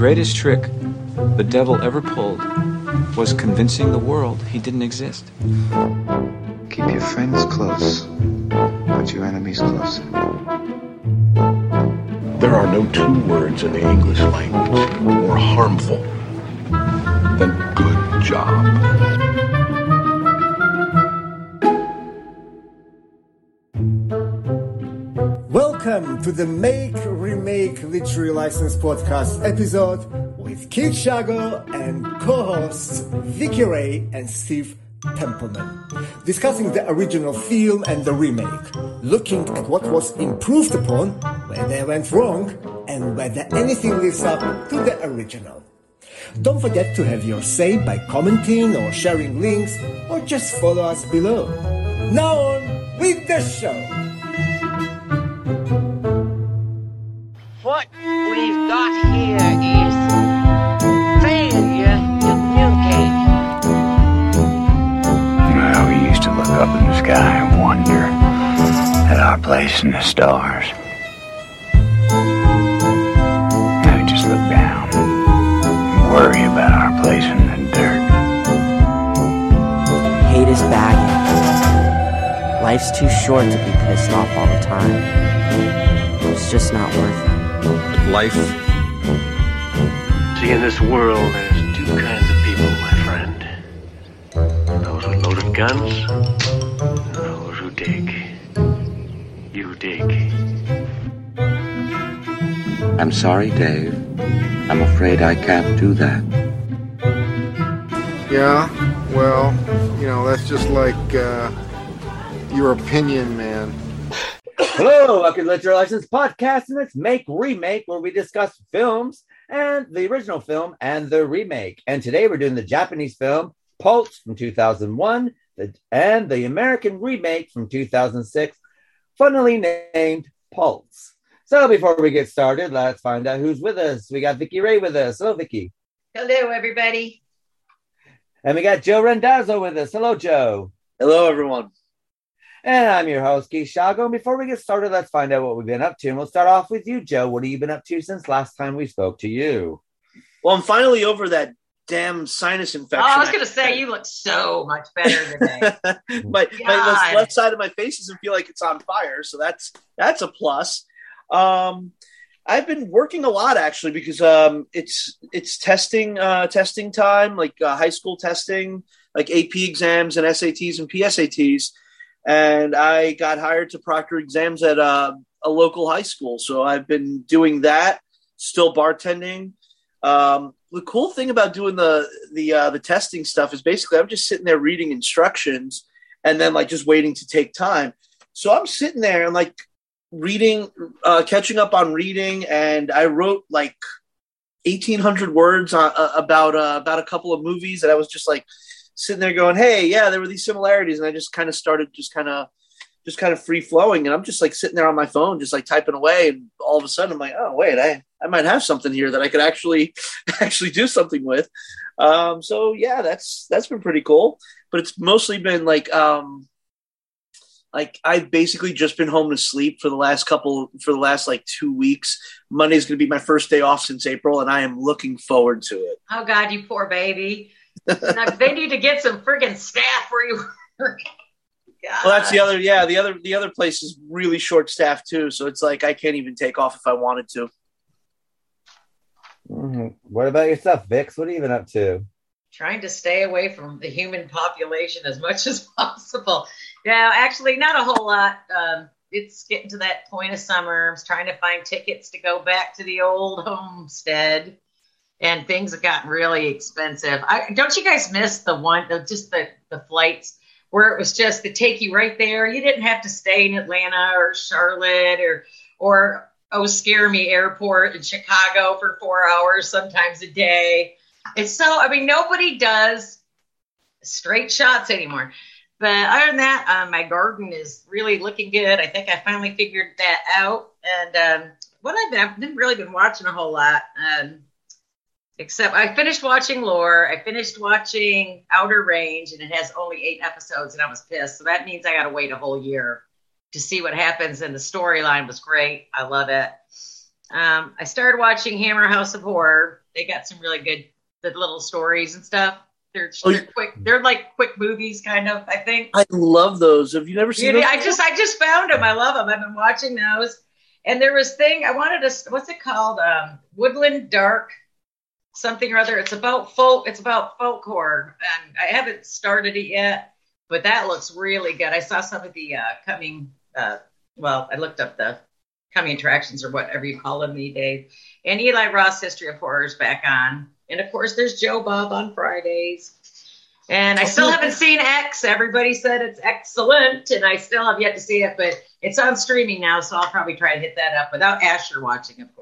greatest trick the devil ever pulled was convincing the world he didn't exist. Keep your friends close, but your enemies closer. There are no two words in the English language more harmful than good job. To the Make Remake Literary License Podcast episode with Keith Shago and co-hosts Vicky Ray and Steve Templeman, discussing the original film and the remake, looking at what was improved upon, where they went wrong, and whether anything lives up to the original. Don't forget to have your say by commenting or sharing links, or just follow us below. Now on with the show. Got here is failure to communicate. Well, we used to look up in the sky and wonder at our place in the stars. Now we just look down and worry about our place in the dirt. Hate is bagging. Life's too short to be pissed off all the time. It's just not worth it. Life See, in this world, there's two kinds of people, my friend. Those with loaded guns, and those who dig. You dig. I'm sorry, Dave. I'm afraid I can't do that. Yeah, well, you know, that's just like uh, your opinion, man. Hello, welcome to Literary License Podcast, and it's Make Remake, where we discuss films and the original film and the remake. And today we're doing the Japanese film Pulse from 2001 the, and the American remake from 2006, funnily named Pulse. So before we get started, let's find out who's with us. We got Vicky Ray with us. Hello, Vicky. Hello, everybody. And we got Joe Rendazzo with us. Hello, Joe. Hello, everyone. And I'm your host, Keith Shago. And before we get started, let's find out what we've been up to. And we'll start off with you, Joe. What have you been up to since last time we spoke to you? Well, I'm finally over that damn sinus infection. Oh, I was going to say, you look so much better today. my, my left, left side of my face doesn't feel like it's on fire, so that's that's a plus. Um, I've been working a lot actually because um, it's it's testing uh, testing time, like uh, high school testing, like AP exams and SATs and PSATs, and I got hired to proctor exams at uh, a local high school. So I've been doing that, still bartending. Um, the cool thing about doing the the uh, the testing stuff is basically I'm just sitting there reading instructions and then like just waiting to take time. So I'm sitting there and like reading, uh, catching up on reading, and I wrote like 1,800 words on, uh, about uh, about a couple of movies that I was just like sitting there going, "Hey, yeah, there were these similarities," and I just kind of started just kind of just kind of free flowing, and I'm just like sitting there on my phone, just like typing away, and all of a sudden I'm like, "Oh, wait, I I might have something here that I could actually actually do something with." Um, so yeah, that's that's been pretty cool, but it's mostly been like um, like I've basically just been home to sleep for the last couple for the last like two weeks. Monday's to be my first day off since April, and I am looking forward to it. Oh God, you poor baby! Now, they need to get some friggin' staff where you work. God. Well, that's the other. Yeah, the other the other place is really short staffed too, so it's like I can't even take off if I wanted to. Mm-hmm. What about yourself, Vix? What have you been up to? Trying to stay away from the human population as much as possible. Yeah, actually, not a whole lot. Um, it's getting to that point of summer. I'm trying to find tickets to go back to the old homestead, and things have gotten really expensive. I, don't you guys miss the one, the, just the the flights where it was just to take you right there? You didn't have to stay in Atlanta or Charlotte or or oh, scare me airport in Chicago for four hours, sometimes a day. It's so. I mean, nobody does straight shots anymore. But other than that, um, my garden is really looking good. I think I finally figured that out. And um, what I've been, I've been really been watching a whole lot. Um, except I finished watching Lore. I finished watching Outer Range, and it has only eight episodes, and I was pissed. So that means I got to wait a whole year to see what happens. And the storyline was great. I love it. Um, I started watching Hammer House of Horror. They got some really good, good little stories and stuff. They're, Oh, they're quick. They're like quick movies, kind of. I think. I love those. Have you never seen those? I just I just found them. I love them. I've been watching those. And there was thing I wanted to what's it called? Um, Woodland Dark something or other. It's about folk. It's about folk horror, and I haven't started it yet, but that looks really good. I saw some of the uh, coming. Uh, well, I looked up the coming attractions or whatever you call them these days. And Eli Roth's History of Horrors back on, and of course there's Joe Bob on Fridays. And I still haven't seen X. Everybody said it's excellent, and I still have yet to see it, but it's on streaming now, so I'll probably try to hit that up without Asher watching, of course.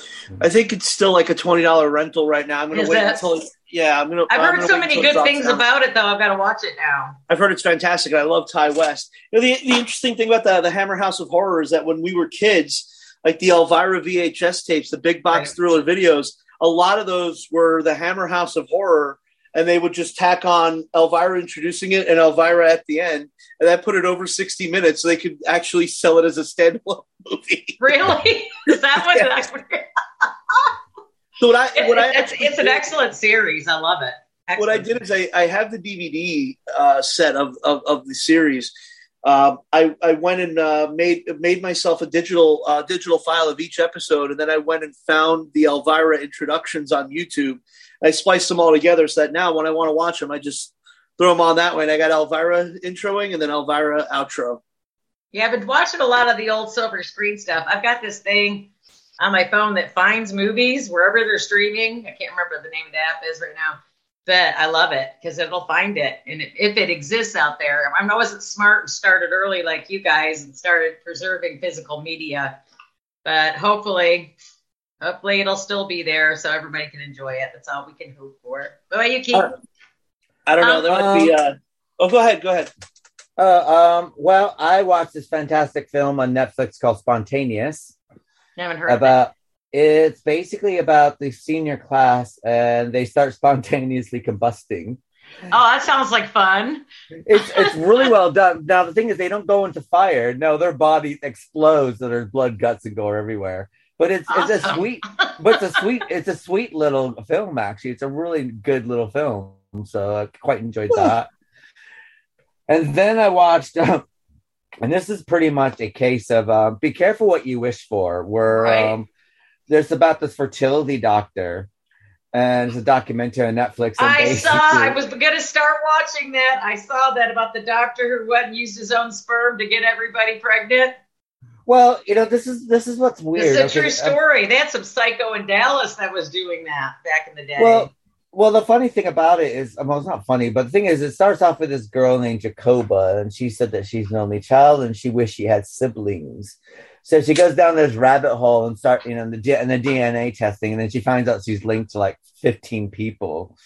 Mm-hmm. I think it's still like a twenty dollar rental right now. I'm gonna Is wait it? until yeah. I'm gonna. I've I'm heard gonna so many good things about it, though. I've got to watch it now. I've heard it's fantastic. and I love Ti West. You know, the the interesting thing about the the Hammer House of Horror is that when we were kids, like the Elvira VHS tapes, the big box thriller videos, a lot of those were the Hammer House of Horror, and they would just tack on Elvira introducing it and Elvira at the end, and that put it over sixty minutes, so they could actually sell it as a standalone movie. Really? Is that what? Yeah. So what I It- I it's, it's an excellent series. I love it. what I did is I, I have the DVD uh, set of, of, of the series. Um, I, I went and uh, made made myself a digital uh, digital file of each episode, and then I went and found the Elvira introductions on YouTube. I spliced them all together so that now when I want to watch them, I just throw them on that way. And I got Elvira introing and then Elvira outro. Yeah, I've been watching a lot of the old silver screen stuff. I've got this thing on my phone that finds movies wherever they're streaming. I can't remember the name of the app is right now, but I love it because it'll find it. And if it exists out there, I wasn't smart and started early like you guys and started preserving physical media, but hopefully, hopefully it'll still be there so everybody can enjoy it. That's all we can hope for. What about you, Keith? I don't know. There might be. Uh, oh, go ahead. Go ahead. Uh, um, well, I watched this fantastic film on Netflix called Spontaneous. haven't heard of about it's basically about the senior class and they start spontaneously combusting. Oh, that sounds like fun. It's it's really well done. Now the thing is they don't go into fire. No, their body explodes so there's blood, guts, and gore everywhere. But it's it's a sweet but it's a sweet it's a sweet little film actually. It's a really good little film. So I quite enjoyed that. And then I watched um, and this is pretty much a case of um, be careful what you wish for. Where Right. um, there's about this fertility doctor, and it's a documentary on Netflix. I saw. I was going to start watching that. I saw that about the doctor who went and used his own sperm to get everybody pregnant. Well, you know, this is this is what's weird. This is a okay? true Uh, story. They had some psycho in Dallas that was doing that back in the day. Well, well, the funny thing about it is, well, it's not funny, but the thing is, it starts off with this girl named Jacoba, and she said that she's an only child and she wished she had siblings. So she goes down this rabbit hole and start, you know, the and the DNA testing, and then she finds out she's linked to like 15 people.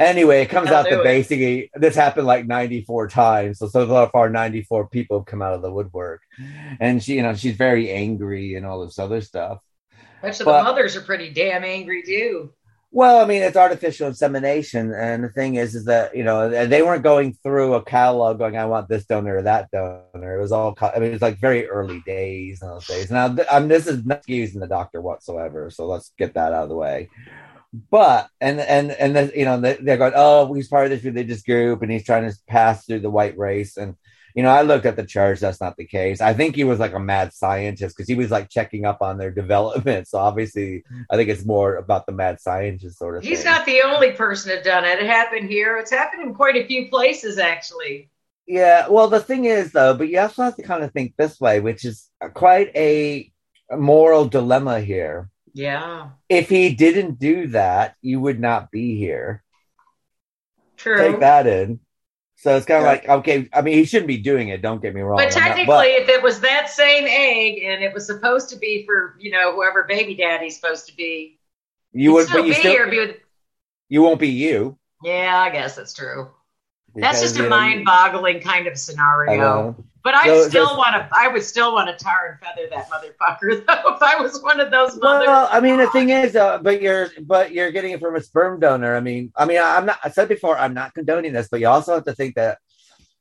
Anyway, it comes out that it. basically this happened like 94 times. So so far, 94 people have come out of the woodwork, and she, you know, she's very angry and all this other stuff. Of but- the mothers are pretty damn angry too. Well, I mean, it's artificial insemination, and the thing is, is that you know they weren't going through a catalog going, "I want this donor or that donor." It was all, I mean, it was like very early days in those days. Now, th- I mean, this is not using the doctor whatsoever, so let's get that out of the way. But and and and the, you know they- they're going, "Oh, he's part of this religious group, and he's trying to pass through the white race." And you know, I looked at the charge; that's not the case. I think he was like a mad scientist because he was like checking up on their development. So obviously, I think it's more about the mad scientist sort of He's thing. not the only person to done it. It happened here. It's happened in quite a few places actually. Yeah, well, the thing is, though, but you also have to kind of think this way, which is quite a moral dilemma here. Yeah, If he didn't do that, you would not be here. true. Take that in. So it's kind of like, okay, I mean, he shouldn't be doing it. Don't get me wrong. But I'm not- technically, if it was that same egg and it was supposed to be for you know whoever baby daddy's supposed to be, you would, still but you be still, here. Be with, you won't be you. yeah, I guess that's true. That's just a mind-boggling kind of I scenario. But I So still want to. I would still want to tar and feather that motherfucker, though. If I was one of those mothers. Well, I mean, the thing is, uh, but you're, but you're getting it from a sperm donor. I mean, I mean, I'm not. I said before, I'm not condoning this, but you also have to think that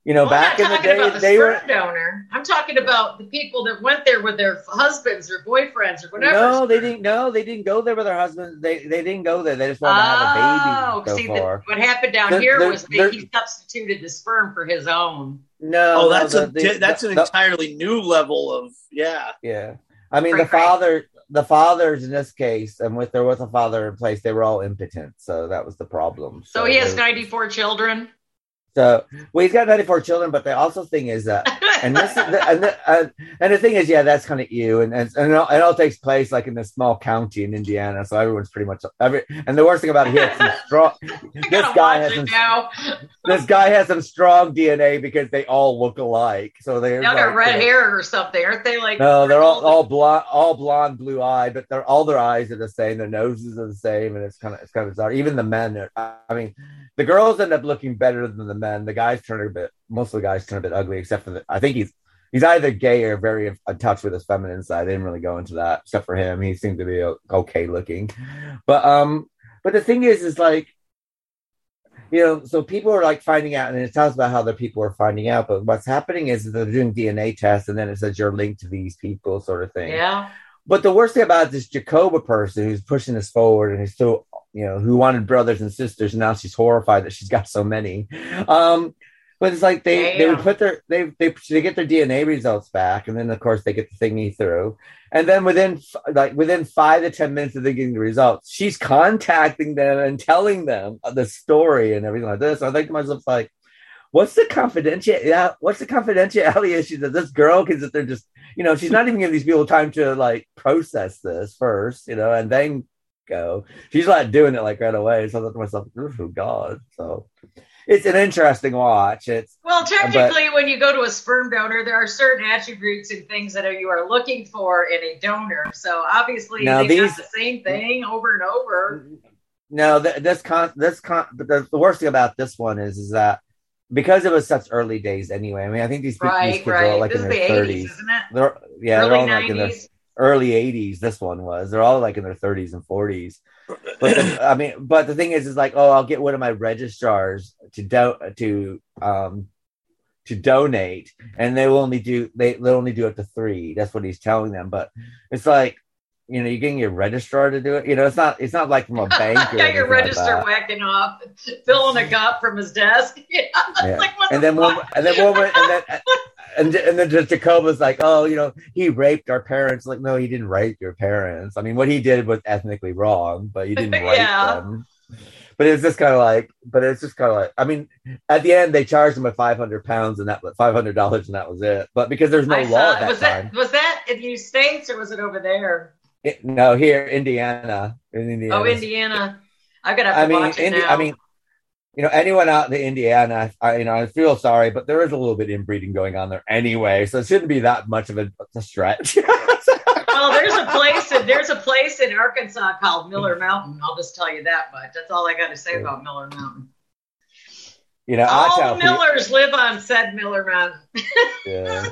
You know, Well, back in the day, the they sperm were donor. I'm talking about the people that went there with their husbands or boyfriends or whatever. no, they didn't. No, they didn't go there with their husbands. They they didn't go there. They just wanted to have a baby. Oh, baby see, so the, what happened down They're- here they're- was that he substituted the sperm for his own. No, Oh, no, that's the- a the- that's the- an the- entirely new level of yeah. Yeah, I mean Right, the father, the fathers in this case, and with there was a father in place, they were all impotent, so that was the problem. So he has 94 children. So well, he's got ninety four children, but the also thing is that, and this is the, and the, uh, and the thing is, yeah, that's kind of you, and and, and it, all, it all takes place like in this small county in Indiana, so everyone's pretty much every. And the worst thing about it, he some strong. this guy has some. now. This guy has some strong DNA because they all look alike. So they're They all got red hair or something, aren't they? Like no, they're all all blonde, all blonde, blue eyed, but they're all their eyes are the same. Their noses are the same, and it's kind of it's kind of bizarre. Even the men, are, I mean, the girls end up looking better than the men. The guys turn a bit. Most of the guys turn a bit ugly, except for the. I think he's he's either gay or very in touch with his feminine side. They didn't really go into that, except for him. He seemed to be okay looking, but um, but the thing is, is like you know, so people are like finding out, and it tells about how the people are finding out. But what's happening is they're doing DNA tests, and then it says you're linked to these people, sort of thing. Yeah. But the worst thing about this Jacoba person who's pushing this forward and who's so, you know, who wanted brothers and sisters, and now she's horrified that she's got so many. Um, but it's like they they would put their they they they get their DNA results back, and then of course they get the thingy through, and then within f- like within five to ten minutes of them getting the results, she's contacting them and telling them the story and everything like this. I think to myself like, what's the confidential? Yeah, what's the confidentiality issue that this girl can they're just you know she's not even giving these people time to like process this first, you know, and then go. She's like doing it like right away. So I thought to myself, oh God. So it's an interesting watch. It's Well, but- technically, when you go to a sperm donor, there are certain attributes and things that are, you are looking for in a donor. So obviously, Now, they these- got the same thing over and over. No, this con this con the, the worst thing about this one is is that because it was such early days anyway. I mean, I think these, people, these Right, kids are right. all like This in their the 80s, thirties. isn't it? They're yeah, Early they're all like in their 90s. early eighties. This one was. They're all like in their thirties and forties. But the, I mean, but the thing is, is like, oh, I'll get one of my registrars to do to um to donate, and they will only do they they'll only do it to three. That's what he's telling them. But it's like. You know, you're getting your registrar to do it. You know, it's not. It's not like from a bank. Or got your anything like register whacking off, filling a cup from his desk. Yeah. and then one, and then one, and then and and then just Jacoba's like, oh, you know, he raped our parents. Like, no, he didn't rape your parents. I mean, what he did was ethnically wrong, but he didn't rape Yeah. them. But it's just kind of like, but it's just kind of like, I mean, at the end they charged him with five hundred pounds and that five hundred dollars and that was it. But because there's no I law saw- at that was time, that was that in the states or was it over there? No, here Indiana, in Indiana. Oh, Indiana. Gonna have to I mean, Indi-. I mean, you know, anyone out in Indiana, I, you know, I feel sorry, but there is a little bit inbreeding going on there anyway, so it shouldn't be that much of a, a stretch. well, there's a place in there's a place in Arkansas called Miller Mountain. I'll just tell you that much. That's all I got to say about Miller Mountain. you know, All people, Millers live on said Miller Mountain. yeah.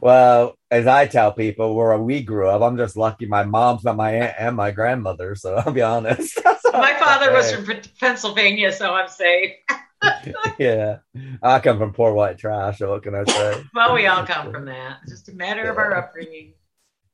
Well, as I tell people, where we grew up, I'm just lucky my mom's not my aunt and my grandmother. So I'll be honest. My father was from Pennsylvania, so I'm safe. yeah, I come from poor white trash. So what can I say? Well, we all come from that. It's just a matter of our upbringing.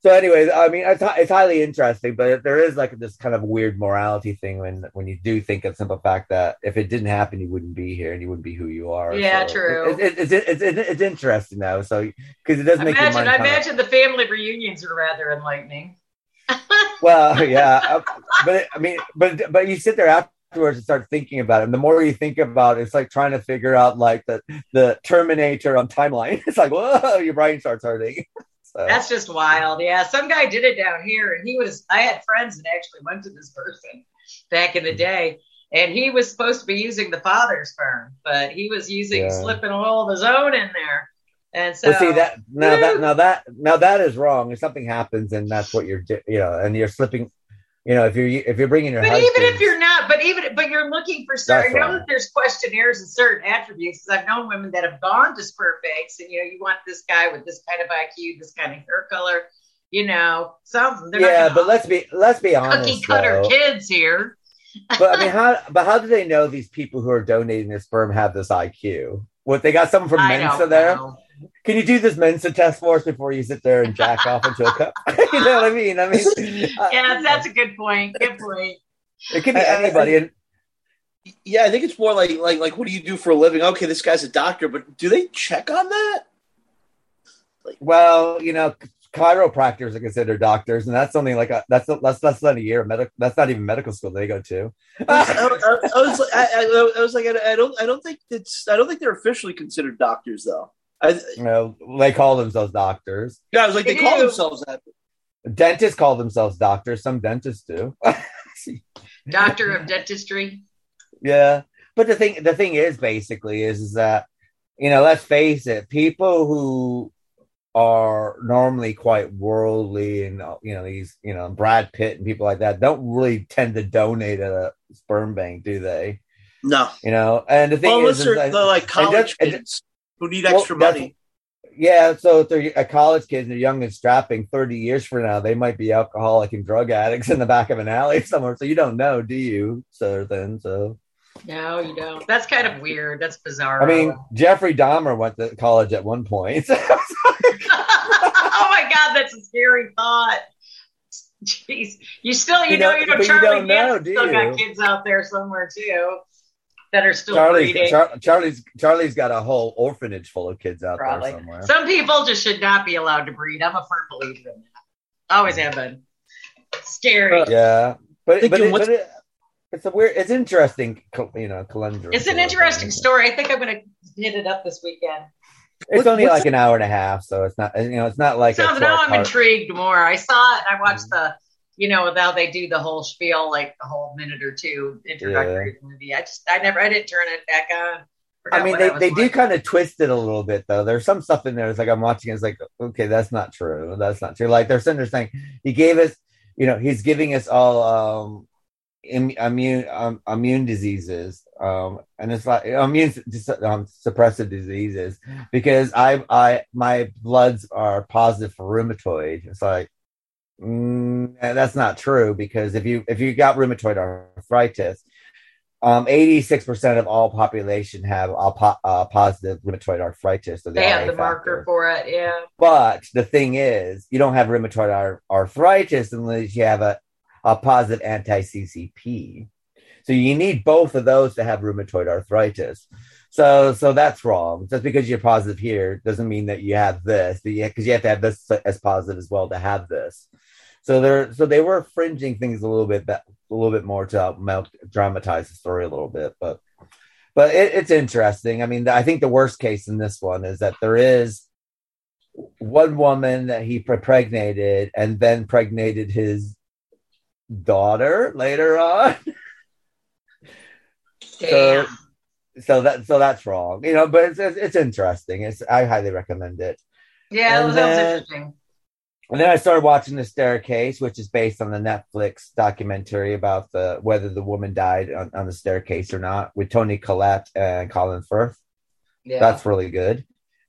So, anyways, I mean, it's, it's highly interesting, but there is like this kind of weird morality thing when when you do think of the simple fact that if it didn't happen, you wouldn't be here and you wouldn't be who you are. Yeah, So true. It, it, it's it's it's it's interesting though, so because it does make Imagine, your I imagine the family reunions are rather enlightening. Well, yeah, uh, but I mean, but but you sit there afterwards and start thinking about it. And the more you think about it, it's like trying to figure out like the the Terminator on timeline. It's like whoa, your brain starts hurting. So, That's just wild. Yeah, some guy did it down here, and he was. I had friends that actually went to this person back in the mm-hmm. day, and he was supposed to be using the father's sperm, but he was using Yeah. slipping a little of his own in there, and so well, see that now that now that now that is wrong. If something happens and that's what you're you know, and you're slipping, you know, if you're if you're bringing your But husband, even if you're not, but even but you're looking for certain. I know that there's questionnaires and certain attributes. Because I've known women that have gone to sperm banks, and you know, you want this guy with this kind of IQ, this kind of hair color, you know, some. They're yeah, but let's be let's be gonna cookie cutter though. kids here. but I mean, how but how do they know these people who are donating their sperm have this IQ? What they got someone from Mensa there? know. Can you do this Mensa test for us before you sit there and jack off into a cup? you know what I mean? I mean, uh, Yeah, that's a good point. Good point. it could be I- I- anybody. And Yeah, I think it's more like like like what do you do for a living? Okay, this guy's a doctor, but do they check on that? well, you know, chiropractors are considered doctors, and that's only like a that's that's less than a year of medical. That's not even medical school they go to. I, I- I was like, I, I, I was like, I, I don't, I don't think it's, I don't think they're officially considered doctors, though. I, You know, they call themselves doctors. yeah, I was like, they They call do. themselves that. Dentists call themselves doctors. Some dentists do. Doctor of dentistry. Yeah, but the thing the thing is basically is, is that you know let's face it, people who are normally quite worldly and you know these you know Brad Pitt and people like that don't really tend to donate at a sperm bank, do they? No, You know, and the thing well, is, unless is they're, like and college just- and kids who need extra that's- money. Yeah, so if they're a college kid and they're young and strapping, 30 years from now, they might be alcoholic and drug addicts in the back of an alley somewhere. So you don't know, do you? So then, so No, you don't. That's kind of weird. That's bizarre. I mean, Jeffrey Dahmer went to college at one point. oh my God, that's a scary thought. Jeez, you still, you, You know, don't- you know, but you Charlie don't know, Manson do still you? got kids out there somewhere too that are still Charlie's, breeding. Char- Charlie's Charlie's got a whole orphanage full of kids out Probably. there somewhere. Some people just should not be allowed to breed. I'm a firm believer in that. Always have been. Scary. yeah, but but, it, but it, it's a weird, it's interesting, you know, conundrum. It's an interesting thing. story. I think I'm going to hit it up this weekend. It's What- only what's like an hour and a half, so it's not you know it's not like so now I'm part- intrigued more. I saw it and I watched Mm-hmm. the, you know, how they do the whole spiel, like the whole minute or two introductory to the movie. I just, I never, I didn't turn it back on. I mean, they, was they do kind of twist it a little bit though. There's some stuff in there. It's like I'm watching. It's like okay, that's not true. That's not true. Like they're sitting there saying he gave us, you know, he's giving us all um, Im- immune um, immune diseases, um, and it's like immune um, suppressive diseases because I I my bloods are positive for rheumatoid. It's like mm, that's not true because if you if you got rheumatoid arthritis um, 86% of all population have a po- uh, positive rheumatoid arthritis. So They have the marker for it. Yeah. But the thing is, you don't have rheumatoid ar- arthritis unless you have a, a positive anti CCP. So you need both of those to have rheumatoid arthritis. So so that's wrong. Just because you're positive here doesn't mean that you have this. Because you have to have this as positive as well to have this. So they're so they were fringing things a little bit a little bit more to uh, help dramatize the story a little bit, but but it, it's interesting. I mean, I think the worst case in this one is that there is one woman that he pregnated and then pregnated his daughter later on. Damn. So, so that so that's wrong, you know. But it's it's, it's interesting. It's I highly recommend it. yeah, and sounds then- interesting. And then I started watching The Staircase, which is based on the Netflix documentary about the whether the woman died on, on the staircase or not, with Toni Collette and Colin Firth. Yeah. That's really good.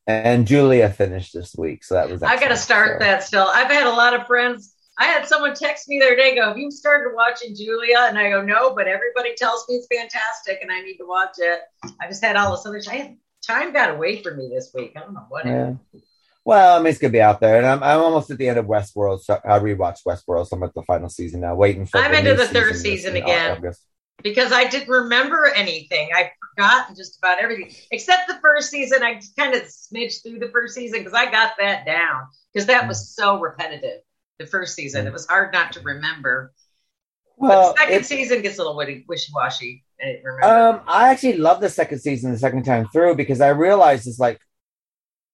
And Julia finished this week, so that was. I got to start So- that still. I've had a lot of friends. I had someone text me the other day, go, Have you started watching Julia? And I go, No, but everybody tells me it's fantastic and I need to watch it. I just had all this other time. Time got away from me this week. I don't know what. it Yeah. Well, I mean, it's gonna be out there, and I'm I'm almost at the end of Westworld. So I rewatched Westworld. So I'm at the final season now, waiting for. I'm the into the third this season again. August. because I didn't remember anything. I've forgotten just about everything except the first season. I kind of smidged through the first season because I got that down because that was so repetitive. The first season, it was hard not to remember. Well, but the second season gets a little wishy washy. I. Um, I actually love the second season the second time through because I realized it's like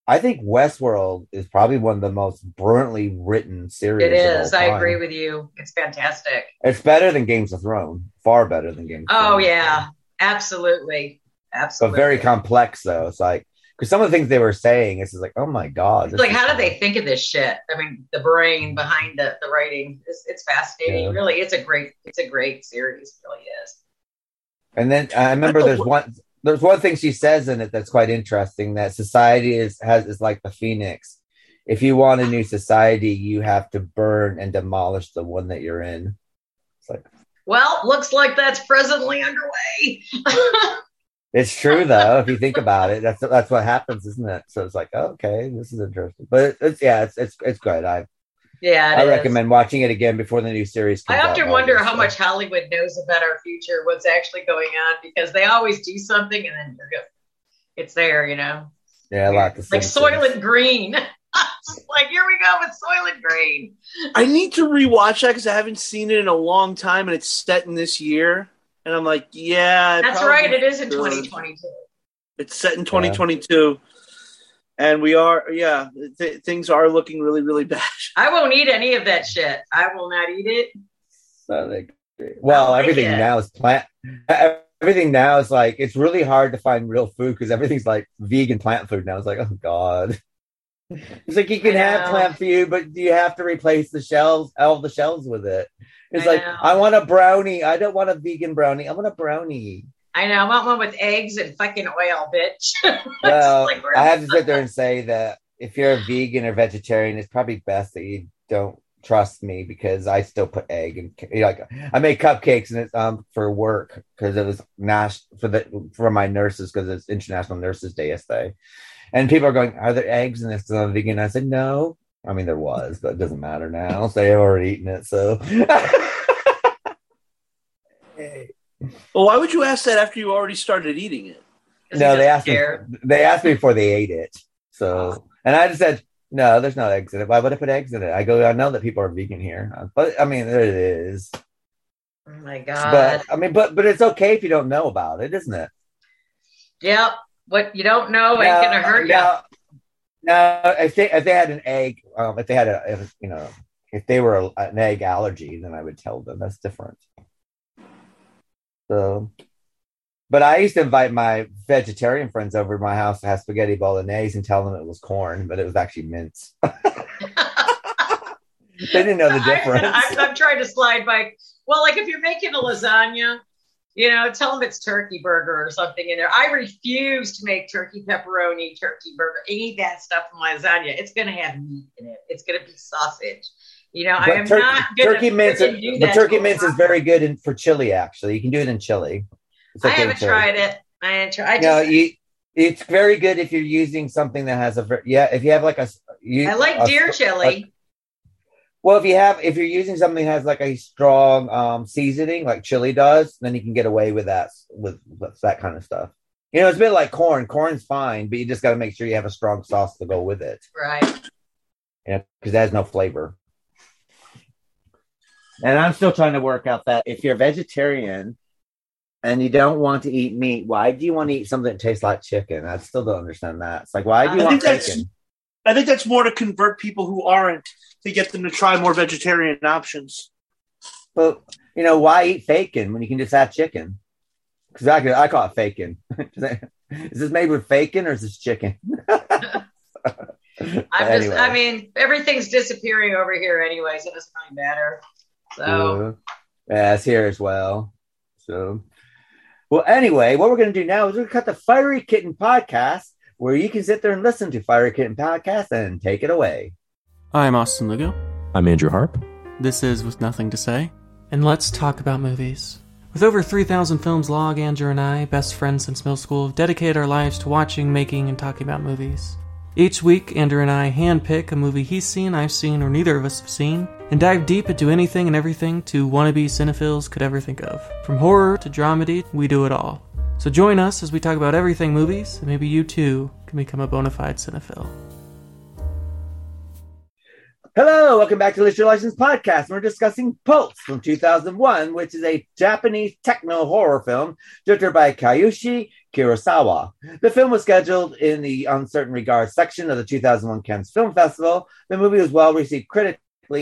I think Westworld is probably one of the most brilliantly written series. it is. I agree with you. It's fantastic. It's better than Games of Thrones, far better than Games. of Thrones. Oh Thrones. yeah, absolutely, absolutely. but very complex though. It's like because some of the things they were saying, it's just like, oh my god, It's like, how did they think of this shit? I mean, the brain behind the, the writing is it's fascinating. Yeah. Really, it's a great it's a great series. It really is. And then I remember there's one there's one thing she says in it that's quite interesting that society is has is like the phoenix. If you want a new society, you have to burn and demolish the one that you're in. It's like Well, looks like that's presently underway. It's true though, if you think about it. That's that's what happens, isn't it? So it's like, oh, okay, this is interesting. But it's yeah, it's it's it's good. I Yeah, it I is. recommend watching it again before the new series comes I often in wonder how much Hollywood knows about our future, what's actually going on, because they always do something and then you're go- it's there, you know. Yeah, a lot to Like Soylent Green. Like here we go with Soylent Green. I need to rewatch that because I haven't seen it in a long time, and it's set in this year. And I'm like, yeah, That's right. It is in 2022. It's set in 2022, and we are, yeah, th- things are looking really, really bad. I won't eat any of that shit. I will not eat it. So they, well, like everything it. now is plant. Everything now is like it's really hard to find real food because everything's like vegan plant food now. It's like, oh god. It's like you can I have know. plant food, but do you have to replace the shells, all the shells with it. It's I like know. I want a brownie. I don't want a vegan brownie. I want a brownie. I know. I want one with eggs and fucking oil, bitch. Well, like, I have to sit there and say that if you're a vegan or vegetarian, it's probably best that you don't trust me because I still put egg and you know, like I made cupcakes and it's um for work because it was nash for the for my nurses because it's International Nurses Day yesterday, and people are going, "Are there eggs in this?" I'm vegan. I said, "No." I mean, there was, but it doesn't matter now. So they've already eaten it. So Well, why would you ask that after you already started eating it? no, they asked me. They asked me before they ate it. So, and I just said, no, there's no eggs in it. Why would I put eggs in it? I go, I know that people are vegan here, but I mean, there it is. oh my god. But I mean, but but it's okay if you don't know about it, isn't it? Yep. What you don't know ain't Now- gonna hurt you. now- Now, if they if they had an egg, um, if they had a, if, you know, if they were a, an egg allergy, then I would tell them that's different. So, but I used to invite my vegetarian friends over to my house to have spaghetti bolognese and tell them it was corn, but it was actually mince. they didn't know the difference. I, I'm trying to slide by. Well, like if you're making a lasagna, you know, tell them it's turkey burger or something in there. I refuse to make turkey pepperoni, turkey burger, any of that stuff in lasagna. It's going to have meat in it. It's going to be sausage. You know, I am tur- not turkey mince, but turkey mince is very good in, for chili. Actually, you can do it in chili. It's I haven't tried it. I haven't tried. No, you, it's very good if you're using something that has a yeah. If you have like a, you, I like a- deer a- chili. well, if you have if you're using something that has like a strong um seasoning like chili does, then you can get away with that with, with that kind of stuff. You know, it's a bit like corn. Corn's fine, but you just got to make sure you have a strong sauce to go with it. right. You know, because it has no flavor. And I'm still trying to work out that if you're a vegetarian and you don't want to eat meat, why do you want to eat something that tastes like chicken? I still don't understand that. It's like, why do you I want think that's- I think that's more to convert people who aren't to get them to try more vegetarian options. But you know, why eat bacon when you can just have chicken? Because I, could- I call it bacon. is this made with bacon or is this chicken? I'm Anyway. just, I mean, everything's disappearing over here anyways. it doesn't really matter. So, Yeah. yeah, it's here as well. So, well, anyway, what we're going to do now is we're going to cut the Fiery Kitten podcast, where you can sit there and listen to Fiery Kitten podcast and take it away. I'm Austin Lugo. I'm Andrew Harp. This is With Nothing to Say. And let's talk about movies. With over 3,000 films log, Andrew and I, best friends since middle school, have dedicated our lives to watching, making, and talking about movies. Each week, Andrew and I handpick a movie he's seen, I've seen, or neither of us have seen, and dive deep into anything and everything two wannabe cinephiles could ever think of. From horror to dramedy, we do it all. So join us as we talk about everything movies, and maybe you too can become a bona fide cinephile. Hello, welcome back to Literary License podcast. We're discussing Pulse from 2001, which is a Japanese techno horror film directed by Kiyoshi Kurosawa. The film was scheduled in the Un Certain Regards section of the 2001 Cannes Film Festival. The movie was well received critically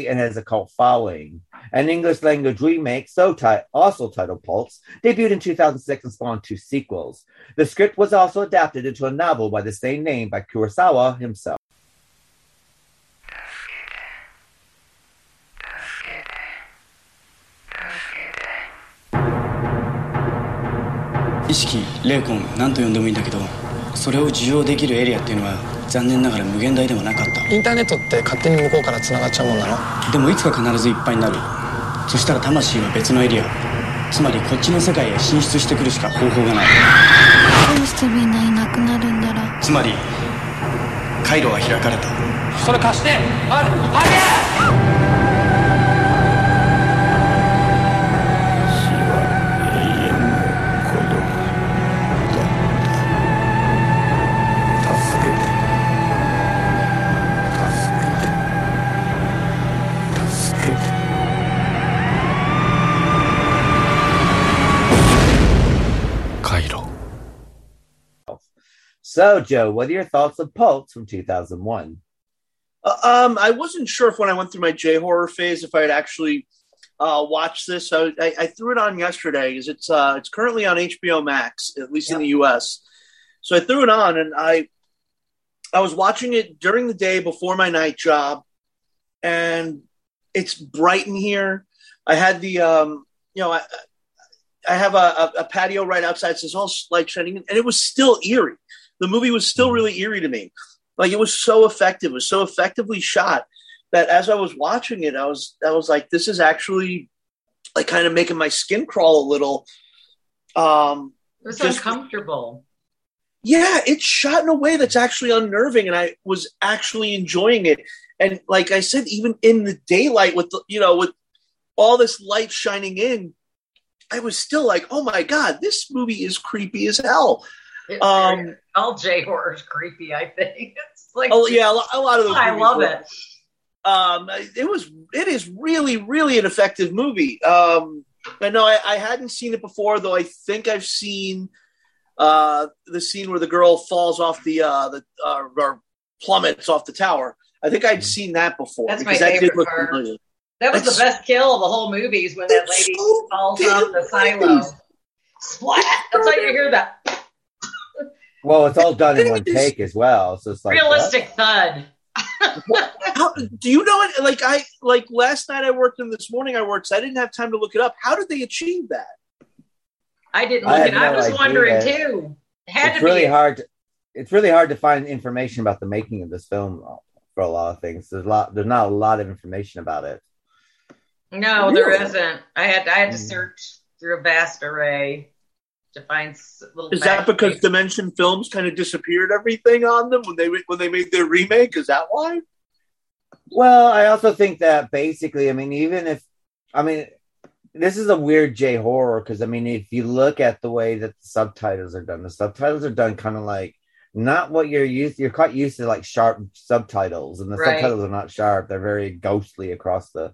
and has a cult following. An English language remake, so also titled Pulse, debuted in 2006 and spawned two sequels. The script was also adapted into a novel by the same name by Kurosawa himself. 意識霊魂何と呼んでもいいんだけどそれを受容できるエリアっていうのは残念ながら無限大ではなかった。インターネットって勝手に向こうから繋がっちゃうもんなの？でもいつか必ずいっぱいになる。そしたら魂は別のエリア。つまりこっちの世界へ進出してくるしか方法がない。してみんないなくなるんだろつまり回路は開かれた。それ貸して！ああ So, Joe, what are your thoughts of Pulse from 2001? Uh, um, I wasn't sure if when I went through my J horror phase if I had actually uh, watched this. I, I, I threw it on yesterday because it's uh, it's currently on HBO Max, at least in the U.S. So I threw it on, and I I was watching it during the day before my night job, and it's bright in here. I had the um, you know I I have a, a, a patio right outside, so it's all light shining, and it was still eerie. The movie was still really eerie to me. Like it was so effective, it was so effectively shot that as I was watching it, I was I was like, this is actually like kind of making my skin crawl a little. Um, It was just- uncomfortable. yeah, it's shot in a way that's actually unnerving, and I was actually enjoying it. And like I said, even in the daylight, with the, you know, with all this light shining in, I was still like, "Oh my god, this movie is creepy as hell." Um, all J horror is creepy. I think it's like Oh yeah, a lot of those. I love were- it. Um, it was. It is really, really an effective movie. Um, I know I, I hadn't seen it before, though. I think I've seen uh, the scene where the girl falls off the uh, the uh, or plummets off the tower. I think I'd seen that before That's my that did favorite look part. familiar. That was It's- the best kill of the whole movie is when that lady falls off the silo. Splat! That's how you hear that Well, it's all done in one take as well. So it's like what? realistic thud. How, do you know it? Like I like last night I worked and this morning I worked, so I didn't have time to look it up. How did they achieve that? I didn't I look had it. I was idea. wondering too. It had it's to really be. hard. To, it's really hard to find information about the making of this film for a lot of things. There's a lot. There's not a lot of information about it. No, Really? there isn't. I had I had to Mm. search through a vast array to find little. Is that because sheets. Dimension Films kind of disappeared everything on them when they when they made their remake? Is that why? Well, I also think that basically, I mean, even if, I mean, this is a weird J horror because I mean, if you look at the way that the subtitles are done, the subtitles are done kind of like not what you're used. You're quite used to like sharp subtitles, and the Right. subtitles are not sharp. They're very ghostly across the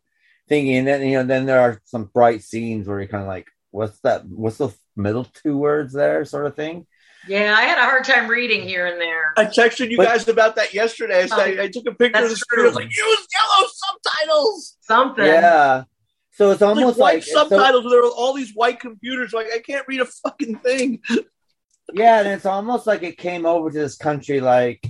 thingy, and then you know, then there are some bright scenes where you're kind of like, what's that? What's the middle two words there, sort of thing. Yeah, I had a hard time reading here and there. I texted you But- guys about that yesterday. I, said, Oh, I took a picture of the that's screen. I was like, use yellow subtitles. Something. Yeah. So it's Like almost white like so- subtitles. there are all these white computers. Like I can't read a fucking thing. Yeah, and it's almost like it came over to this country, like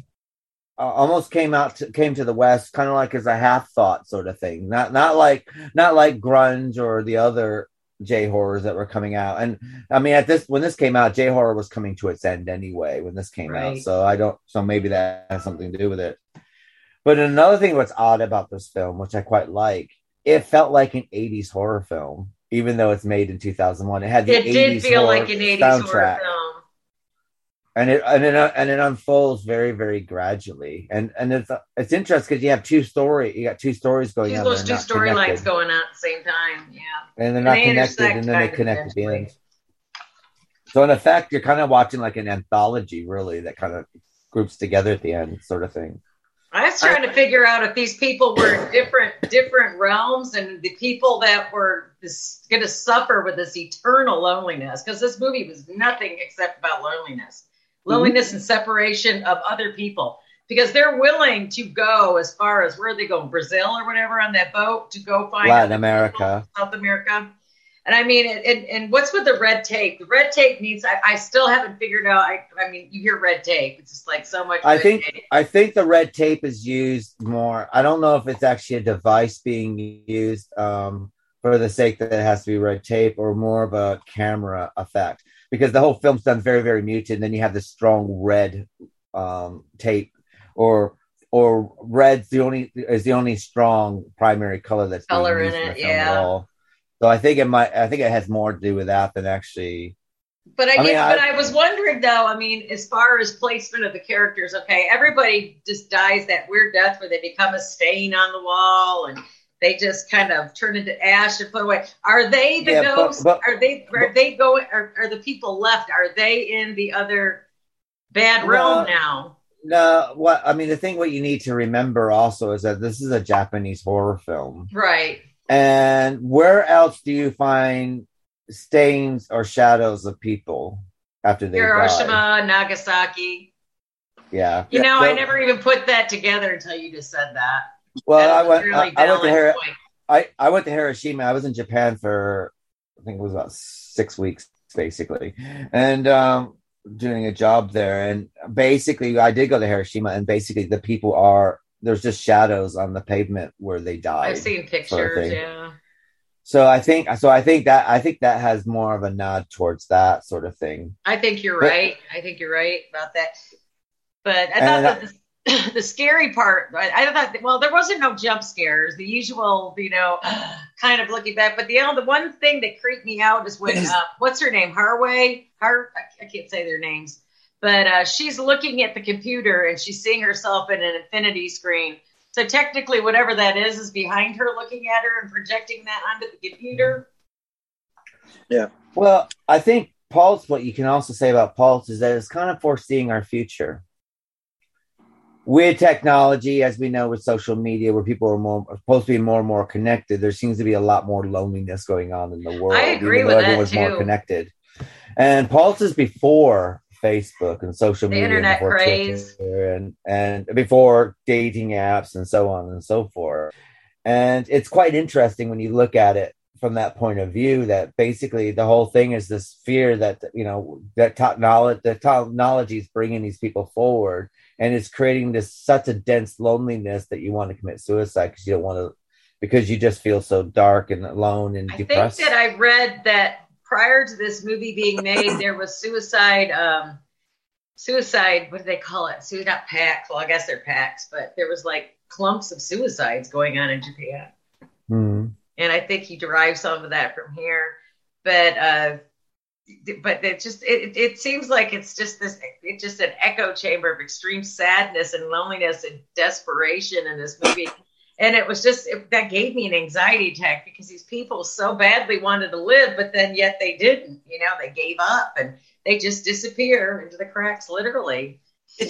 uh, almost came out, to, came to the West, kind of like as a half thought sort of thing. Not not like not like grunge or the other J horrors that were coming out. And I mean, at this when this came out, J horror was coming to its end anyway when this came out. So I don't. So maybe that has something to do with it. But another thing what's odd about this film, which I quite like, it felt like an '80s horror film, even though it's made in 2001. It had the It did 80s feel horror like an 80s soundtrack horror film. And it and it uh, and it unfolds very very gradually. And and it's uh, it's interesting because you have two story you got two stories going Two, on those two storylines going on at the same time. Yeah. and they're And not they connected and then they connect at the end so in effect you're kind of watching like an anthology really that kind of groups together at the end sort of thing. I was trying to figure out if these people were in different different realms and the people that were going to suffer with this eternal loneliness because this movie was nothing except about loneliness, loneliness and separation of other people because they're willing to go as far as where are they going Brazil or whatever on that boat to go find latin america South America. And I mean, and, and, and what's with the red tape? The red tape needs. I, I still haven't figured out. I, I mean, you hear red tape. It's just like so much. I think tape. I think the red tape is used more. I don't know if it's actually a device being used um, for the sake that it has to be red tape, or more of a camera effect because the whole film's done very very muted. And then you have this strong red um, tape, or or red's the only is the only strong primary color that's Color in it, yeah. all. So I think it might. I think it has more to do with that than actually But I, I mean, I- but I was wondering though. I mean, as far as placement of the characters, okay, everybody just dies that weird death where they become a stain on the wall and they just kind of turn into ash and put away. Are they the Yeah, but- ghosts? but- are they? Are they going? Are, are the people left? Are they in the other bad realm No. now? No, what I mean, the thing what you need to remember also is that this is a Japanese horror film. Right. And where else do you find stains or shadows of people after they die? Hiroshima, Nagasaki. Yeah. You know, I never even put that together until you just said that. Well, I went. really I, I went to I, I went to Hiroshima. I was in Japan for I think it was about six weeks, basically, and um, doing a job there. And basically, I did go to Hiroshima, and basically, the people are there's just shadows on the pavement where they died. I've seen sort of pictures. Yeah. So I think so. I think that I think that has more of a nod towards that sort of thing. I think you're But- right. I think you're right about that. But I thought that the, the scary part, I, I thought, well, there wasn't no jump scares, the usual, you know, kind of looking back. But the, you know, the one thing that creeped me out is when, uh, what's her name? Harway? Har, I, I can't say their names. But uh, she's looking at the computer and she's seeing herself in an infinity screen. So technically, whatever that is, is behind her looking at her and projecting that onto the computer. Yeah. Well, I think Pulse. What you can also say about Pulse is that it's kind of foreseeing our future. With technology, as we know, with social media, where people are more are supposed to be more and more connected, there seems to be a lot more loneliness going on in the world. I agree with though that, everyone's more too. connected. And Pulse is before Facebook and social The media, and internet before craze. And and before dating apps and so on and so forth. And it's quite interesting when you look at it from that point of view that basically the whole thing is this fear that you know that technology the technology is bringing these people forward and it's creating this such a dense loneliness that you want to commit suicide because you don't want to because you just feel so dark and alone and I depressed think that I read that prior to this movie being made, there was suicide. Um, suicide. What do they call it? Suicide not packs. Well, I guess they're packs, but there was like clumps of suicides going on in Japan, Hmm. and I think he derived some of that from here. But uh, but it just it, it seems like it's just this it's just an echo chamber of extreme sadness and loneliness and desperation in this movie. And it was just it, that gave me an anxiety attack because these people so badly wanted to live but then yet they didn't you know they gave up and they just disappear into the cracks literally.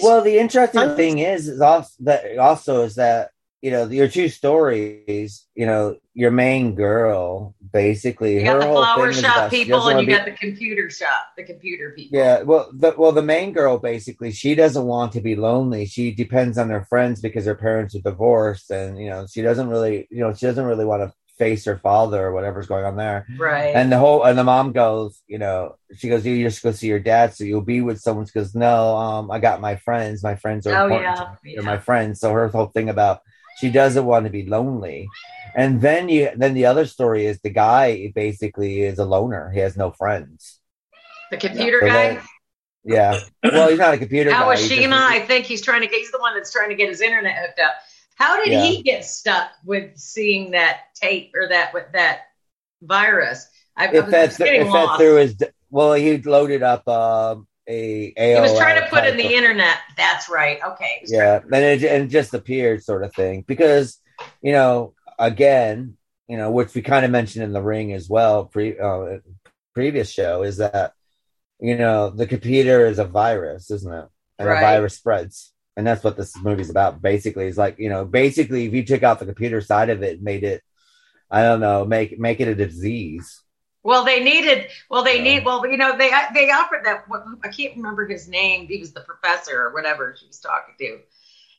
Well the interesting thing is is also that also is that you know your two stories you know your main girl basically you got her the whole flower thing shop people and you be- got the computer shop the computer people Yeah, well, the well, the main girl basically she doesn't want to be lonely. She depends on her friends because her parents are divorced, and you know she doesn't really, you know, she doesn't really want to face her father or whatever's going on there. Right. And the whole and the mom goes, you know, she goes, you just go see your dad, so you'll be with someone. She goes, no, um, I got my friends. My friends are Oh, important. yeah, to. They're my friends. So her whole thing about she doesn't want to be lonely. And then you then the other story is the guy basically is a loner. He has no friends. the computer So guy then- yeah. Well, he's not a computer guy. he's just- Kawashima, I think he's trying to get, he's the one that's trying to get his internet hooked up. How did Yeah. he get stuck with seeing that tape or that with that virus? I, I It was, fed, was getting it fed lost. through his. Well, he loaded up um, a. AOL he was trying to put in the of- internet. That's right. Okay. Yeah, and it, and it just appeared, sort of thing, because you know, again, you know, which we kind of mentioned in the ring as well, pre uh, previous show, is that you know the computer is a virus, isn't it? And Right. a virus spreads, and that's what this movie's about. Basically, is like you know, basically, if you took out the computer side of it, and made it, I don't know, make make it a disease. Well, they needed. Well, they need. Well, you know, they they offered that. I can't remember his name. He was the professor or whatever she was talking to,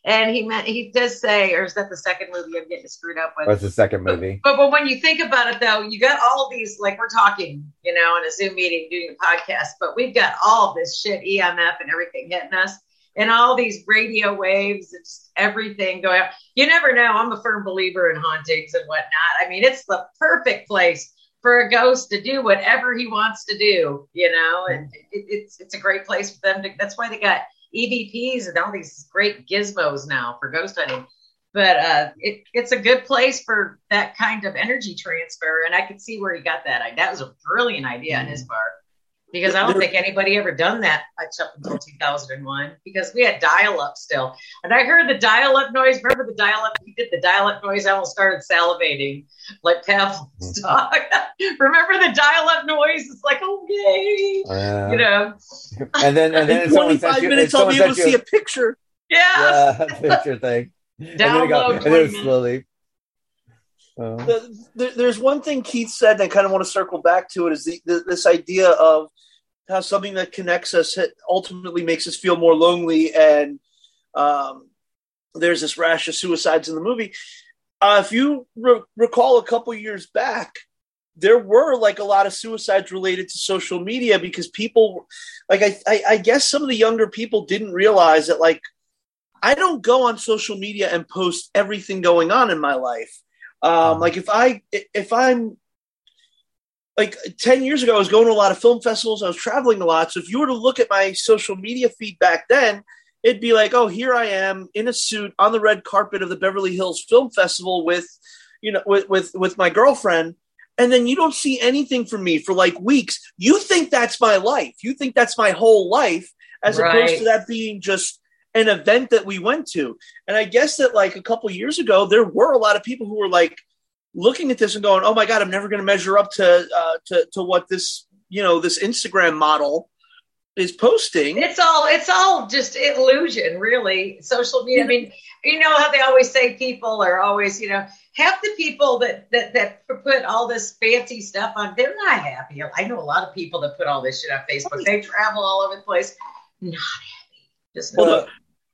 and he meant he does say, or is that the second movie I'm getting screwed up with? What's the second movie? But but when you think about it though, you got all these like we're talking, you know, in a Zoom meeting doing a podcast, but we've got all this shit EMF and everything hitting us, and all these radio waves and just everything going. out. You never know. I'm a firm believer in hauntings and whatnot. I mean, it's the perfect place for a ghost to do whatever he wants to do, you know, and it, it's it's a great place for them to. That's why they got EVPs and all these great gizmos now for ghost hunting but uh, it, it's a good place for that kind of energy transfer. And I could see where he got that. I, that was a brilliant idea on his part. Because I don't think anybody ever done that much up until 2001 because we had dial up still. And I heard the dial up noise. Remember the dial up? He did the dial up noise. I almost started salivating like Pavlov's dog. Remember the dial up noise? It's like, oh, yay. Uh, you know? and then, and then In 25 sent you- minutes, I'll be able to see a picture. Yeah. Yeah, picture thing. And then it Download go- and then minutes. slowly. There- there's one thing Keith said, and I kind of want to circle back to it, is the, the, this idea of how something that connects us ultimately makes us feel more lonely. And um, there's this rash of suicides in the movie. Uh, if you re- recall a couple years back, there were like a lot of suicides related to social media because people, like, I, I, I guess some of the younger people didn't realize that, like, I don't go on social media and post everything going on in my life. Um, like if I if I'm like 10 years ago, I was going to a lot of film festivals. I was traveling a lot. So if you were to look at my social media feed back then, it'd be like, oh, here I am in a suit on the red carpet of the Beverly Hills Film Festival with, you know, with, with, with my girlfriend. And then you don't see anything from me for like weeks. You think that's my life. You think that's my whole life, as opposed to that being just an event that we went to. And I guess that like a couple years ago, there were a lot of people who were like, looking at this and going, "Oh my god, I'm never going to measure up to uh, to to what this you know this Instagram model is posting." It's all it's all just illusion, really. Social media. I mean, you know how they always say people are always, you know, half the people that that that put all this fancy stuff on, they're not happy. I know a lot of people that put all this shit on Facebook. They travel all over the place, not happy. Just Well, the,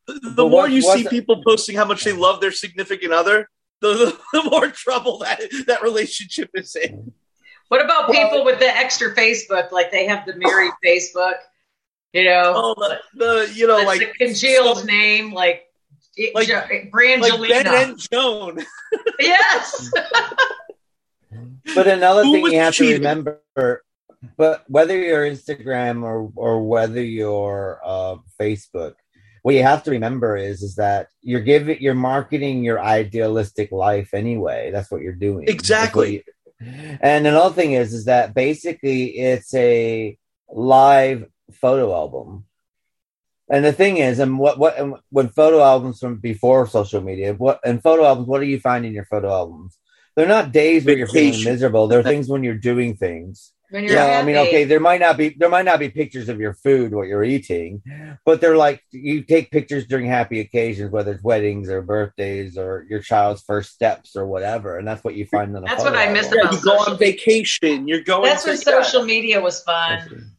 the But more you see the- people posting how much they love their significant other, the, the, the more trouble that that relationship is in. What about people with the extra Facebook? Like they have the married Facebook, you know, Oh, the, the you know like a congealed name, like it, Like- jo- like Ben and Joan. yes. But another Who thing you have cheating? to remember, but whether you're Instagram or or whether you're uh, Facebook, what you have to remember is is that you're giving you're marketing your idealistic life anyway. That's what you're doing. Exactly. you- and another thing is is that basically it's a live photo album. And the thing is, and what what and when photo albums from before social media, what and photo albums, what do you find in your photo albums? They're not days where you're feeling miserable. They're things when you're doing things. When You you're know, I mean, okay, there might not be there might not be pictures of your food, what you're eating, but they're like you take pictures during happy occasions, whether it's weddings or birthdays or your child's first steps or whatever, and that's what you find in a That's what I miss album. Yeah, about you go on vacation. You're going. That's to, when social media was fun.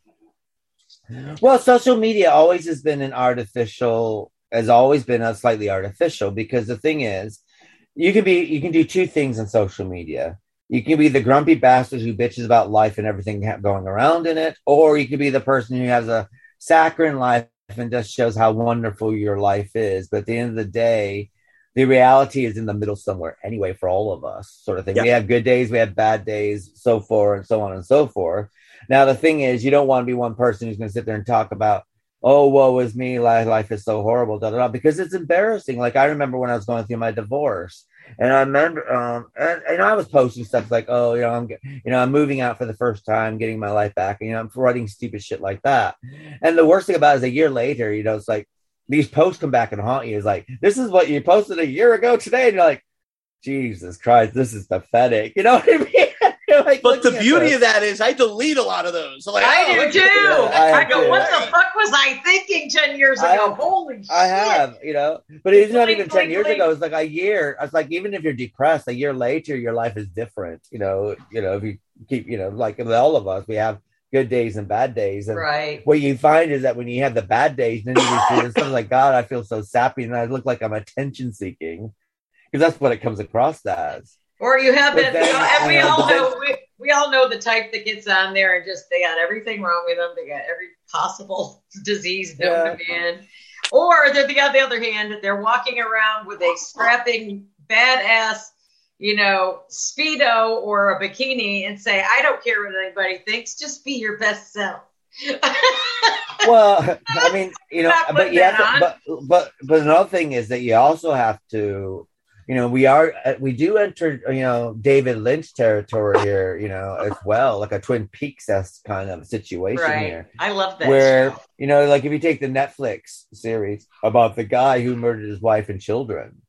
Well, social media always has been an artificial, has always been a slightly artificial because the thing is, you can be, you can do two things on social media. You can be the grumpy bastard who bitches about life and everything going around in it, or you could be the person who has a saccharine life and just shows how wonderful your life is. But at the end of the day, the reality is in the middle somewhere anyway for all of us, sort of thing. Yeah. We have good days, we have bad days, so forth and so on and so forth. Now the thing is, you don't want to be one person who's going to sit there and talk about, oh, woe is me, life, life is so horrible, da da da, because it's embarrassing. Like I remember when I was going through my divorce, and I remember, um, and, and I was posting stuff like, oh, you know, I'm, you know, I'm moving out for the first time, getting my life back, and you know, I'm writing stupid shit like that. And the worst thing about it is a year later, you know, it's like these posts come back and haunt you. It's like this is what you posted a year ago today, and you're like, Jesus Christ, this is pathetic. You know what I mean? You're like But the beauty of that is, I delete a lot of those. I'm like, I oh, do look too. at that. I I, go, do. what the fuck was I thinking ten years I ago? have- Holy shit! I have, you know, but it's not even 10 blink, years blink. ago. It's like a year. It's like, even if you're depressed, a year later, your life is different. You know, you know, if you keep, you know, like all of us, we have good days and bad days. And Right. what you find is that when you have the bad days, then you feel something like, God, I feel so sappy and I look like I'm attention seeking. Because that's what it comes across as. Or you have it, then- and we all know we, we all know the type that gets on there and just they got everything wrong with them. They got every possible disease known Yeah. to man. Or they're the on the other hand, they're walking around with a strapping badass, you know, speedo or a bikini and say, "I don't care what anybody thinks. Just be your best self." well, I mean, you know, but putting you have to, but but but another thing is that you also have to you know, we are uh, we do enter you know David Lynch territory here, you know, as well, like a Twin Peaks esque kind of situation right. here. I love that. Where show. you know, like if you take the Netflix series about the guy who murdered his wife and children,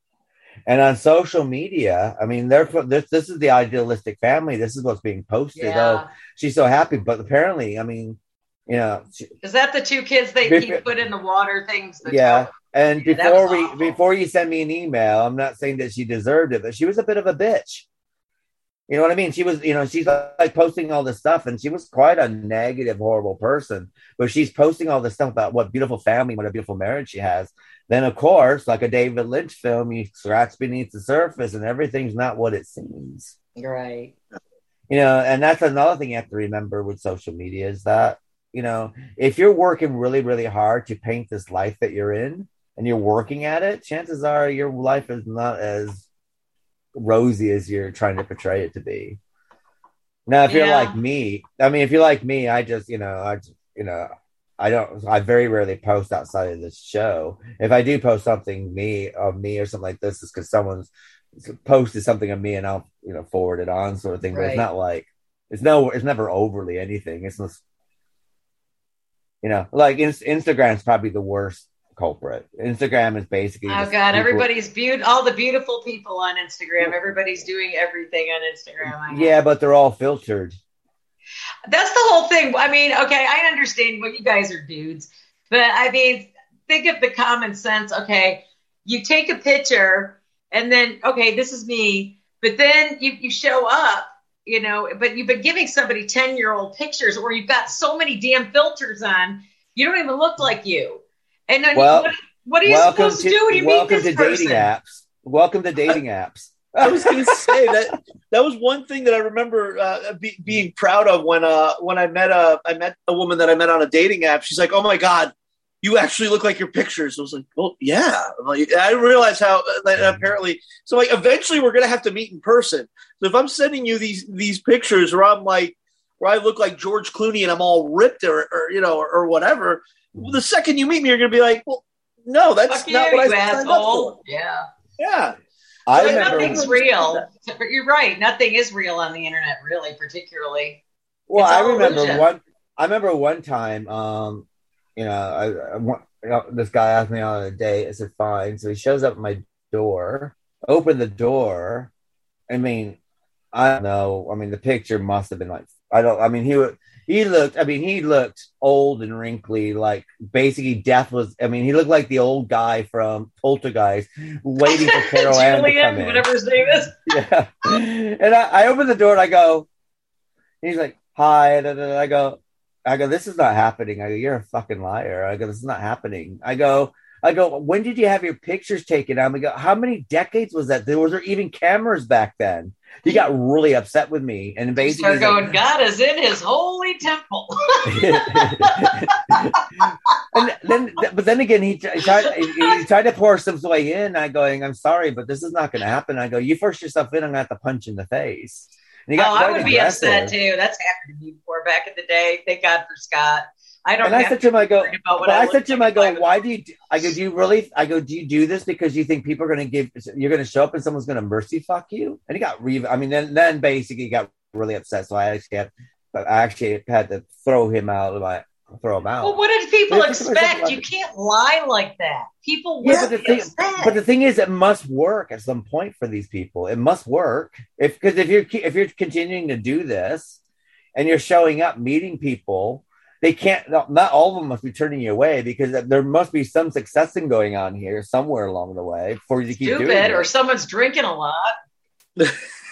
and on social media, I mean, they're this this is the idealistic family. This is what's being posted. Yeah. Oh, she's so happy, but apparently, I mean, you know, she- Is that the two kids they he put in the water things? Yeah. And Yeah, before we awful. before you send me an email, I'm not saying that she deserved it, but she was a bit of a bitch. You know what I mean? She was, you know, she's like posting all this stuff, and she was quite a negative, horrible person. But she's posting all this stuff about what beautiful family, what a beautiful marriage she has. Then, of course, like a David Lynch film, you scratch beneath the surface, and everything's not what it seems. Right. You know, and that's another thing you have to remember with social media is that, you know, if you're working really, really hard to paint this life that you're in and you're working at it, chances are your life is not as rosy as you're trying to portray it to be. Now, if you're like me, I mean, if you're like me, I just, you know, I, just, you know, I don't, I very rarely post outside of this show. If I do post something me of me or something like this, is because someone's posted something of me and I'll, you know, forward it on sort of thing. But it's not like, it's no, it's never overly anything. It's just, you know, like Inst- Instagram's probably the worst culprit. Instagram is basically. Oh God! people- Everybody's beaut. All the beautiful people on Instagram. Everybody's doing everything on Instagram. Yeah, but they're all filtered. That's the whole thing. I mean, okay, I understand what you guys are dudes, but I mean, think of the common sense. Okay, you take a picture and then, okay, this is me, but then you, you show up, you know, but you've been giving somebody 10 year old pictures or you've got so many damn filters on, you don't even look like you. And then Well, what, what are you welcome supposed to, do when you meet welcome this to person? dating apps. Welcome to dating apps. I was going to say that that was one thing that I remember uh, be, being proud of when uh, when I met a I met a woman that I met on a dating app. She's like, "Oh my god, you actually look like your pictures." I was like, "Well, yeah." I'm Like, I realized how uh, that apparently. So like, eventually, we're going to have to meet in person. So if I'm sending you these these pictures where I'm like where I look like George Clooney and I'm all ripped or, or you know or, or whatever, well, the second you meet me, you're going to be like, "Well, no, that's Fuck not you, what you I signed up for." Yeah. Yeah. I So nothing's real. But you're right. Nothing is real on the internet, really, particularly. Well, I remember illusion. one. I remember one time. Um, you know, I, I want- you know, this guy asked me out on a date. I said fine. So he shows up at my door. Open the door. I mean, I don't know. I mean, the picture must have been like I don't. I mean, he would. He looked. I mean, he looked old and wrinkly. Like basically, death was. I mean, he looked like the old guy from Poltergeist, waiting for Carol Anne to come in whatever his name is. yeah. And I, I open the door and I go, he's like, hi. And I go, I go, this is not happening. I go, you're a fucking liar. I go, this is not happening. I go, I go, when did you have your pictures taken? I go, how many decades was that? There was there even cameras back then. He got really upset with me and basically Start he's like- going, God is in his holy temple. and then, but then again, he, he tried. He, tried to pour some way in. I going, I'm sorry, but this is not going to happen. I go, you force yourself in. I'm going to have to punch in the face. Oh, I would be upset too. That's happened to me before back in the day. Thank God for Scott. I don't And I said to him, I go, worry about what but I, look said to him, I go, why do you? do- I go, do you really? I go, do you do this because you think people are going to give? You're going to show up and someone's going to mercy fuck you? And he got re. I mean, then then basically he got really upset. So I actually had, but I actually had to throw him out of my throw him out. Well, what did people like- expect? You can't lie like that. People Yeah, but the thing, but the thing is, it must work at some point for these people. It must work if because if you're if you're continuing to do this and you're showing up, meeting people, they can't. Not not all of them must be turning you away because there must be some successing going on here somewhere along the way for you to keep doing Stupid, it. or someone's drinking a lot.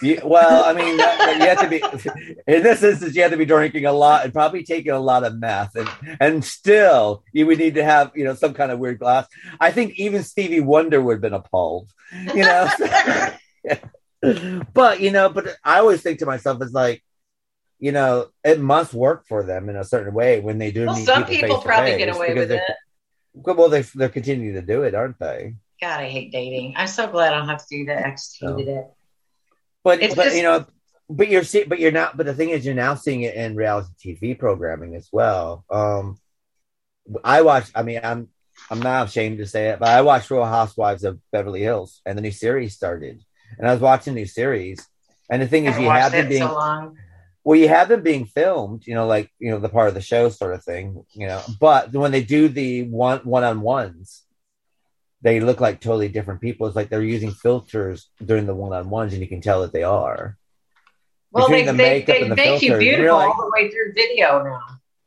You- well, I mean, you have to be in this instance. You have to be drinking a lot and probably taking a lot of meth, and and still you would need to have you know some kind of weird glass. I think even Stevie Wonder would have been appalled, you know. but you know, but I always think to myself, it's like, you know, it must work for them in a certain way when they do. Well, meet some people people probably get away with it. Well, they they're continuing to do it, aren't they? God, I hate dating. I'm so glad I don't have to do that. I just hated it. But It's but just- you know, but you're see, but you're not. But the thing is, you're now seeing it in reality TV programming as well. Um, I watch. I mean, I'm I'm not ashamed to say it, but I watched Real Housewives of Beverly Hills, and the new series started, and I was watching the new series, and the thing is, you have them it being so long. Well, you have them being filmed, you know, like you know the part of the show sort of thing, you know. But when they do the one one on ones, they look like totally different people. It's like they're using filters during the one on ones, and you can tell that they are. Well, they, Between they, makeup they and the make you filters, you're beautiful like- all the way through video now.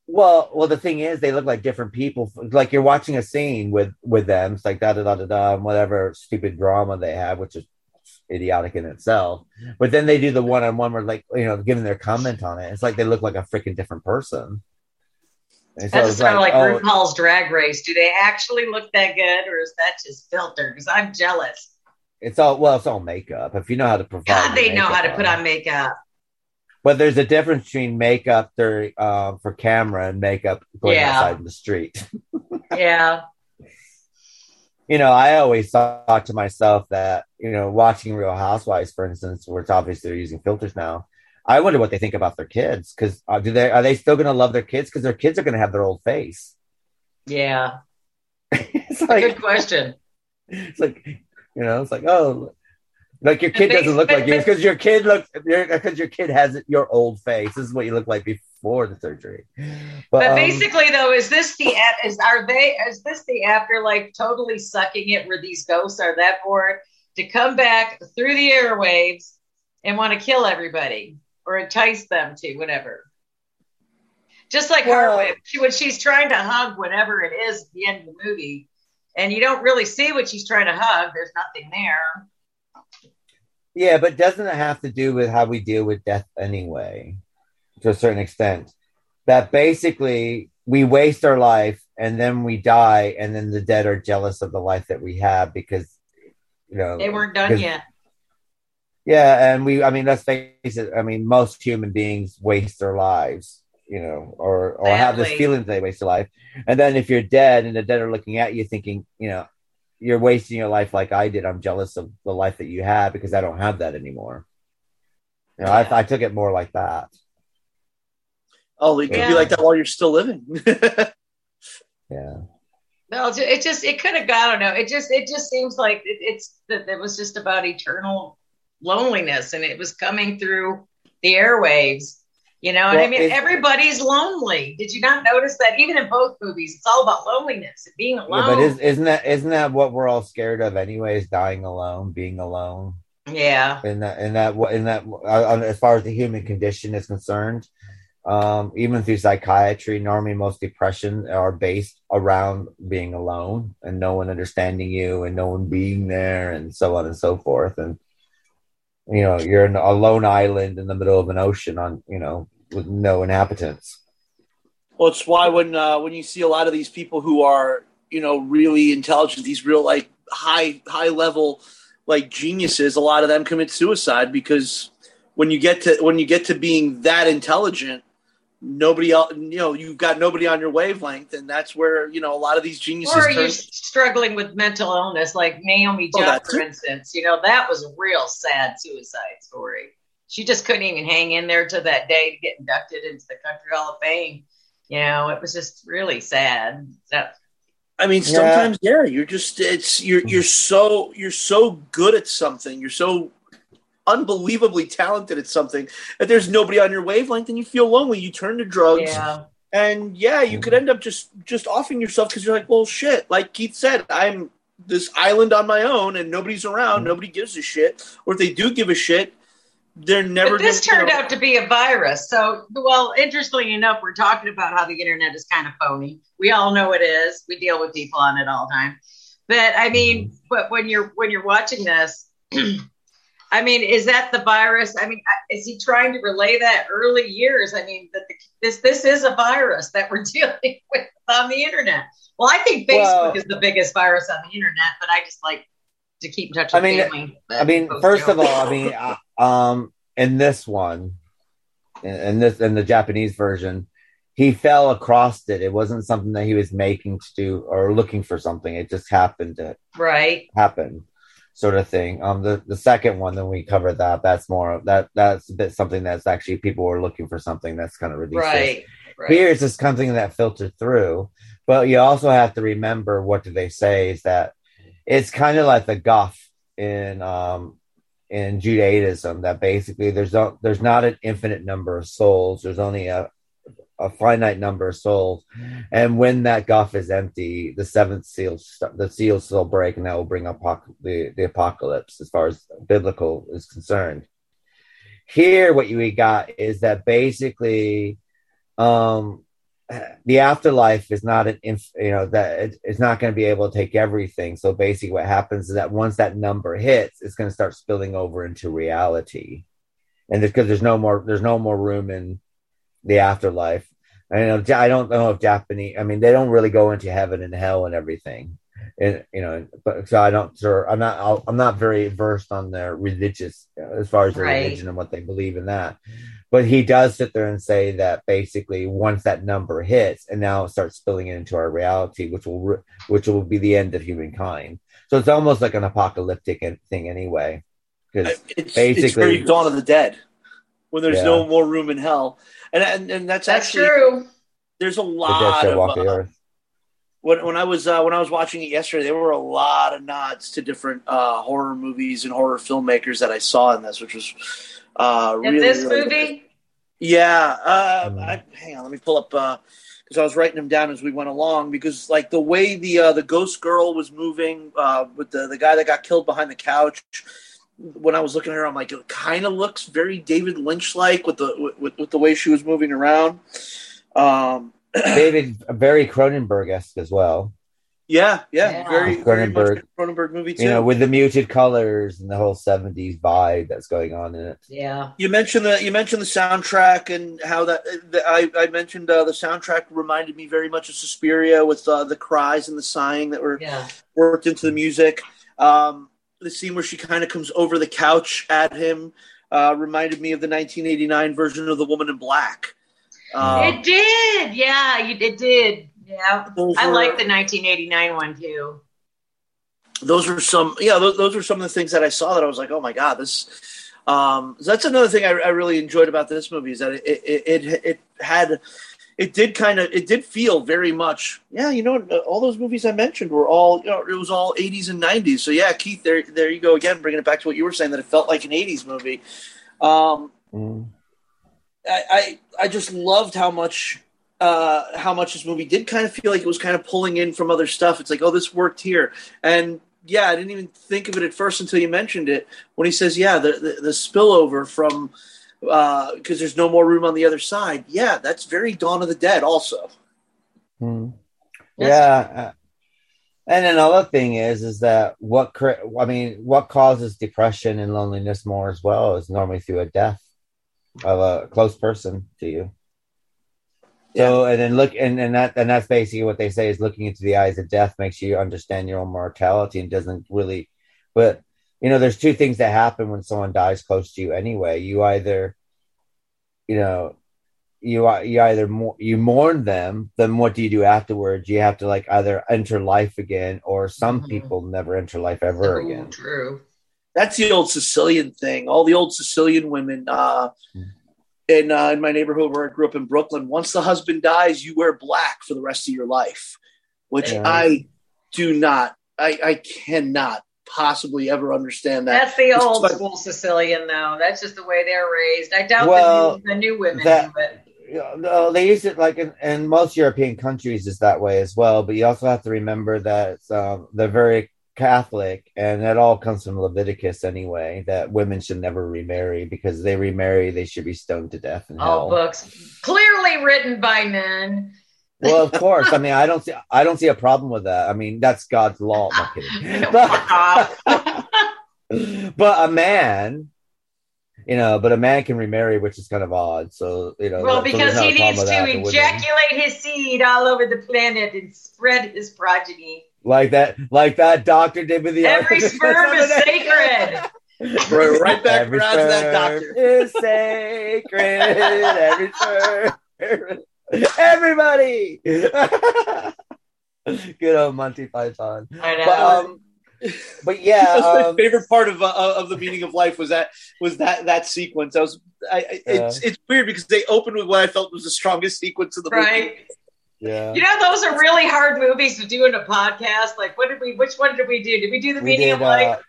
Well, well, the thing is, they look like different people. Like you're watching a scene with with them. It's like da da da da da, and whatever stupid drama they have, which is idiotic in itself. But then they do the one on one where, like, you know, giving their comment on it. It's like they look like a freaking different person. And so That's sort of like oh, RuPaul's Drag Race. Do they actually look that good, or is that just filter? Because I'm jealous. it's all well, it's all makeup. If you know how to provide, God, the they know how to put on makeup. But there's a difference between makeup during, uh, for camera and makeup going Yeah. outside in the street. Yeah. You know, I always thought to myself that, you know, watching Real Housewives, for instance, where it's obviously they're using filters now, I wonder what they think about their kids. Because uh, do they are they still going to love their kids? Because their kids are going to have their old face. Yeah. it's like Good question. It's like you know, it's like oh, like your kid they- doesn't look like you because your kid looks because your kid has your old face. This is what you look like before the surgery. But, um, basically, though, is this the is are they is this the afterlife totally sucking it where these ghosts are that bored to come back through the airwaves and want to kill everybody or entice them to whatever? Just like her, she, when she's trying to hug whatever it is at the end of the movie, and you don't really see what she's trying to hug. There's nothing there. Yeah, but doesn't it have to do with how we deal with death anyway, to a certain extent? That basically we waste our life and then we die, and then the dead are jealous of the life that we have because, you know, They weren't done yet. Yeah, and we, I mean, let's face it. I mean, most human beings waste their lives, you know, or or have this feeling that they waste their life. And then if you're dead and the dead are looking at you, thinking, you know, you're wasting your life like I did. I'm jealous of the life that you had because I don't have that anymore. You know, I, I took it more like that. Oh, it could Yeah. be like that while you're still living. yeah. No, it just it could have got. I don't know. It just it just seems like it, it's that it was just about eternal loneliness, and it was coming through the airwaves. You know, and I mean, it- everybody's lonely. Did you not notice that? Even in both movies, it's all about loneliness and being alone. Yeah, but is, isn't that isn't that what we're all scared of anyways? Dying alone, being alone. yeah, in that in that in that uh, as far as the human condition is concerned um even through psychiatry normally most depression are based around being alone and no one understanding you and no one being there and so on and so forth. And you know you're in a lone island in the middle of an ocean on you know with no inhabitants. Well, it's why when uh, when you see a lot of these people who are you know really intelligent, these real like high high level like geniuses, a lot of them commit suicide because when you get to when you get to being that intelligent, nobody else you know you've got nobody on your wavelength, and that's where you know a lot of these geniuses or are turn. you struggling with mental illness, like Naomi Oh, Judd, that for instance? You know, that was a real sad suicide story. She just couldn't even hang in there to that day to get inducted into the Country Hall of Fame. You know, it was just really sad. That, I mean, Yeah. sometimes yeah, you're just it's you're you're so you're so good at something, you're so unbelievably talented at something that there's nobody on your wavelength, and you feel lonely. You turn to drugs, Yeah. and yeah, you could end up just just offing yourself because you're like, well, shit. Like Keith said, I'm this island on my own, and nobody's around. Nobody gives a shit, or if they do give a shit, they're never. but this gonna, you turned know- out to be a virus. So, well, interestingly enough, we're talking about how the internet is kind of phony. We all know it is. We deal with people on it all the time. But I mean, mm-hmm. but when you're when you're watching this, I mean, is that the virus? I mean, is he trying to relay that early years? I mean, that the, this this is a virus that we're dealing with on the internet. Well, I think Facebook Well- is the biggest virus on the internet, but I just like to keep in touch I mean, family. I mean, first of all, I mean, uh, um, in this one, in, in this in the Japanese version, he fell across it. It wasn't something that he was making to do or looking for something. It just happened to right. happen, sort of thing. Um, the the second one, then we covered that. That's more that that's a bit something that's actually people were looking for something that's kind of ridiculous. Right. Right. Here it's just something that filtered through. But you also have to remember what do they say is that it's kind of like the Guf in um in Judaism that basically there's no, there's not an infinite number of souls. There's only a a finite number of souls, and when that Guf is empty, the seventh seal the seals will break, and that will bring apoc- the the apocalypse as far as biblical is concerned. Here, what you got is that basically, um, the afterlife is not an inf- you know that it, it's not going to be able to take everything. So basically what happens is that once that number hits it's going to start spilling over into reality. And because there's no more there's no more room in the afterlife. I know i don't know if japanese i mean they don't really go into heaven and hell and everything. And you know but so i don't sure i'm not i'm not very versed on their religious as far as their Right. religion and what they believe in that. But he does sit there and say that basically once that number hits and now it starts spilling into our reality which will re- which will be the end of humankind. So it's almost like an apocalyptic thing anyway. Because It's, basically it's very Dawn of the Dead when there's Yeah. no more room in hell, and and, and that's, That's actually true. there's a lot shall of walk the uh, earth when when I was uh, when I was watching it yesterday, there were a lot of nods to different uh, horror movies and horror filmmakers that I saw in this, which was uh, In really this really movie, Yeah, uh, Mm. I, hang on, let me pull up because I was writing them down as we went along. Because like the way the uh, the ghost girl was moving uh, with the the guy that got killed behind the couch. When I was looking at her, I'm like, it kind of looks very David Lynch like with the with, with the way she was moving around. Um, david very cronenberg-esque as well yeah, yeah, Yeah. very very much Cronenberg. a Cronenberg movie too. you know with the muted colors and the whole 70s vibe that's going on in it yeah. You mentioned the you mentioned the soundtrack and how that the, I, I mentioned uh, the soundtrack reminded me very much of Suspiria with uh, the cries and the sighing that were Yeah. worked into the music. Um, the scene where she kind of comes over the couch at him uh, reminded me of the 1989 version of The Woman in Black. Um, it did. Yeah, you, it did. Yeah. Those I like the 1989 one too. those were some yeah those, those were some of the things that i saw that i was like oh my god this um that's another thing I, I really enjoyed about this movie is that it it it, it had it did kind of it did feel very much yeah you know all those movies i mentioned were all you know it was all 80s and 90s so yeah keith there there you go again bringing it back to what you were saying that it felt like an 80s movie um Mm. I, I I just loved how much uh, how much this movie did kind of feel like it was kind of pulling in from other stuff. It's like, oh, this worked here, and yeah, I didn't even think of it at first until you mentioned it when he says, yeah, the the, the spillover from because there's no more room on the other side. Yeah, that's very Dawn of the Dead, also. Hmm. Yeah. uh, And another thing is, is that what I mean, what causes depression and loneliness more as well is normally through a death of a close person to you. So, and then look, and, and that, and that's basically what they say is looking into the eyes of death makes you understand your own mortality and doesn't really, but you know, there's two things that happen when someone dies close to you anyway. You either, you know, you you either mo- you mourn them then what do you do afterwards you have to like either enter life again or some people never enter life ever again True. That's the old Sicilian thing. All the old Sicilian women uh, in uh, in my neighborhood where I grew up in Brooklyn. Once the husband dies, you wear black for the rest of your life, which Yeah. I do not. I, I cannot possibly ever understand that. That's the It's old like- school Sicilian, though. That's just the way they're raised. I doubt Well, the, new, the new women that- do it. Yeah, no, they use it like in, in most European countries is that way as well. But you also have to remember that um, they're very Catholic, and that all comes from Leviticus anyway. That women should never remarry because they remarry, they should be stoned to death in All hell. books clearly written by men. Well, of course. I mean, I don't see, I don't see a problem with that. I mean, that's God's law. No kidding. But, but a man, you know, but a man can remarry, which is kind of odd. So you know, Well, because not he needs to that, but women- ejaculate his seed all over the planet and spread his progeny. like that, like that doctor did with the Every sperm is sacred. Right, right back Every around to that sperm doctor. is sacred. Every sperm. Everybody. Good old Monty Python. I know. But, um, but yeah, That's my um, favorite part of uh, of the meaning of life was that was that that sequence. I was, I, I- it's it's weird because they opened with what I felt was the strongest sequence of the movie. Yeah. You know, those are really hard movies to do in a podcast. Like, what did we? Which one did we do? Did we do the We meaning did. of life? Uh,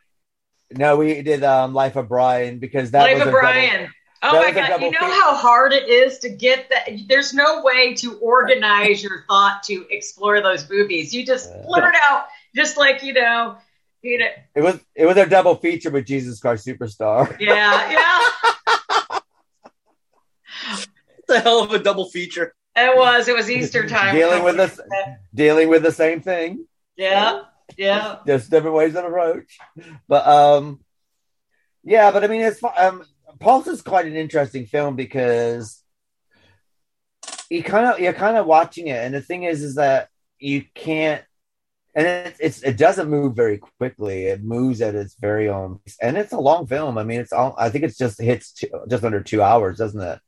no, we did um, Life of Brian because that Life was of a double- Brian. Oh that my god! You know feature. how hard it is to get that. There's no way to organize your thought to explore those movies. You just blurt out, just like you know, you know. It was it was a double feature with Jesus Christ Superstar. Yeah, yeah. the hell of a double feature. It was. It was Easter time. dealing with this, dealing with the same thing, Yeah, yeah. just different ways of approach. But um, yeah, but I mean, it's um, Pulse is quite an interesting film because you kind of you're kind of watching it, and the thing is, is that you can't. And it's, it's it doesn't move very quickly. It moves at its very own, and it's a long film. I mean, it's all. I think it's just hits two, just under two hours, doesn't it?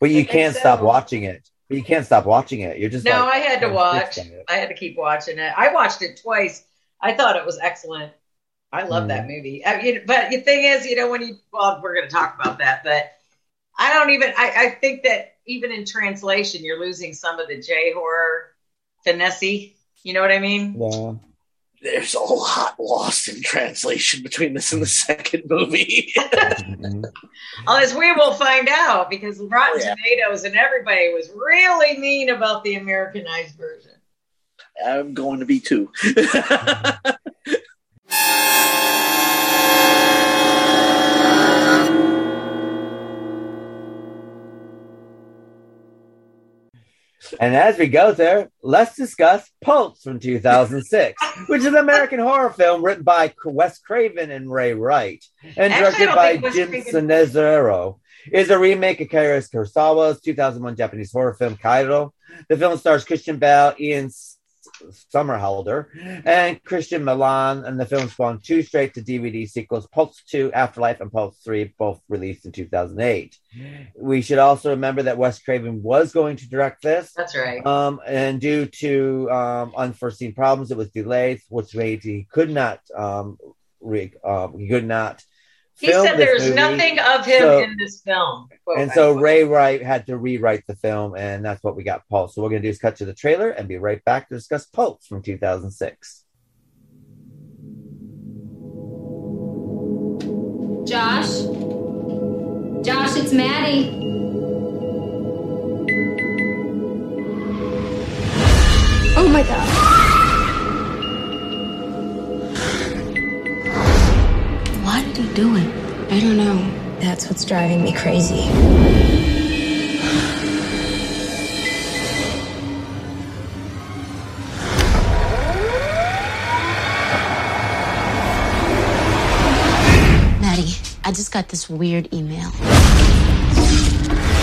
But you can't stop watching it. But you can't stop watching it. You're just No, like, I had to watch. it. I had to keep watching it. I watched it twice. I thought it was excellent. I love Mm. that movie. I, you but the thing is, you know, when you well, we're going to talk about that, but I don't even. I, I think that even in translation, you're losing some of the J horror finesse. You know what I mean? Yeah. There's a lot lost in translation between this and the second movie. As we will find out, because Rotten Oh, yeah. Tomatoes and everybody was really mean about the Americanized version. I'm going to be too. And as we go there, let's discuss Pulse from 2006, which is an American horror film written by Wes Craven and Ray Wright and directed by Jim Craven- Is a remake of Kara Kurosawa's 2001 Japanese horror film Kairo. The film stars Kristen Bell, Ian S- Somerhalder, and Christina Milian, and the film spawned two straight to DVD sequels, Pulse 2, Afterlife, and Pulse 3, both released in 2008. We should also remember that Wes Craven was going to direct this. That's right. Um, and due to um, unforeseen problems, it was delayed, which made he could not um, re- um, he could not. He said there's movie. nothing of him So- in this film. quote and so unquote. Ray Wright had to rewrite the film, and that's what we got Pulse. So what we're gonna do is cut to the trailer and be right back to discuss Pulse from 2006. Josh? Josh, it's Maddie. Oh my god. Why did he do it? I don't know. That's what's driving me crazy. Maddie, I just got this weird email.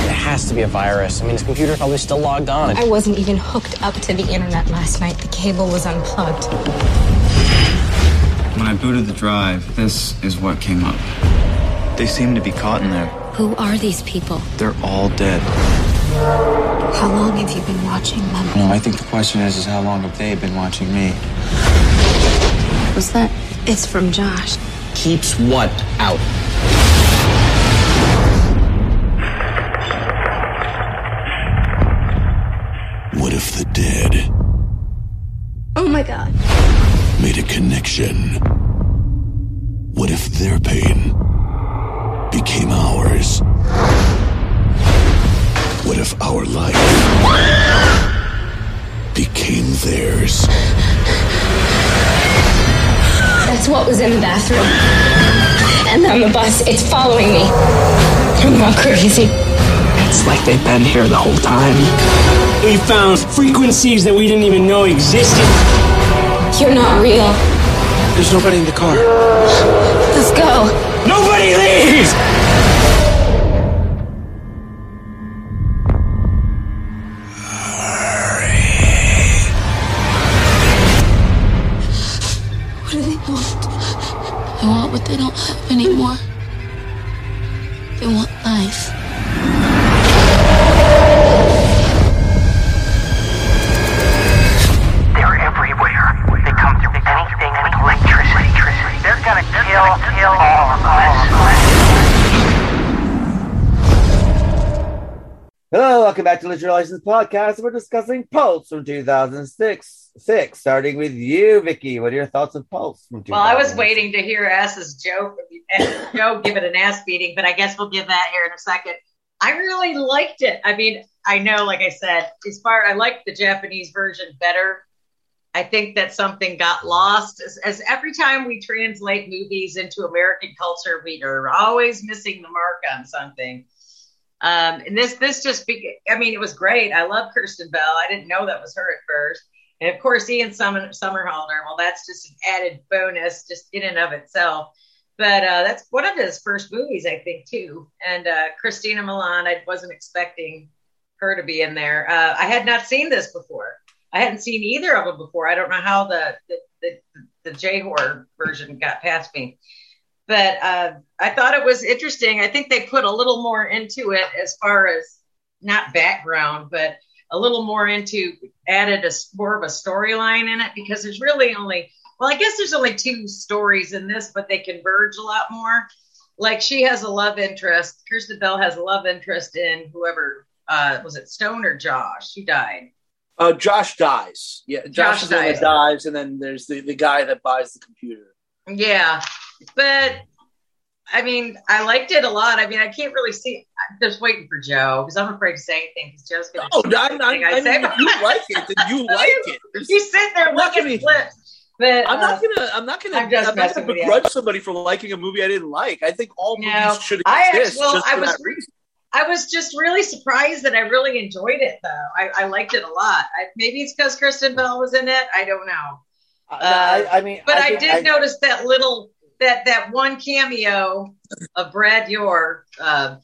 It has to be a virus. I mean, his computer's probably still logged on. I wasn't even hooked up to the internet last night. The cable was unplugged. When I booted the drive, this is what came up. They seem to be caught in there. Who are these people? They're all dead. How long have you been watching them? No, I think the question is, is how long have they been watching me? What's that? It's from Josh. Keeps what out? What if the dead Oh my god. made a connection? What if their pain became ours? What if our life became theirs? That's what was in the bathroom. And on the bus, it's following me. I'm not crazy. It's like they've been here the whole time. We found frequencies that we didn't even know existed. You're not real. There's nobody in the car. Let's go. Nobody leaves! What do they want? They want what they don't have anymore. They want life. Welcome back to Literary License Podcast. We're discussing Pulse from 2006. Six, starting with you, Vicky. What are your thoughts on Pulse from 2006? Well, I was waiting to hear Ass's joke, Joe give it an ass beating, but I guess we'll give that here in a second. I really liked it. I mean, I know, like I said, as far I liked the Japanese version better. I think that something got lost. As, as every time we translate movies into American culture, we are always missing the mark on something. Um, and this, this just, be, I mean, it was great. I love Kristen Bell. I didn't know that was her at first. And of course, Ian Summer, Somerhalder. Well, that's just an added bonus, just in and of itself. But uh, that's one of his first movies, I think, too. And uh, Christina Milian, I wasn't expecting her to be in there. Uh, I had not seen this before. I hadn't seen either of them before. I don't know how the the the, the J horror version got past me but uh, I thought it was interesting. I think they put a little more into it as far as not background, but a little more into added a more of a storyline in it because there's really only well, I guess there's only two stories in this, but they converge a lot more. Like she has a love interest. Kristen Bell has a love interest in whoever uh, was it Stone or Josh who died. Uh, Josh dies. Yeah, Josh, Josh is the one that dies. dies, and then there's the, the guy that buys the computer. Yeah, but I mean, I liked it a lot. I mean, I can't really see. I'm just waiting for Joe because I'm afraid to say anything because Joe's going to. Oh, no, I'm not. I mean, if you like it, then you like it. There's- You sit there looking gonna- flips. But I'm uh, not gonna. I'm not gonna. I'm I'm, not gonna begrudge somebody for liking a movie I didn't like. I think all No, movies should I exist actually, well, I was. I was just really surprised that I really enjoyed it, though. I, I liked it a lot. I, maybe it's because Kristen Bell was in it. I don't know. Uh, I, I mean, but I, think did notice that little that that one cameo of Brad Yor, uh,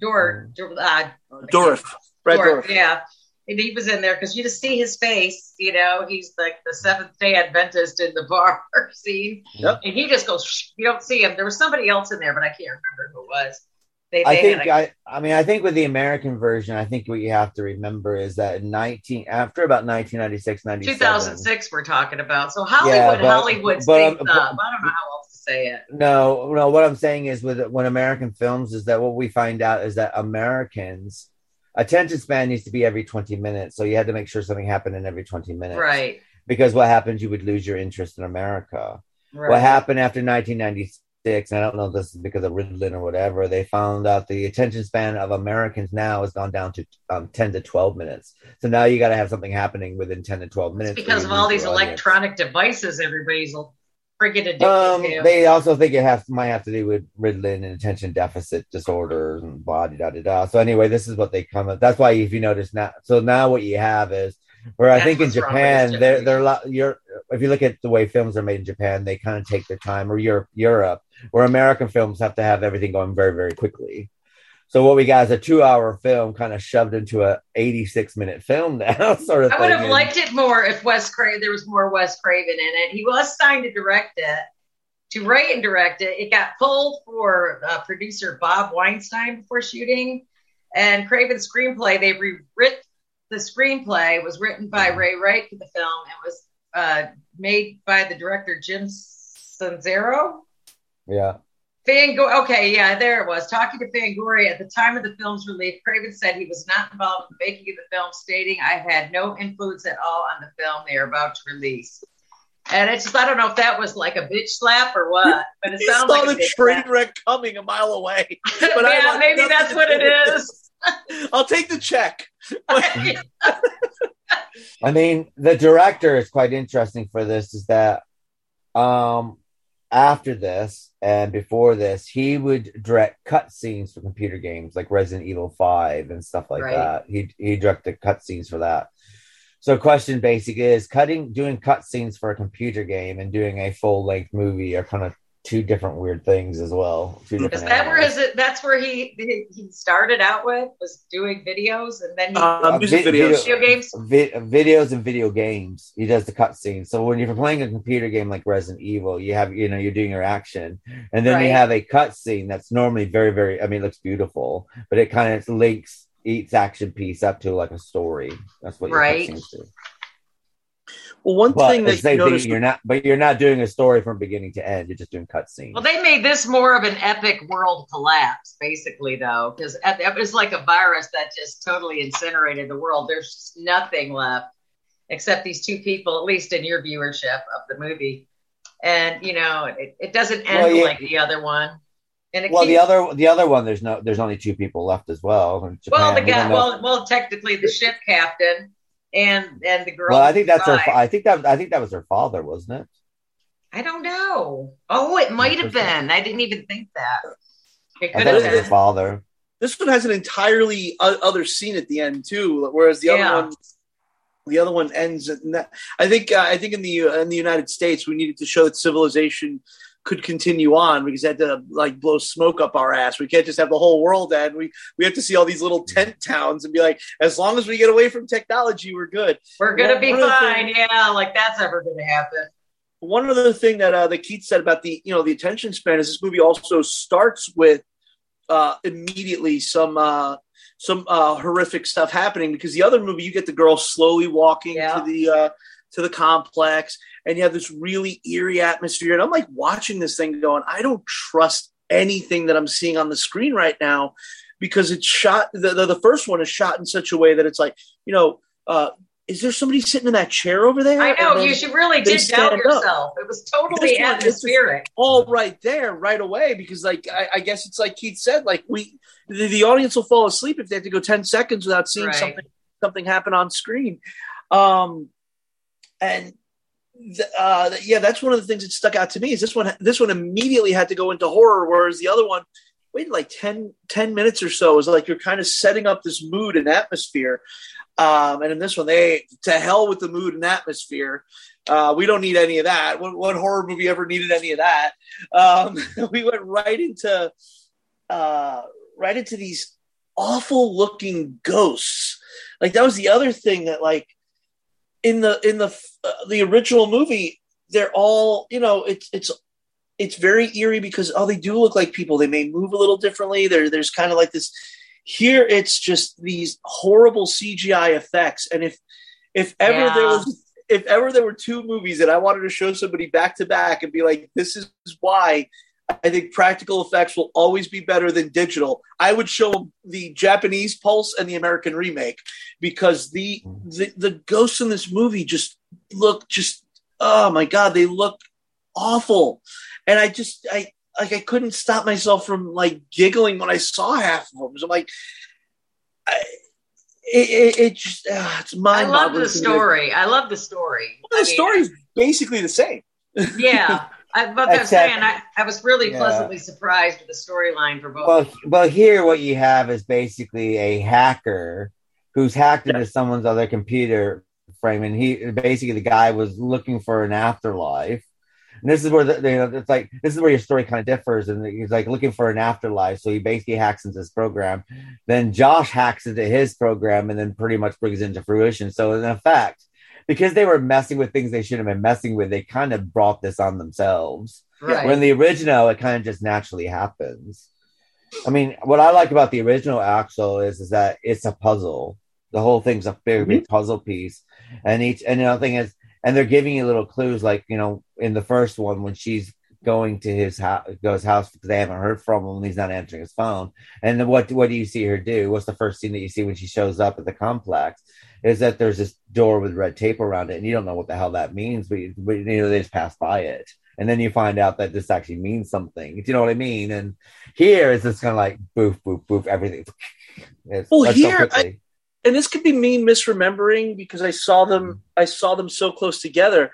Dor, uh, Dourif, Brad Dor- Dourif. yeah, and he was in there because you just see his face. You know, he's like the Seventh Day Adventist in the bar scene, Yep. and he just goes. "Shh," You don't see him. There was somebody else in there, but I can't remember who it was. They, I think a- I, I mean I think with the American version, I think what you have to remember is that in 19 after about 1996, 97, 2006 we're talking about. So Hollywood, Yeah, but- Hollywood but, stays um, up. I don't know how say it. No, no. What I'm saying is, with when American films, is that what we find out is that Americans attention span needs to be every 20 minutes. So you had to make sure something happened in every 20 minutes, Right. Because what happens, you would lose your interest in America. Right. What happened after 1996? And I don't know if this is because of Ritalin or whatever. They found out the attention span of Americans now has gone down to um, 10 to 12 minutes. So now you got to have something happening within 10 to 12 minutes. or Because of all these audience. electronic devices, everybody's friggin' addicted Um, to. they also think it has might have to do with Ritalin and attention deficit disorders and blah da da da. So anyway, this is what they come up. That's why if you notice now, so now what you have is where I think in what's wrong with Japan they're they're a lot. You're if you look at the way films are made in Japan, they kind of take their time, or Europe, Europe, where American films have to have everything going very very quickly. So what we got is a two-hour film kind of shoved into a 86-minute film now, sort of I would have liked it more if Wes Craven there was more Wes Craven in it. He was signed to direct it, to write and direct it. It got pulled for uh, producer Bob Weinstein before shooting, and Craven's screenplay they rewrit the screenplay was written by Ray Wright for the film. It was uh, made by the director Jim Sonzero. yeah. Fangoria, okay, yeah, there it was. Talking to Fangoria at the time of the film's release, Craven said he was not involved in the making of the film, stating, "I've had no influence at all on the film they are about to release." And it's just, I don't know if that was like a bitch slap or what, but it He sounds saw like a the train slap. wreck coming a mile away. But I yeah, want maybe that's what do it with is. I'll take the check. I mean, the director is quite interesting for this. Is that um after this and before this, he would direct cutscenes for computer games like Resident Evil Five and stuff like Right. that. He he directed cutscenes for that. So, question basic is cutting doing cutscenes for a computer game and doing a full length movie are kind of two different weird things as well. Two Is that where animals. is it? That's where he he he started out with was doing videos, and then he Uh, vi- video games. vi- videos and video games. He does the cutscenes. So when you're playing a computer game like Resident Evil, you have you know you're doing your action, and then you have a cutscene that's normally very very. I mean, it looks beautiful, but it kind of links each action piece up to like a story. That's what your Right. Cutscenes do. Well, one But thing that the you same thing, notice you're not, but you're not doing a story from beginning to end. You're just doing cutscenes. Well, they made this more of an epic world collapse, basically, though, because it was like a virus that just totally incinerated the world. There's nothing left except these two people, at least in your viewership of the movie. And you know, it, it doesn't end Well, yeah. like the other one. And it well, the other the other one, there's no, there's only two people left as well. in well, the guy, know- well, well, technically the ship captain and and the girl. well, I think that's her. I think that I think that was her father, wasn't it? I don't know. Oh, it might have been. I didn't even think that. It I could thought it have was her father. this one has an entirely other scene at the end too, whereas the Yeah. other one, the other one ends. In that, I think uh, I think in the uh, in the United States we needed to show that civilization could continue on because had to like blow smoke up our ass. We can't just have the whole world end. We we have to see all these little tent towns and be like, as long as we get away from technology, we're good. We're gonna One- be fine. things- Yeah, like that's ever gonna happen. one other thing that uh, that Keith said about the you know the attention span is this movie also starts with uh, immediately some uh, some uh, horrific stuff happening because the other movie you get the girl slowly walking to the uh, to the complex and you have this really eerie atmosphere and I'm like watching this thing going I don't trust anything that I'm seeing on the screen right now because it's shot the, the, the first one is shot in such a way that it's like you know uh, is there somebody sitting in that chair over there? I know you should really did doubt stand up. yourself. It was totally one, atmospheric. all right there right away because like I, I guess it's like Keith said like we the, the audience will fall asleep if they have to go 10 seconds without seeing Right. something something happen on screen um and th- uh yeah that's one of the things that stuck out to me is this one this one immediately had to go into horror whereas the other one waited like 10 10 minutes or so was like you're kind of setting up this mood and atmosphere um and in this one they to hell with the mood and atmosphere uh, we don't need any of that. What, what horror movie ever needed any of that? Um, we went right into uh, right into these awful looking ghosts. Like that was the other thing that like in the in the uh, the original movie, they're all you know it's it's it's very eerie because oh they do look like people. They may move a little differently. There there's kind of like this. Here it's just these horrible CGI effects, and if if ever there was if ever there were two movies that I wanted to show somebody back to back and be like, this is why I think practical effects will always be better than digital, I would show the Japanese Pulse and the American remake because the the, the ghosts in this movie just look just oh my god, they look awful, and I just I like I couldn't stop myself from like giggling when I saw half of them. So I'm like. I, it, it, it just uh, it's I love the story. I love the story. the I mean, story's basically the same. yeah. I, but I'm saying I, I was really Yeah. pleasantly surprised with the storyline for both. Well, well, here what you have is basically a hacker who's hacked into someone's other computer frame, and he basically the guy was looking for an afterlife. And this is where the, you know, it's like this is where your story kind of differs, and he's like looking for an afterlife. So he basically hacks into this program. Then Josh hacks into his program, and then pretty much brings it into fruition. So in effect, because they were messing with things they shouldn't have been messing with, they kind of brought this on themselves. Right. When the original, it kind of just naturally happens. I mean, what I like about the original Axel is is that it's a puzzle. The whole thing's a big, big puzzle piece, and each and the other thing is, and they're giving you little clues, like you know, in the first one when she's going to his house, goes house because they haven't heard from him, and he's not answering his phone. And then what what do you see her do? What's the first scene that you see when she shows up at the complex? Is that there's this door with red tape around it, and you don't know what the hell that means, but, you, but you know they just pass by it, and then you find out that this actually means something. Do you know what I mean? And here is it's just kind of like boof, boof, boof, everything. It's, Well, that's so here, and this could be me misremembering because I saw them mm-hmm. I saw them so close together.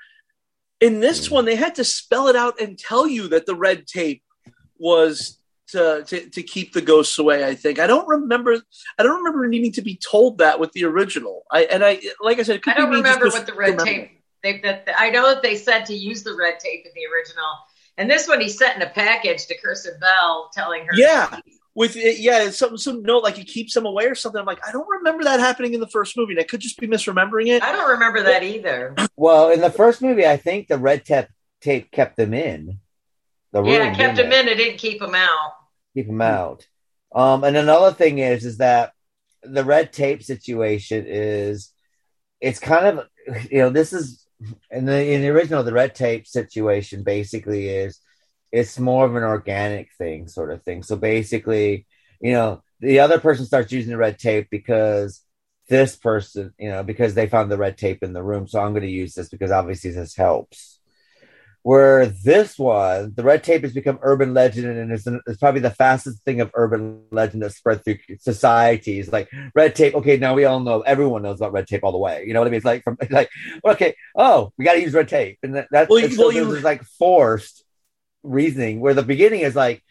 In this mm. one, they had to spell it out and tell you that the red tape was to, to to keep the ghosts away. I think I don't remember. I don't remember needing to be told that with the original. I and I like I said, it could I don't be just remember what the red remembering. tape. They, that, I know that they said to use the red tape in the original, and this one he sent in a package to Kristen Bell, telling her. Yeah, with it, yeah, it's some some note like it keeps them away or something. I'm like, I don't remember that happening in the first movie. And I could just be misremembering it. I don't remember that either. Well, in the first movie, I think the red tape tape kept them in the room. yeah, it kept didn't in. It didn't keep them out. Keep them out. Um, and another thing is, is that the red tape situation is, it's kind of, you know, this is in the in the original, the red tape situation basically is it's more of an organic thing, sort of thing. So basically, you know, the other person starts using the red tape because this person, you know, because they found the red tape in the room. So I'm going to use this because obviously this helps. Where this one, the red tape has become urban legend and it's, it's probably the fastest thing of urban legend that spread through societies. Like red tape, okay, now we all know, everyone knows about red tape all the way. You know what I mean? It's like, from like, okay, oh, we got to use red tape. And that, that's Well, well, you- so well, you- like forced reasoning where the beginning is like,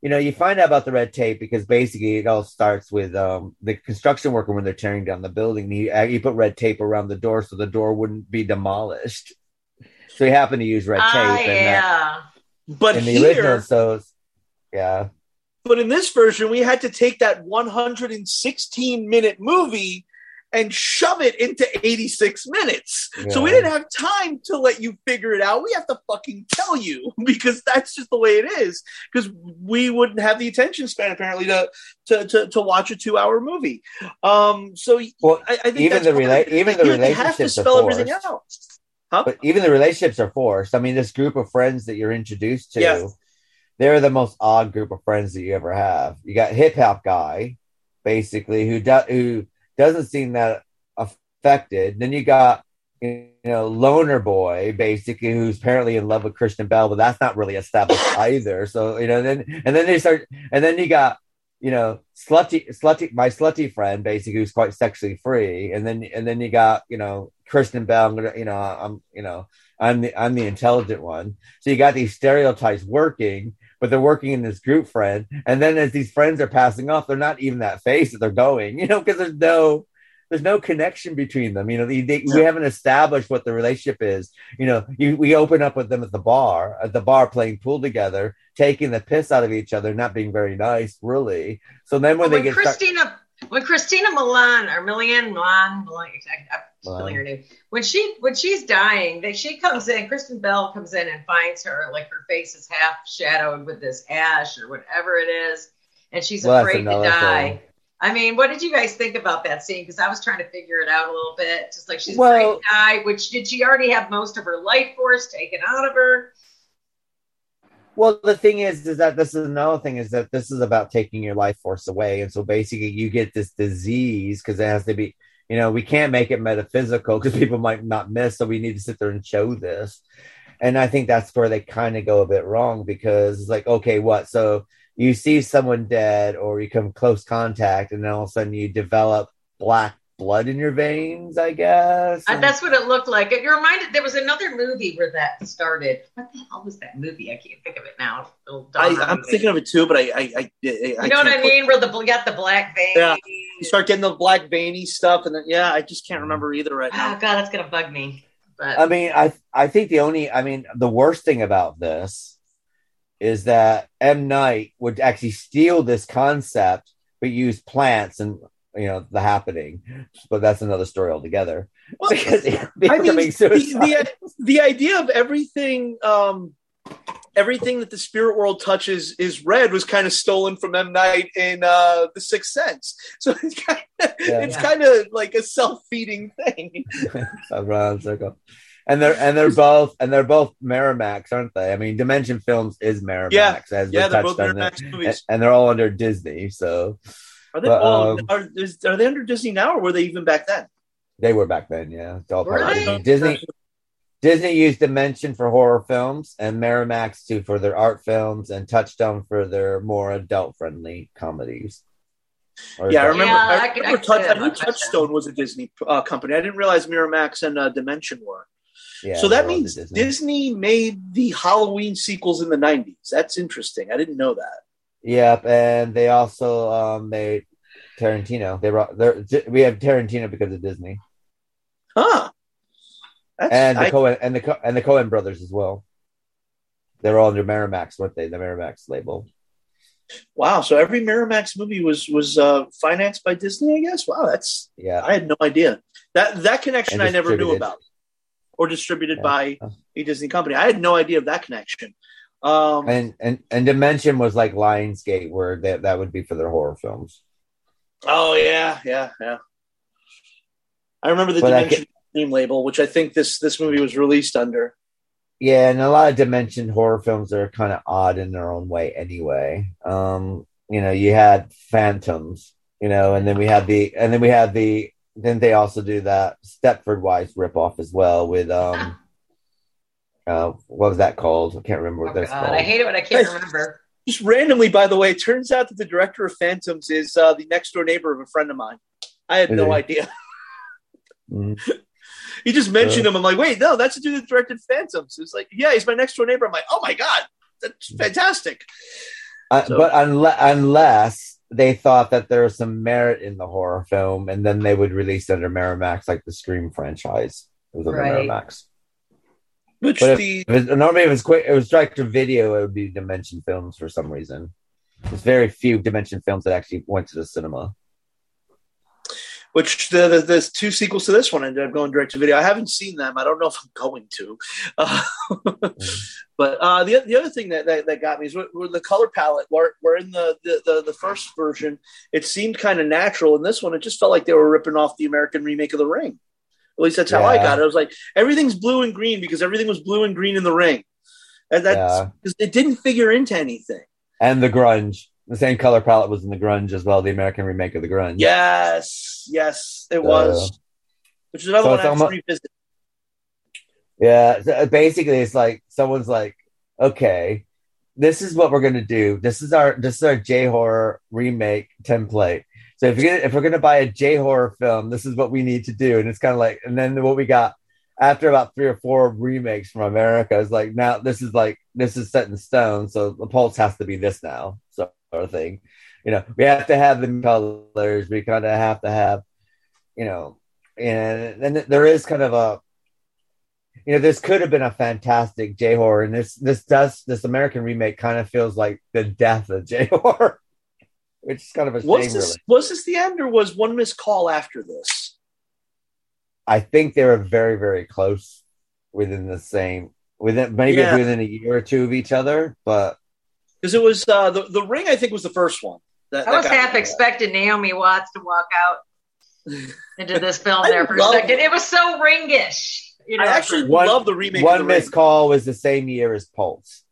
you know, you find out about the red tape because basically it all starts with um, the construction worker when they're tearing down the building. He, uh, he put red tape around the door so the door wouldn't be demolished. So he happened to use red tape. Ah, and that- yeah. But in the here, original, so yeah, but in this version, we had to take that 116 minute movie and shove it into 86 minutes. So we didn't have time to let you figure it out. We have to fucking tell you because that's just the way it is. Because we wouldn't have the attention span apparently to to to, to watch a two hour movie. Um, so well, I, I think even the rela- even the you have to spell everything forced. Out. But even the relationships are forced. I mean, this group of friends that you're introduced to, Yeah. they're the most odd group of friends that you ever have. You got hip hop guy, basically, who do- who doesn't seem that affected. Then you got you know loner boy, basically, who's apparently in love with Kristen Bell, but that's not really established either. So you know, then and then they start, and then you got you know slutty slutty my slutty friend basically who's quite sexually free and then and then you got you know kristen bell i'm gonna you know i'm you know i'm the i'm the intelligent one. So you got these stereotypes working but they're working in this group friend and then as these friends are passing off they're not even that face that they're going you know because there's no there's no connection between them. You know, they, they, we haven't established what the relationship is. You know, you, we open up with them at the bar, at the bar playing pool together, taking the piss out of each other, not being very nice, really. So then when when they get start- when Christina Milan or Millian Milan, Milan I'm spelling her name. When she when she's dying, that she comes in, Kristen Bell comes in and finds her like her face is half shadowed with this ash or whatever it is, and she's Well, afraid to die. thing. I mean, what did you guys think about that scene? Because I was trying to figure it out a little bit. Just like she's Well- die, which did she already have most of her life force taken out of her? Well, the thing is, is that this is another thing is that this is about taking your life force away, and so basically you get this disease because it has to be, you know, we can't make it metaphysical because people might not miss, so we need to sit there and show this, and I think that's where they kind of go a bit wrong because it's like, okay, what? So you see someone dead, or you come close contact, and then all of a sudden you develop black blood in your veins, I guess. Uh, that's what it looked like. It you reminded there was another movie where that started. What the hell was that movie? I can't think of it now. I, i'm me. thinking of it too, but I, I, I, I You know what I put- mean? Where the you got the black vein. Yeah, you start getting the black veiny stuff, and then yeah, I just can't remember either right Oh god, that's gonna bug me. But I mean, I I think the only, I mean, the worst thing about this is that M Night would actually steal this concept but use plants and you know the happening. But that's another story altogether. because I mean, the, the, the idea of everything, um, everything that the spirit world touches is red was kind of stolen from M Night in uh, The Sixth Sense. So it's kind of, Yeah. it's kind of like a self feeding thing. a round circle. And they're and they're both and they're both Miramax, aren't they? I mean, Dimension Films is Miramax, Yeah. as Yeah, we they're touched both on Miramax it. movies. and, and they're all under Disney. So Are they? But, oh, um, are, is, are they under Disney now, or were they even back then? they were back then, yeah. It's all part of Disney. Disney. Disney used Dimension for horror films and Miramax too for their art films and Touchstone for their more adult friendly comedies. Or Yeah, I remember. Yeah, I, I could- I remember Touch, I knew Touchstone. Touchstone was a Disney uh, company. I didn't realize Miramax and uh, Dimension were. Yeah, so that means Disney. Disney made the Halloween sequels in the '90s. That's interesting. I didn't know that. Yep, and they also um made Tarantino. They brought they're, we have Tarantino because of Disney. Huh. That's, and the I- Coen and the and the Coen brothers as well. They're all under Miramax, weren't they? The Miramax label. wow. So every Miramax movie was was uh, financed by Disney. I guess. Wow. That's. Yeah. I had no idea that that connection. I never knew about, or distributed Yeah. by a Disney company. I had no idea of that connection. Um, And and and Dimension was like Lionsgate, where that that would be for their horror films. Oh yeah, yeah, yeah. I remember the But Dimension label, which I think this this movie was released under. Yeah, and a lot of dimension horror films are kind of odd in their own way anyway. Um, you know, you had Phantoms, you know, and then we had the and then we had the then they also do that Stepford Wives ripoff as well with um uh what was that called? I can't remember what Oh, that's God, called. I hate it when I can't remember. Just randomly, by the way, it turns out that the director of Phantoms is uh, the next door neighbor of a friend of mine. I had Is no he? idea. Mhm. He just mentioned Uh. him. I'm like, wait, no, that's the dude that directed Phantoms. It's like, yeah, he's my next door neighbor. I'm like, oh my god, that's fantastic. Uh, So- but unless unless they thought that there was some merit in the horror film, and then they would release it under Miramax, like the Scream franchise. It was under Right. Miramax. Which But if, the if it, normally, if it was quick, it was direct to video. It would be Dimension Films for some reason. There's very few Dimension Films that actually went to the cinema. Which the, the the two sequels to this one ended up going direct to video. I haven't seen them. I don't know if I'm going to. Uh, but uh, the the other thing that, that, that got me is with, with the color palette. Where, where in the, the, the, the first version, it seemed kind of natural. In this one, it just felt like they were ripping off the American remake of The Ring. At least that's how I got it. I was like, everything's blue and green because everything was blue and green in The Ring. And that's Yeah. because it didn't figure into anything. And the grunge, the same color palette was in the grunge as well. The American remake of the grunge. Yes, yes, it was. Which is another So one I have to revisit. Yeah, so uh, basically, it's like someone's like, okay, this is what we're gonna do. This is our this is our J horror remake template. So if you're gonna if we're gonna buy a J horror film, this is what we need to do. And it's kind of like, and then what we got after about three or four remakes from America is like now this is like this is set in stone. So the pulse has to be this now, sort of thing. You know, we have to have the colors. We kind of have to have, you know, and then there is kind of a you know, this could have been a fantastic J horror, and this this does this American remake kind of feels like the death of J horror, which is kind of a shame. Was this Really, was this the end, or was one missed call after this? I think they were very very close within the same within maybe Yeah. within a year or two of each other, but Because it was uh, the the ring. I think was the first one. That, I that was half me. expecting Naomi Watts to walk out into this film there for a second. It was so ringish. You know, I actually one love the remake. one The missed call was the same year as Pulse.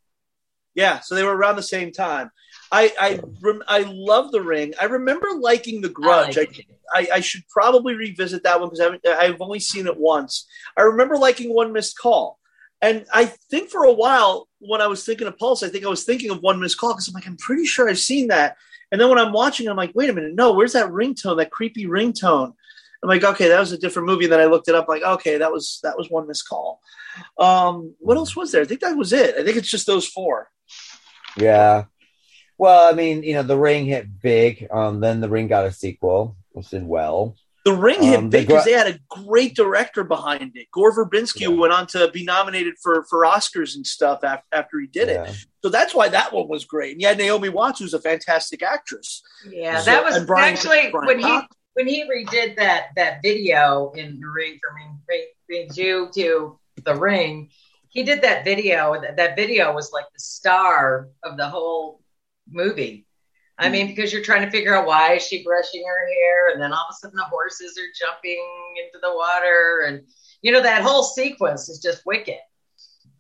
Yeah, so they were around the same time. I I rem- I love the ring. I remember liking the Grudge. I, I, I should probably revisit that one because I haven't- I've only seen it once. I remember liking One Missed Call, and I think for a while when I was thinking of Pulse, I think I was thinking of One Missed Call because I'm like I'm pretty sure I've seen that. And then when I'm watching, I'm like, wait a minute, no, where's that ringtone? That creepy ringtone. I'm like, okay, that was a different movie. And then I looked it up, like, okay, that was that was One Missed Call. Um, what else was there? I think that was it. I think it's just those four. Yeah. Well, I mean, you know, the ring hit big. Um, then the ring got a sequel, which did well. The Ring hit Um, big the because gra- they had a great director behind it. Gore Verbinski went on to be nominated for for Oscars and stuff after, after he did it. So that's why that one was great. And yeah, Naomi Watts, who's a fantastic actress. Yeah, So- that was Brian- actually Brian when he when he redid that that video in the ring from Ring, ring, Ringu to the ring. He did that video. That, that video was like the star of the whole movie. I mean, because you're trying to figure out why is she brushing her hair, and then all of a sudden the horses are jumping into the water, and you know that whole sequence is just wicked.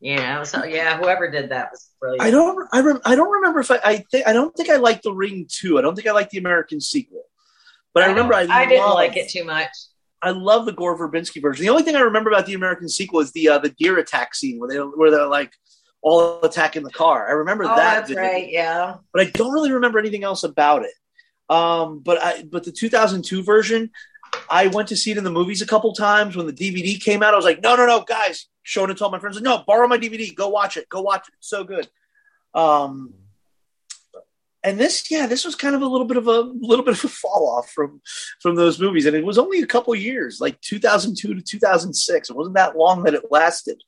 Yeah, so yeah, whoever did that was brilliant. I don't. I, rem, I don't remember if I. I think I don't think I liked the Ring two. I don't think I liked the American sequel. But I, remember I. I didn't like it too much. I love the Gore Verbinski version. The only thing I remember about the American sequel is the uh, the deer attack scene where they where they're like all attacking the car. I remember Oh, that. that's right. Yeah. but I don't really remember anything else about it. Um, but I but the 2002 version, I went to see it in the movies a couple times when the DVD came out. I was like, no, no, no, guys, showing it to all my friends. Like, no, borrow my DVD, go watch it, go watch it. It's so good. Um, and this, yeah, this was kind of a little bit of a little bit of a fall off from from those movies, and it was only a couple years, like 2002 to 2006. It wasn't that long that it lasted.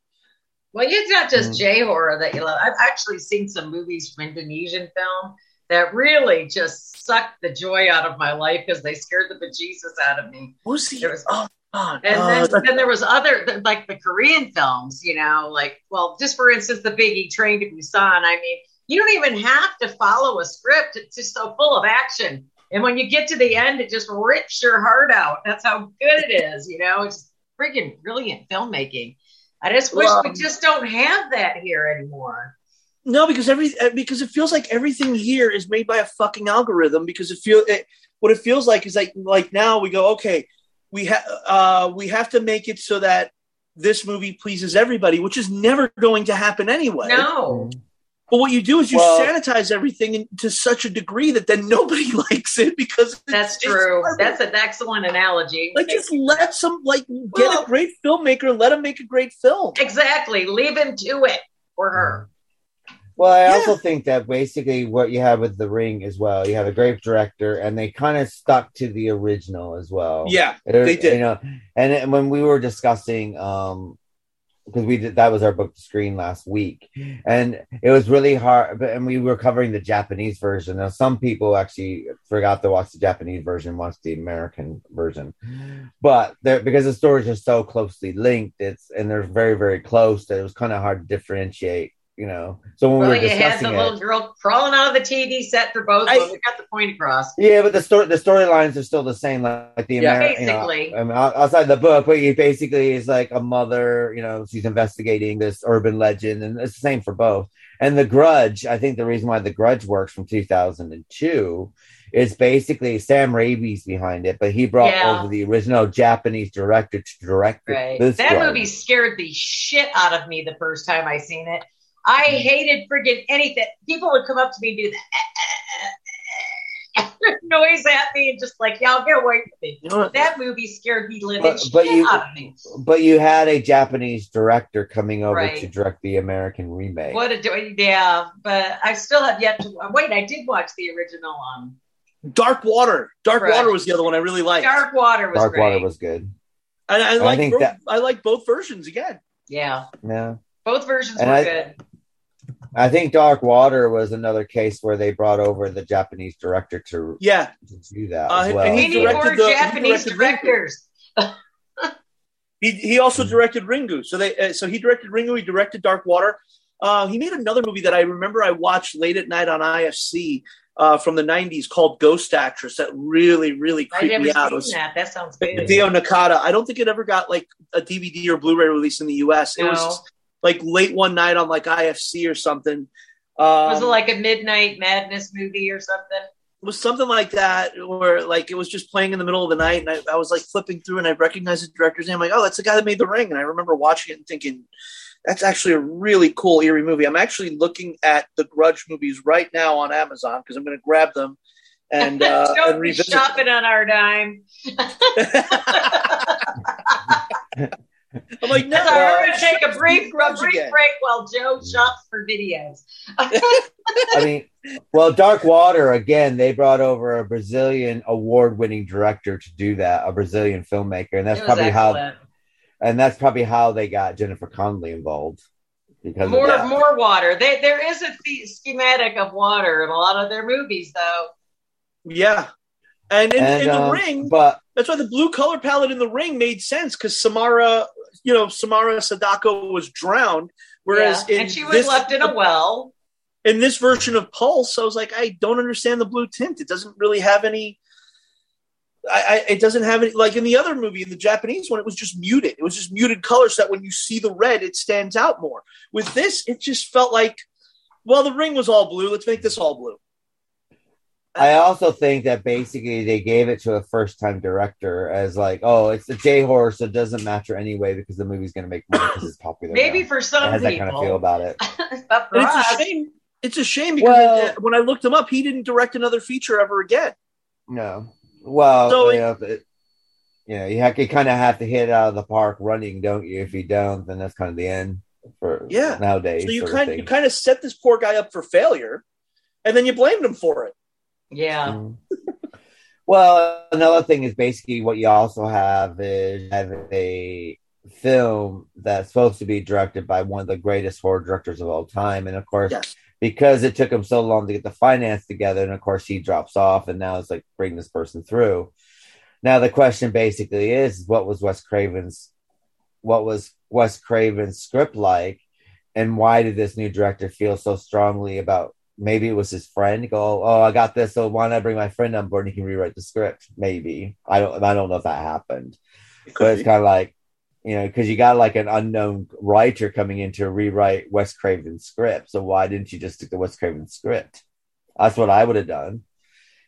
Well, it's not just Mm. J horror that you love. I've actually seen some movies from Indonesian film that really just sucked the joy out of my life because they scared the bejesus out of me. What was the? There was, oh, God. and Uh, then, then there was other like the Korean films, you know, like well, just for instance, the Biggie Train to Busan. I mean, you don't even have to follow a script; it's just so full of action. And when you get to the end, it just rips your heart out. That's how good it is, you know. It's friggin' brilliant filmmaking. I just wish Well, we just don't have that here anymore. No, because every uh, because it feels like everything here is made by a fucking algorithm. Because it feel it, what it feels like is like like now we go okay, we have uh, we have to make it so that this movie pleases everybody, which is never going to happen anyway. No. But what you do is you Well- sanitize everything in, to such a degree that then nobody likes it because That's true. That's an excellent analogy. like just let some like get a great filmmaker and let him make a great film. Exactly. Leave him to it or her. Well, I also think that basically what you have with The Ring as well, you have a great director, and they kind of stuck to the original as well. Yeah, It- they did. You know, and it- when we were discussing, um, because we did that was our book to screen last week, and it was really hard. And we were covering the Japanese version. Now, some people actually forgot to watch the Japanese version, watched the American version, but there because the stories are so closely linked, it's and they're very very close that it was kind of hard to differentiate. You know, so when Well, we were you had the it, little girl crawling out of the TV set for both. We got the point across. Yeah, but the story the storylines are still the same, like, like the Yeah. American. Basically. I mean, outside the book, but he basically is like a mother. You know, she's investigating this urban legend, and it's the same for both. And the Grudge, I think the reason why the Grudge works from 2002 is basically Sam Raimi's behind it, but he brought Yeah. over the original Japanese director to direct. Right. this that movie scared the shit out of me the first time I seen it. I hated friggin' anything. People would come up to me and do that eh, eh, eh, noise at me and just like, y'all get away from me. That movie scared me living But, but shit you, out of me. but you had a Japanese director coming over Right. to direct the American remake. What a do- yeah, but I still have yet to wait. I did watch the original on Dark Water. Dark Right. Water was the other one I really liked. Dark Water was Dark great. Water was good. And I I like think both, that- I like both versions again. Yeah, Yeah. both versions And were I- good. I think Dark Water was another case where they brought over the Japanese director to, Yeah. to do that Uh, as well. and he We need more the- Japanese directed directors. He he also directed Ringu. So they uh, so he directed Ringu. He directed Dark Water. Uh, he made another movie that I remember I watched late at night on IFC uh, from the '90s called Ghost Actress. That really really I creeped never me out. It was that. That sounds good. Hideo Nakata. I don't think it ever got like a DVD or Blu-ray release in the U.S. It No. was like late one night on like IFC or something. Um, was it like a midnight madness movie or something? it was something like that where like it was just playing in the middle of the night and I, I was like flipping through and I recognized the director's name I'm like oh that's the guy that made the ring and I remember watching it and thinking that's actually a really cool eerie movie I'm actually looking at the grudge movies right now on Amazon because I'm going to grab them and uh Don't and be revisit shopping on our dime. I'm like no So we're going uh, to take a brief, a brief again. break while Joe shops for videos. I mean, well, Dark Water again. They brought over a Brazilian award-winning director to do that, a Brazilian filmmaker, and that's It was probably how, and that's probably how they got Jennifer Connelly involved because More, of more water. They, there is a the- schematic of water in a lot of their movies, though. yeah and in, And, in the um, ring but that's why the blue color palette in the ring made sense because Samara you know Samara Sadako was drowned whereas Yeah, in and she was this- left in a well. in this version of Pulse, I was like, I don't understand the blue tint. It doesn't really have any. I, I it doesn't have any like in the other movie, in the Japanese one, it was just muted. It was just muted color, so that when you see the red, it stands out more. With this, it just felt like, well, the ring was all blue. Let's make this all blue. I also think that basically they gave it to a first-time director as like, oh, it's a J horror, so it doesn't matter anyway because the movie's going to make money because it's popular. Maybe now. for some it has that people. kind of feel about it. But for And it's a shame. It's a shame because Well- it- when I looked him up, he didn't direct another feature ever again. No, well, So you know, it, you know, you, have, you kind of have to hit it out of the park running, don't you? If you don't, then that's kind of the end for Yeah. nowadays. So you sort of kind you kind of set this poor guy up for failure, and then you blamed him for it. Yeah. Well, another thing is basically what you also have is have a film that's supposed to be directed by one of the greatest horror directors of all time, and of course, Yes. because it took him so long to get the finance together, and of course he drops off, and now it's like bring this person through. Now the question basically is, what was Wes Craven's, what was Wes Craven's script like, and why did this new director feel so strongly about? Maybe it was his friend. Go, oh, I got this. So why not bring my friend on board and he can rewrite the script? Maybe I don't. I don't know if that happened, but it's kind of like you know, because you got like an unknown writer coming in to rewrite Wes Craven's script. So why didn't you just stick to Wes Craven's script? That's what I would have done.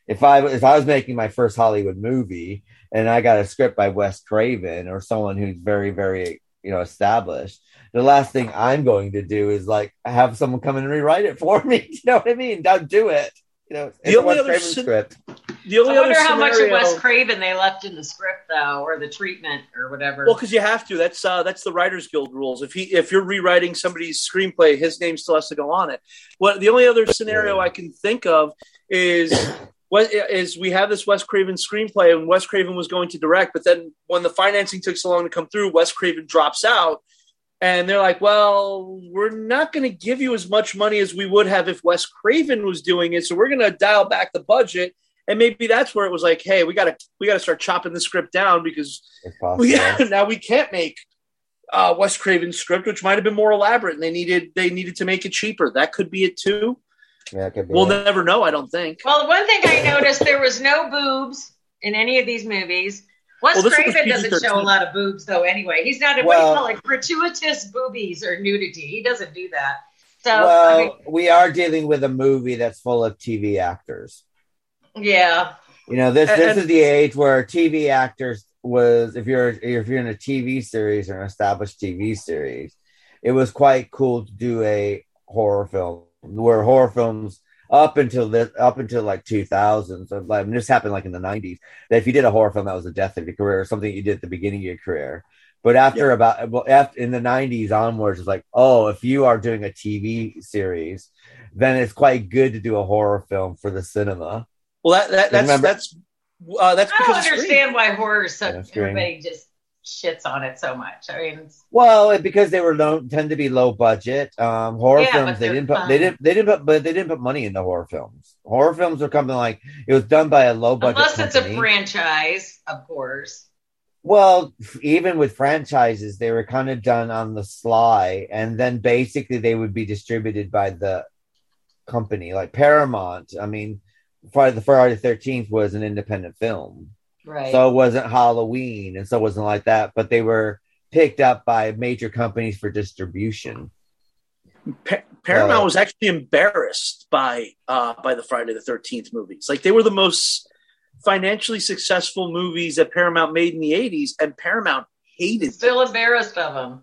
If I if I was making my first Hollywood movie and I got a script by Wes Craven or someone who's very very you know established, the last thing I'm going to do is like have someone come in and rewrite it for me. You know what I mean? Don't do it. You know, The only Wes other Craven scen- script. The only I wonder other how much of scenario- Wes Craven they left in the script though, or the treatment or whatever. Well, because you have to. That's uh, that's the Writers Guild rules. If he if you're rewriting somebody's screenplay, his name still has to go on it. What the only other scenario I can think of is what is we have this Wes Craven screenplay, and Wes Craven was going to direct, but then when the financing took so long to come through, Wes Craven drops out. And they're like, well, we're not going to give you as much money as we would have if Wes Craven was doing it. So we're going to dial back the budget. And maybe that's where it was like, hey, we got to we got to start chopping the script down because we, now we can't make uh, Wes Craven's script, which might have been more elaborate, and they needed they needed to make it cheaper. That could be it too. Yeah, it could be We'll it. never know. I don't think. Well, one thing I noticed there was no boobs in any of these movies. Wes Well, this one was Craven doesn't show a lot of boobs though. Anyway, he's not a Well- what do you call it? Gratuitous boobies or nudity. He doesn't do that. So well, I mean, we are dealing with a movie that's full of TV actors. yeah, You know, this this is the age where TV actors was if you're if you're in a TV series or an established TV series, it was quite cool to do a horror film. Where horror films up until this up until like 2000s, so like this happened like in the 90s. That if you did a horror film, that was the death of your career, or something you did at the beginning of your career. But after about well, after in the 90s onwards, it's like, oh, if you are doing a TV series, then it's quite good to do a horror film for the cinema. Well, that, that that's Remember- that's uh, that's I don't because understand why horror is so everybody just shits on it so much. I mean, Well, because they were low, tend to be low budget um, horror Yeah, films. They didn't put fun. they didn't they didn't put but they didn't put money into horror films. Horror films are something like it was done by a low budget. unless it's a franchise, of course. Well, even with franchises, they were kind of done on the sly, and then basically they would be distributed by the company, like Paramount. I mean, Friday the Friday the Thirteenth was an independent film, Right. so it wasn't Halloween, and so it wasn't like that. But they were picked up by major companies for distribution. Pa- Paramount Uh, was actually embarrassed by uh, by the Friday the Thirteenth movies. Like they were the most financially successful movies that Paramount made in the '80s, and Paramount hated. Still embarrassed of them.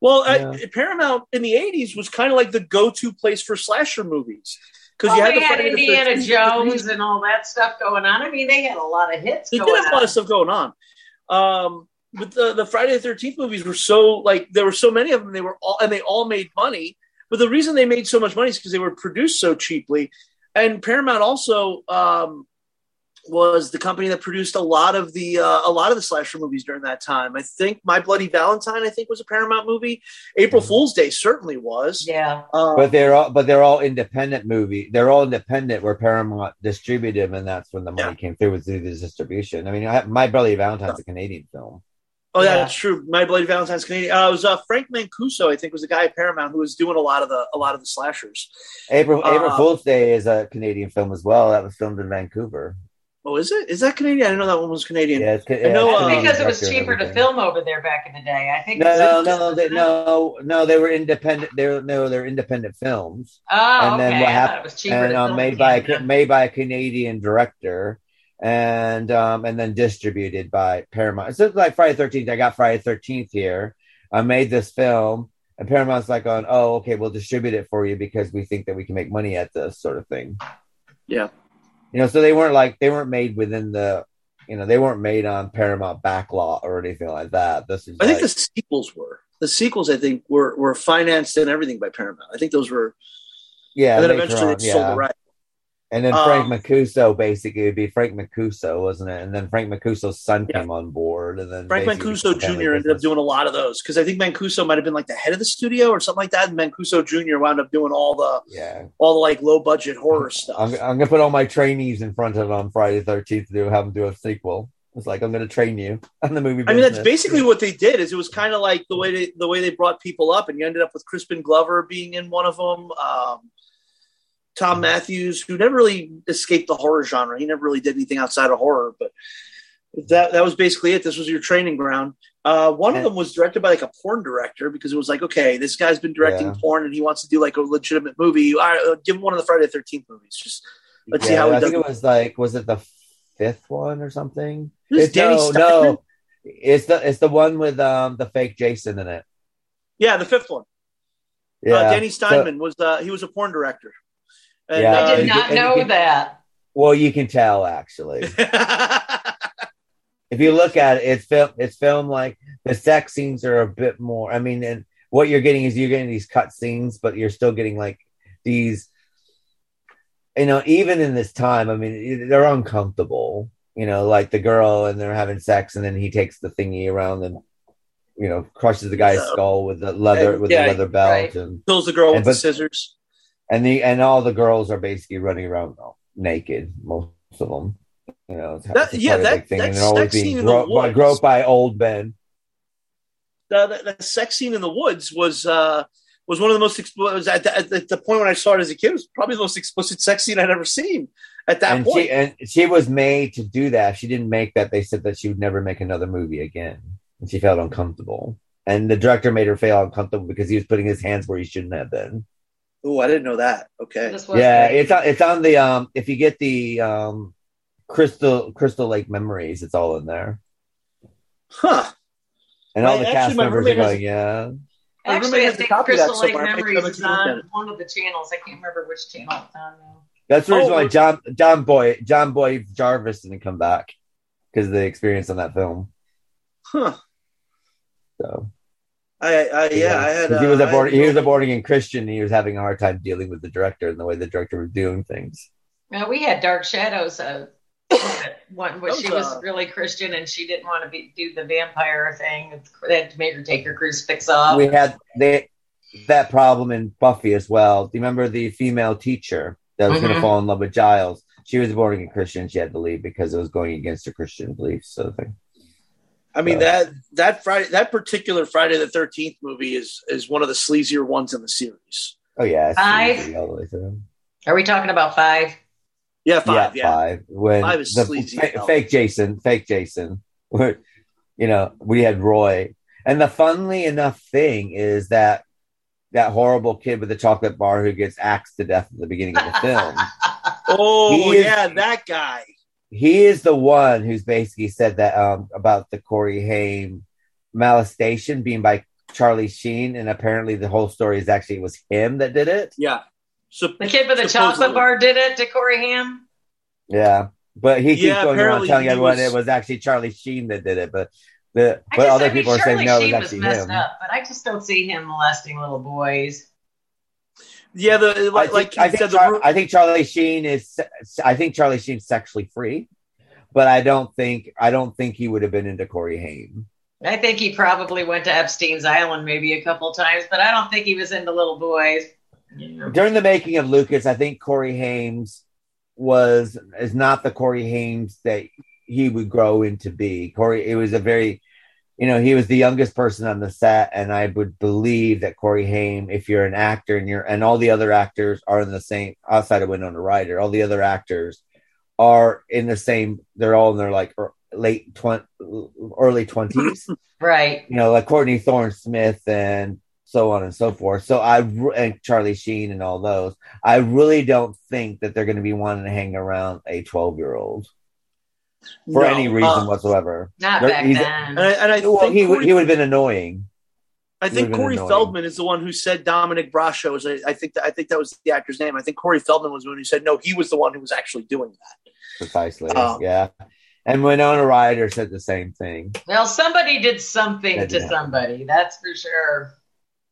Well, I, Paramount in the '80s was kind of like the go-to place for slasher movies because Well, you had they the had Indiana 13th Jones and all that stuff going on. I mean, they had a lot of hits They going did have a lot of stuff going on. Um, but the, the Friday the Thirteenth movies were so like there were so many of them. They were all and they all made money. But the reason they made so much money is because they were produced so cheaply. And Paramount also um, was the company that produced a lot of the uh, a lot of the slasher movies during that time. I think My Bloody Valentine, I think, was a Paramount movie. April Fool's Day certainly was. Yeah. Um, but they're all but they're all independent movie. They're all independent where Paramount distributed them, and that's when the money came through with through the distribution. I mean, I, My Bloody Valentine's a Canadian film. Oh, yeah, Yeah. that's true. My Bloody Valentine's Canadian. Uh, it was uh, Frank Mancuso, I think, was the guy at Paramount who was doing a lot of the a lot of the slashers. April April Uh, Fool's Day is a Canadian film as well. That was filmed in Vancouver. Oh, is it? Is that Canadian? I didn't know that one was Canadian. Yeah, it's, I know, yeah, uh, it's because it was cheaper to everything. film over there back in the day. I think. No, no, no, they, no, no. They were independent. They were no, they're independent films. Oh, and then okay. what I happened? it was cheaper And to um, film made by a, made by a Canadian director, and um, and then distributed by Paramount. So it's like Friday Thirteenth. I got Friday Thirteenth here. I made this film, and Paramount's like, on, oh, okay, we'll distribute it for you because we think that we can make money at this sort of thing. Yeah. You know, so they weren't like they weren't made within the, you know, they weren't made on Paramount backlot or anything like that. This is I think the sequels were. The sequels, I think, were were financed and everything by Paramount. I think those were. Yeah, and then eventually on, they sold yeah. the right. And then Frank Um, Mancuso basically would be Frank Mancuso, wasn't it? And then Frank Mancuso's son came on board, and then Frank Mancuso Jr. ended up doing a lot of those because I think Mancuso might have been like the head of the studio or something like that, and Mancuso Jr. wound up doing all the Yeah, all the like low budget horror stuff. I'm, I'm gonna put all my trainees in front of it on Friday the Thirteenth to do have them do a sequel. It's like I'm gonna train you on the movie. I mean, that's basically what they did. Is it was kind of like the way they the way they brought people up, and you ended up with Crispin Glover being in one of them. Um, Thom Mathews, who never really escaped the horror genre. He never really did anything outside of horror, but that that was basically it. This was your training ground. Uh, one of them was directed by like a porn director because it was like, okay, this guy's been directing Yeah. porn and he wants to do like a legitimate movie. All right, uh, give him one of the Friday Thirteenth movies. Just let's see Yeah, how he I does. think it was like, was it the fifth one or something? It's, Danny no, Steinmann? no, it's the it's the one with um the fake Jason in it. Yeah, the fifth one. Yeah, uh, Danny So- Steinmann was uh, he was a porn director. And, Yeah, uh, I did not can- and you know can- that. well, you can tell actually. if you look at it, it's film. It's filmed like the sex scenes are a bit more. I mean, and what you're getting is you're getting these cut scenes, but you're still getting like these. You know, even in this time, I mean, they're uncomfortable. You know, like the girl and they're having sex, and then he takes the thingy around and you know crushes the guy's Yeah. skull with the leather with Yeah, the leather belt right. and kills the girl with And the scissors. And the and all the girls are basically running around naked, most of them. You know, it's, That- it's yeah, that- thing, that and they're always sex scene being in the groped by, woods. groped by old men. The, the, the sex scene in the woods was uh, was one of the most was at the, at the- point when I saw it as a kid. It was probably the most explicit sex scene I'd ever seen at that and point. she and she was made to do that. She didn't make that, they said that she would never make another movie again, and she felt uncomfortable. And the director made her feel uncomfortable because he was putting his hands where he shouldn't have been. Oh, I didn't know that. Okay. Yeah, it's on, it's on the um. If you get the um, Crystal Crystal Lake Memories, it's all in there. Huh. And all My- the actually, cast members are roommate has- going, yeah. Actually, roommate I think copy of that Crystal Lake somewhere. Memories is to look at on one of the channels. I can't remember which channel it's on now. That's the reason Oh, why. John John Boy John Boy Jarvis didn't come back because of the experience on that film. Huh. So I, I yeah, I had. 'Cause he uh, was a I board, had- he was a born again Christian. And he was having a hard time dealing with the director and the way the director was doing things. Now we had Dark Shadows, uh, one where she was uh, really Christian and she didn't want to be do the vampire thing. They had to make her take her crucifix off. we had they, that problem in Buffy as well. Do you remember the female teacher that was going Mhm. to fall in love with Giles? She was a born again Christian. She had to leave because it was going against her Christian beliefs. So thing. I mean So- that that Friday that particular Friday the Thirteenth movie is is one of the sleazier ones in the series. Oh yeah, it's Five? all the way through. Are we talking about five? Yeah, five. Yeah, five. When Five is the sleazy fa- as hell. fake Jason, fake Jason. Where, you know, we had Roy, and the funnily enough thing is that that horrible kid with the chocolate bar who gets axed to death at the beginning of the film. Oh He is- yeah, that guy. He is the one who's basically said that um, about the Corey Haim molestation being by Charlie Sheen, and apparently the whole story is actually it was him that did it. Yeah. So The kid with the Supposedly. chocolate bar did it to Corey Haim. Yeah, but he keeps Yeah, going around apparently telling everyone was- it was actually Charlie Sheen that did it, but the but just, other I mean, people are saying no, it Sheen was was actually messed him. up, but I just don't see him molesting little boys. Yeah, the I like, think, like I you think, said, the Char- ru- I think Charlie Sheen is. I think Charlie Sheen's sexually free, but I don't think I don't think he would have been into Corey Haim. I think he probably went to Epstein's Island maybe a couple times, but I don't think he was into little boys. During the making of Lucas, I think Corey Hames was is not the Corey Hames that he would grow into be. Corey, it was a very, you know, he was the youngest person on the set, and I would believe that Corey Haim, if you're an actor and you're and all the other actors are in the same outside of Winona Ryder, all the other actors are in the same. They're all in their like er- late twenty, early twenties Right. you know, like Courtney Thorne Smith and so on and so forth. So I and Charlie Sheen and all those. I really don't think that they're going to be wanting to hang around a twelve year old for No, any reason uh, whatsoever. Not They're- back then. and I, and I well, think he would Corey, he would have been annoying. I think Corey annoying. Feldman is the one who said Dominick Brascia. Was I, I think that I think that was the actor's name. I think Corey Feldman was the one who said no. He was the one who was actually doing that. Precisely, Um, yeah. And Winona Ryder said the same thing. Well, somebody did something That to did somebody. That's for sure.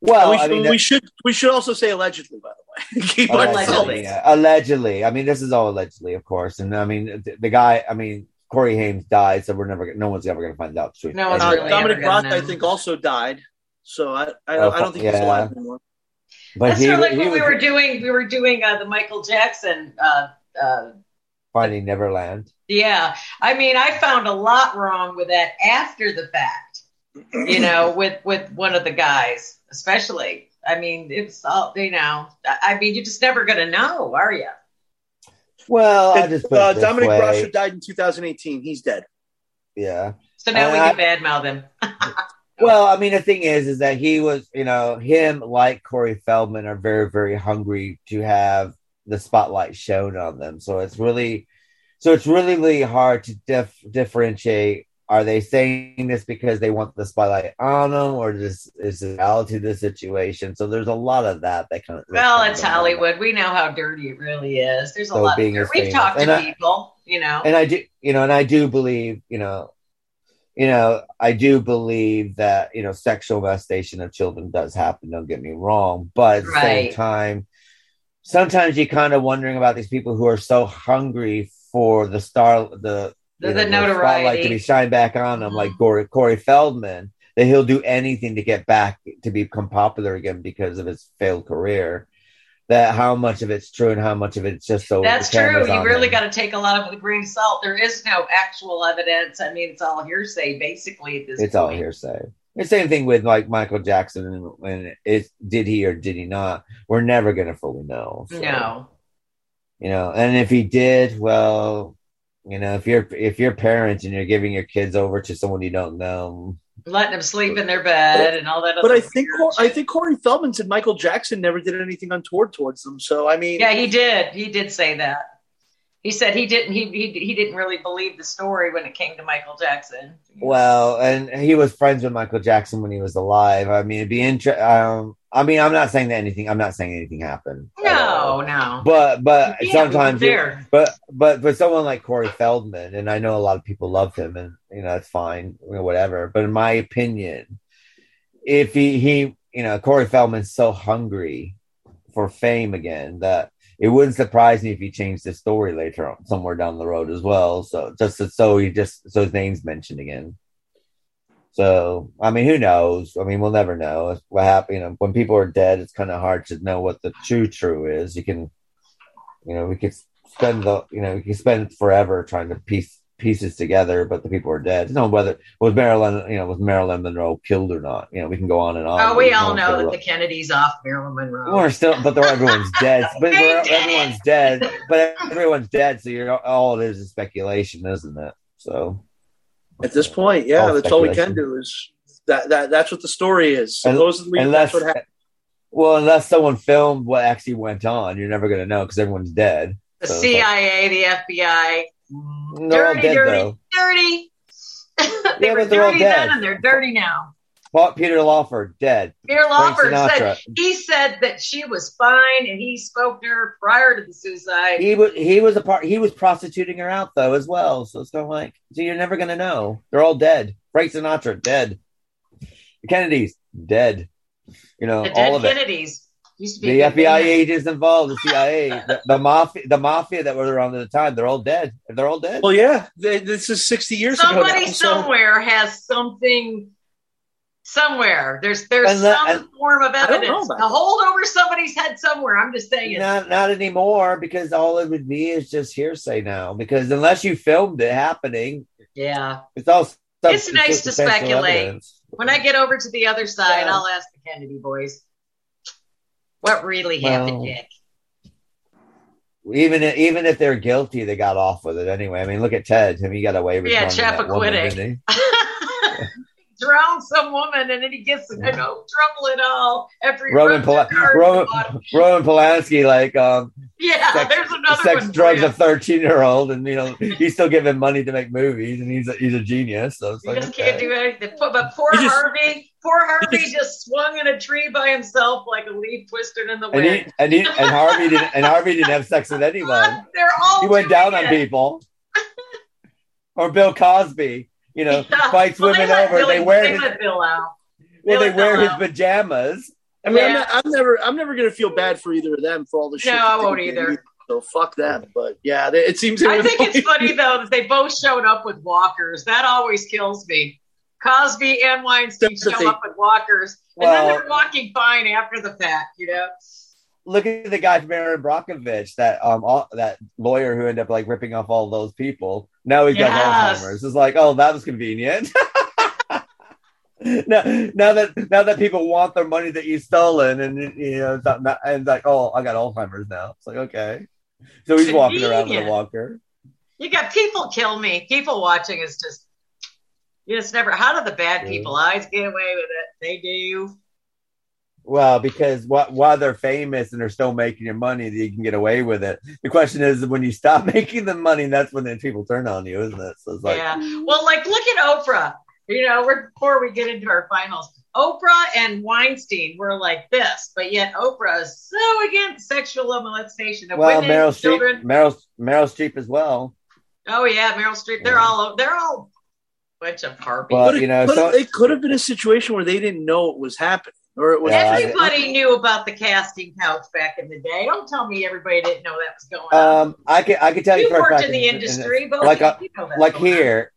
Well, we, I should, mean, we should we should also say allegedly. By the way, keep on allegedly, yeah. allegedly. I mean, this is all allegedly, of course. And I mean, the, the guy. I mean, Corey Hames died, so we're never. No one's ever going to find out the. No one's Uh, really Dominic ever Roth, I think, also died. So I I, Oh, I don't think he's yeah. alive anymore. But That's he, sort of like he when we was were doing we were doing uh, the Michael Jackson. Uh, uh, finding Neverland. yeah, I mean, I found a lot wrong with that after the fact. You know, with with one of the guys, especially. I mean, it's all you know. I I mean, you're just never gonna know, are you? Well, I just put uh, it this Dominic way. Brascia died in 2018. He's dead. Yeah. So now we And can badmouth him. Well, I mean, the thing is, is that he was, you know, him like Corey Feldman are very, very hungry to have the spotlight shown on them. So it's really, so it's really, really hard to dif- differentiate. Are they saying this because they want the spotlight on them, or just is it reality of the situation? So there's a lot of that that kind of. Well, it's Hollywood. We know how dirty it really is. There's a So lot. being Of, we've talked And to I- people, you know. and I do, you know, and I do believe, you know, you know, I do believe that you know sexual molestation of children does happen. Don't get me wrong, but at the same time, sometimes you're kind of wondering about these people who are so hungry for the star, the The- you the notoriety. to be shined back on them, like mm-hmm. Corey, Corey Feldman. That he'll do anything to get back to become popular again because of his failed career. That how much of it's true and how much of it's just so That's true. You really got to take a lot of it with a grain of salt. There is no actual evidence. I mean, it's all hearsay, basically. At this it's all hearsay. The same thing with like Michael Jackson and when it did he or did he not? We're never gonna fully know. So, No. You know, and if he did, well, you know, if you're if you're parents and you're giving your kids over to someone you don't know, letting them sleep in their bed and all that. But other I think Cor- I think Corey Feldman said Michael Jackson never did anything untoward towards them. So I mean, Yeah, he did. He did say that. He said he didn't. He he he didn't really believe the story when it came to Michael Jackson. well, and he was friends with Michael Jackson when he was alive. I mean, it'd be interesting. Um, I mean, I'm not saying that anything. I'm not saying anything happened. No, no. But but Yeah, sometimes were but but for someone like Corey Feldman, and I know a lot of people love him, and you know it's fine, you know, whatever. But in my opinion, if he he you know Corey Feldman's so hungry for fame again that it wouldn't surprise me if he changed the story later on somewhere down the road as well. So just so- so he just so his name's mentioned again. So I mean, who knows? I mean, we'll never know what happened. You know, when people are dead, it's kind of hard to know what the true true is. You can, you know, we could spend the, you know, we could spend forever trying to piece pieces together, but the people are dead. You know whether was Marilyn, you know, was Marilyn Monroe killed or not? You know, we can go on and on. Oh, we No all know that the Kennedys off Marilyn Monroe. we're still, but they're, everyone's dead. But They we're- did it. everyone's dead. But everyone's dead. So you're all it is is speculation, isn't it? So at this point, yeah, All that's all we can do is that that that's what the story is. Un- Supposedly, unless, that's what happened. well, unless someone filmed what actually went on, you're never gonna know because everyone's dead. The So it's like- CIA, the FBI, They're all dirty, dead, dirty, though. dirty. they Yeah, were but they're all dirty dead. then, and they're dirty now. Paul, Peter Lawford dead. Peter Lawford said he said that she was fine, and he spoke to her prior to the suicide. He was he was a part. He was prostituting her out though as well. So it's kind of like so you're never gonna know. They're all dead. Frank Sinatra dead. The Kennedys dead. You know the all dead of it. Kennedys used to be The FBI agents involved, the CIA, the, the mafia, the mafia that were around at the time. They're all dead. They're all dead. Well, yeah, they, this is sixty years ago. Somebody now, so- somewhere has something. Somewhere there's there's some and- form of I don't know evidence. A hold over somebody's head somewhere. I'm just saying. Not not anymore because all it would be is just hearsay now. Because unless you filmed it happening, Yeah. it's all. It's nice to speculate. evidence. When I get over to the other side, Yeah. I'll ask the Kennedy boys what really Well, happened, Dick. Even if, even if they're guilty, they got off with it anyway. I mean, look at Ted. I mean, he got away with Yeah, Chappaquiddick. didn't he? Drown some woman and then he gets in no trouble at all after Roman, runs Pola- the car Roman. Roman Polanski, like um, Yeah, sex, there's another sex one. drugs you. a thirteen year old, and you know he's still giving money to make movies, and he's a, he's a genius. So it's He like, just okay. can't do anything. But but poor just- Harvey, poor Harvey just swung in a tree by himself like a leaf twisted in the wind. and wind. he and he and Harvey didn't and Harvey didn't have sex with anyone. They're all He went doing down on people. or Bill Cosby, you know, Yeah. fights Well, women they over. Billy- they wear they his, let Bill out. well, they they wear his out. pajamas. I mean, I'm, not, I'm never, I'm never going to feel bad for either of them for all the shit. No, I won't did either. So fuck them. But yeah, they, it seems. I think the it's funny though that they both showed up with walkers. That always kills me. Cosby and Weinstein show Sympathy. up with walkers, and Well- then they're walking fine after the fact. You know, Look at the guy from Erin Brockovich, that um all, that lawyer who ended up like ripping off all those people. Now he's got Yes. Alzheimer's. It's like, oh, that was convenient. now, now that now that people want their money that you stolen, and you know, it's not, and it's like, oh, I got Alzheimer's now. It's like, okay, so he's walking around with a walker. you got people kill me. People watching is just You just never. How do the bad people always get away with it? They do. Well, because what while they're famous and they're still making your money, you can get away with it. The question is when you stop making the money, that's when then people turn on you, isn't it? So it's like, yeah. Well, like look at Oprah. You know, we're, before we get into our finals, Oprah and Weinstein were like this, but yet Oprah is so against sexual molestation of well, women, Meryl Streep, children. Meryl, Meryl Streep as well. Oh yeah, Meryl Streep. They're all they're all a bunch of harpies. Well, But you know, could so- it could have been a situation where they didn't know it was happening, or it was. Everybody knew about the casting couch back in the day. Don't tell me everybody didn't know that was going on. Um, I can I can tell you You worked fact in the and- and industry, it's- but like uh, you know like going on. here,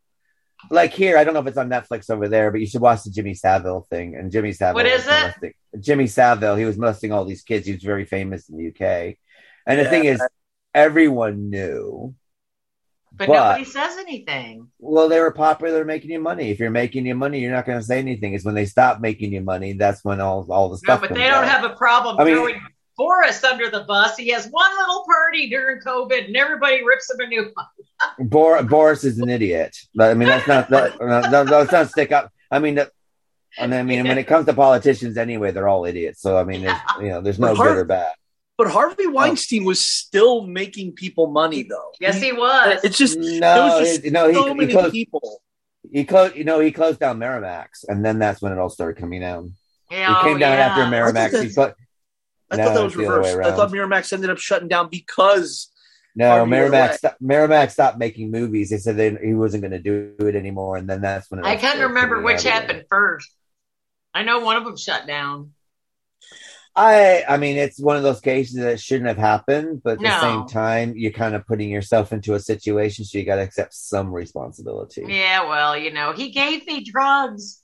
like here. I don't know if it's on Netflix over there, but you should watch the Jimmy Savile thing. And Jimmy Savile, What is it? molesting- Jimmy Savile. He was molesting all these kids. He was very famous in the UK. And the thing is, everyone knew. But, but- nobody says anything. Well, they were popular, they're making you money. If you're making you money, you're not going to say anything. It's when they stop making you money, that's when all all the stuff. No, but they don't have a problem I mean- throwing Boris under the bus. He has one little party during COVID, and everybody rips him a new one. Bor- Boris is an idiot. But, I mean, that's not that, that, that's not stick up. I mean, that, and I mean, when it comes to politicians, anyway, they're all idiots. So I mean, there's, you know, there's no good or bad. But Harvey oh. Weinstein was still making people money, though. Yes, he was. It's just No, there was just it- no, he- so he many closed- people. He closed, you know, he closed down Miramax, and then that's when it all started coming down. Yeah, he came oh, down yeah. after I thought Miramax. He that's- clo- I No, thought that it's was the other way reversed. I thought around. Miramax ended up shutting down because No, Harvey went Miramax. Sto- Miramax stopped making movies. They said they, he wasn't going to do it anymore, and then that's when it I can't remember which happened first. I know one of them shut down. I I mean it's one of those cases that shouldn't have happened, but at the same time you're kind of putting yourself into a situation so you got to accept some responsibility. Yeah, well, you know, he gave me drugs.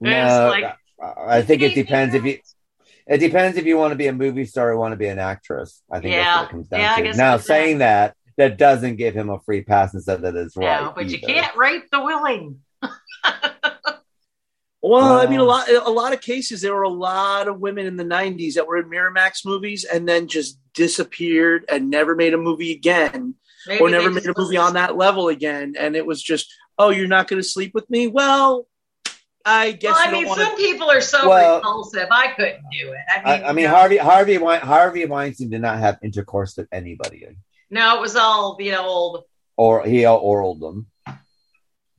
No, like- I think it depends if you it depends if you want to be a movie star or want to be an actress. I think Yeah. that's what it comes down Yeah, I to. Now saying that that doesn't give him a free pass and said that is right. no, but you can't rape the willing. Well, I mean, a lot, a lot of cases. There were a lot of women in the '90s that were in Miramax movies and then just disappeared and never made a movie again, or never made a movie on that level again. And it was just, oh, you're not going to sleep with me? Well, I guess Well, I you don't mean, want some to. people are so Well- repulsive. I couldn't do it. I mean, I, I mean you Harvey Harvey Wein, Harvey Weinstein did not have intercourse with anybody, no, it was all the old. or he oraled them.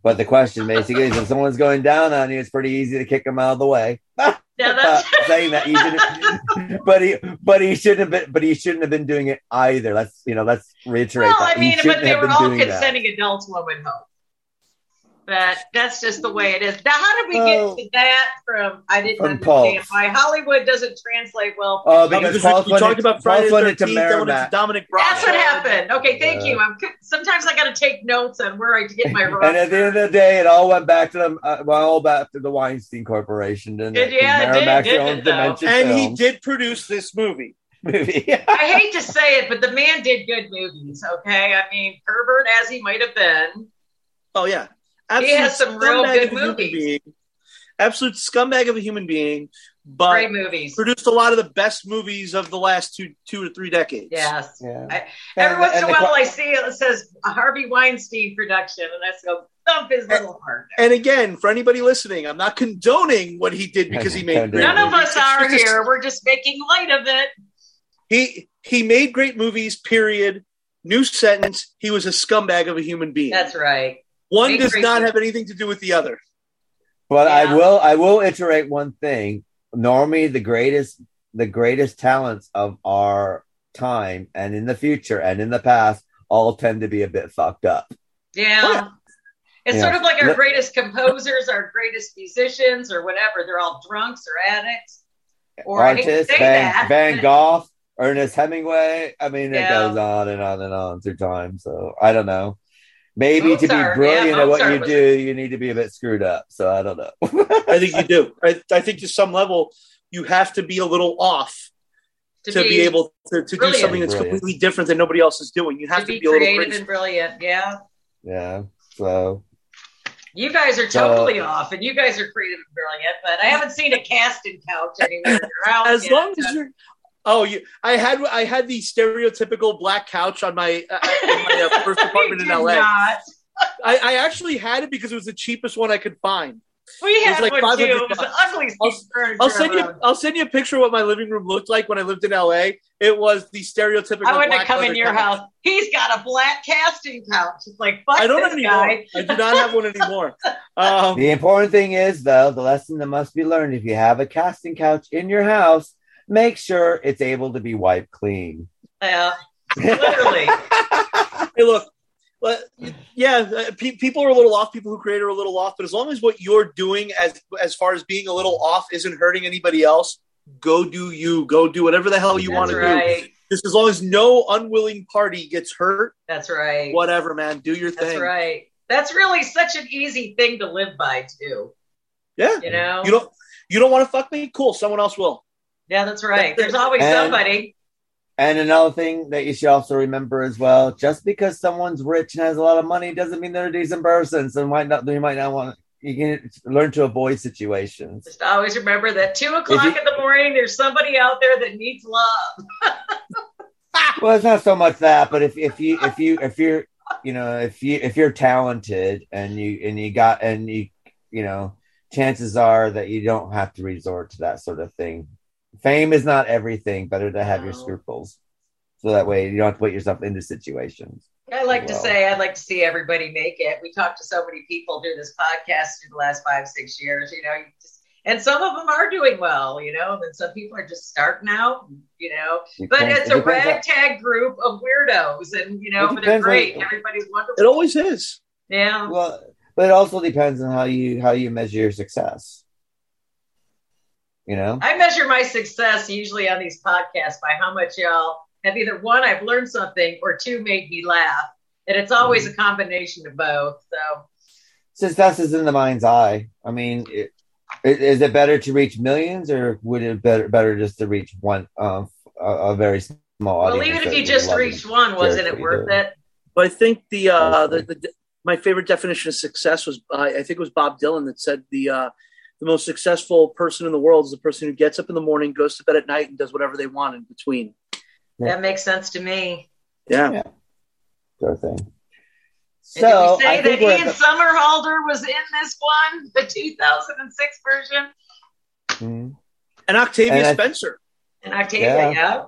But the question basically is, if someone's going down on you, it's pretty easy to kick them out of the way. Yeah, that's saying that you but he, but he shouldn't have been, but he shouldn't have been doing it either. Let's, you know, let's reiterate well, that. I mean, but they were all doing that. consenting adults. Would hope. But that's just the way it is. Now, how did we Well, get to that from? I didn't from understand Pulse. why Hollywood doesn't translate well. Oh, No, because because Pulse we, we went talked into- about Friday Pulse the went into 13th, then went into Dominic Bravo. That's what happened. Okay, thank Yeah. you. I'm sometimes I got to take notes on where I get my And at the end of the day, it all went back to the, uh, well, all back to the Weinstein Corporation, didn't it? It- yeah, it did, didn't owns it, though? Dimension And he did produce this movie. movie. I hate to say it, but the man did good movies. Okay, I mean, pervert as he might have been, Oh yeah, He has some real scumbag good of a human movies. being. Absolute scumbag of a human being, but great movies. produced a lot of the best movies of the last two two or three decades. Yes. Yeah. I, every And- once in a while, que- I see it, it says a Harvey Weinstein production, and I just go thump his little heart. And again, for anybody listening, I'm not condoning what he did because he made None of us are just- here. We're just making light of it. He he made great movies. Period. New sentence. He was a scumbag of a human being. That's right. One does not have anything to do with the other. But Yeah. I will I will iterate one thing. Normally the greatest the greatest talents of our time and in the future and in the past all tend to be a bit fucked up. Yeah. Oh, yeah. It's Yeah. sort of like our greatest composers, our greatest musicians, or whatever. They're all drunks or addicts. Or I hate to Artists, Van, that. Van Gogh, Ernest Hemingway. I mean, it goes on and on and on through time. So I don't know. Maybe to be brilliant yeah, at what you was- do, you need to be a bit screwed up. So I don't know. I think you do. I, I think to some level, you have to be a little off to, To be, be able to, to do something that's Brilliant. completely different than nobody else is doing. You have to to, be be, a little creative crazy. and brilliant. Yeah. yeah. So You guys are So- totally off, and you guys are creative and brilliant, but I haven't seen a casting couch anywhere. As yet. long as you're. Oh, you, I had I had the stereotypical black couch on my uh, in my uh, first apartment in LA. I, I actually had it because it was the cheapest one I could find. We It was had like one too. 500 It was the ugliest I'll, piece of furniture I'll send you. I'll send you a picture of what my living room looked like when I lived in LA. It was the stereotypical. I wouldn't black come in your couch. house. He's got a black casting couch. It's like fuck I don't this anymore. guy. I do not have one anymore. Um, the important thing is, though, the lesson that must be learned: if you have a casting couch in your house, make sure it's able to be wiped clean. Yeah, literally. hey, look. But yeah, uh, pe- people are a little off. People who create are a little off. But as long as what you're doing, as as far as being a little off, isn't hurting anybody else, go do you. Go do whatever the hell you That's want to right. do. Just as long as no unwilling party gets hurt, That's right. whatever, man. Do your That's thing. right. That's really such an easy thing to live by too. Yeah. You know? You don't. You don't want to fuck me? Cool. Someone else will. Yeah, that's right. There's always And- somebody. And another thing that you should also remember as well: just because someone's rich and has a lot of money doesn't mean they're a decent person. So you might not, you might not want. You can learn to avoid situations. Just always remember that two o'clock you- in the morning, there's somebody out there that needs love. Well, it's not so much that, but if if you if you if you're you know if you if you're talented and you and you got and you you know chances are that you don't have to resort to that sort of thing. Fame is not everything. Better to have your scruples, so that way you don't have to put yourself into situations. I like to say I'd like to see everybody make it. We talked to so many people through this podcast through the last five, six years, you know, you just, and some of them are doing well, you know, and some people are just starting out, you know. It But depends- it's it a depends on- ragtag group of weirdos, and you know, but they're depends on- great. Everybody's wonderful. It always is. Yeah. Well, but it also depends on how you how you measure your success. You know, I measure my success usually on these podcasts by how much y'all have either one, I've learned something, or two, made me laugh. And it's always Mm-hmm. a combination of both. So success is in the mind's eye. I mean, it, it, is it better to reach millions, or would it better better just to reach one um, a, a very small well, audience? even if you just reached one, wasn't it worth you? it? But I think the uh, the, the my favorite definition of success was uh, I think it was Bob Dylan that said the uh, the most successful person in the world is the person who gets up in the morning, goes to bed at night, and does whatever they want in between. That makes sense to me. Yeah. Sort of thing. So did we say I that think we're Ian the- Somerhalder was in this one, the 2006 version? Mhm. And Octavia And I- Spencer. And Octavia, Yeah. yeah.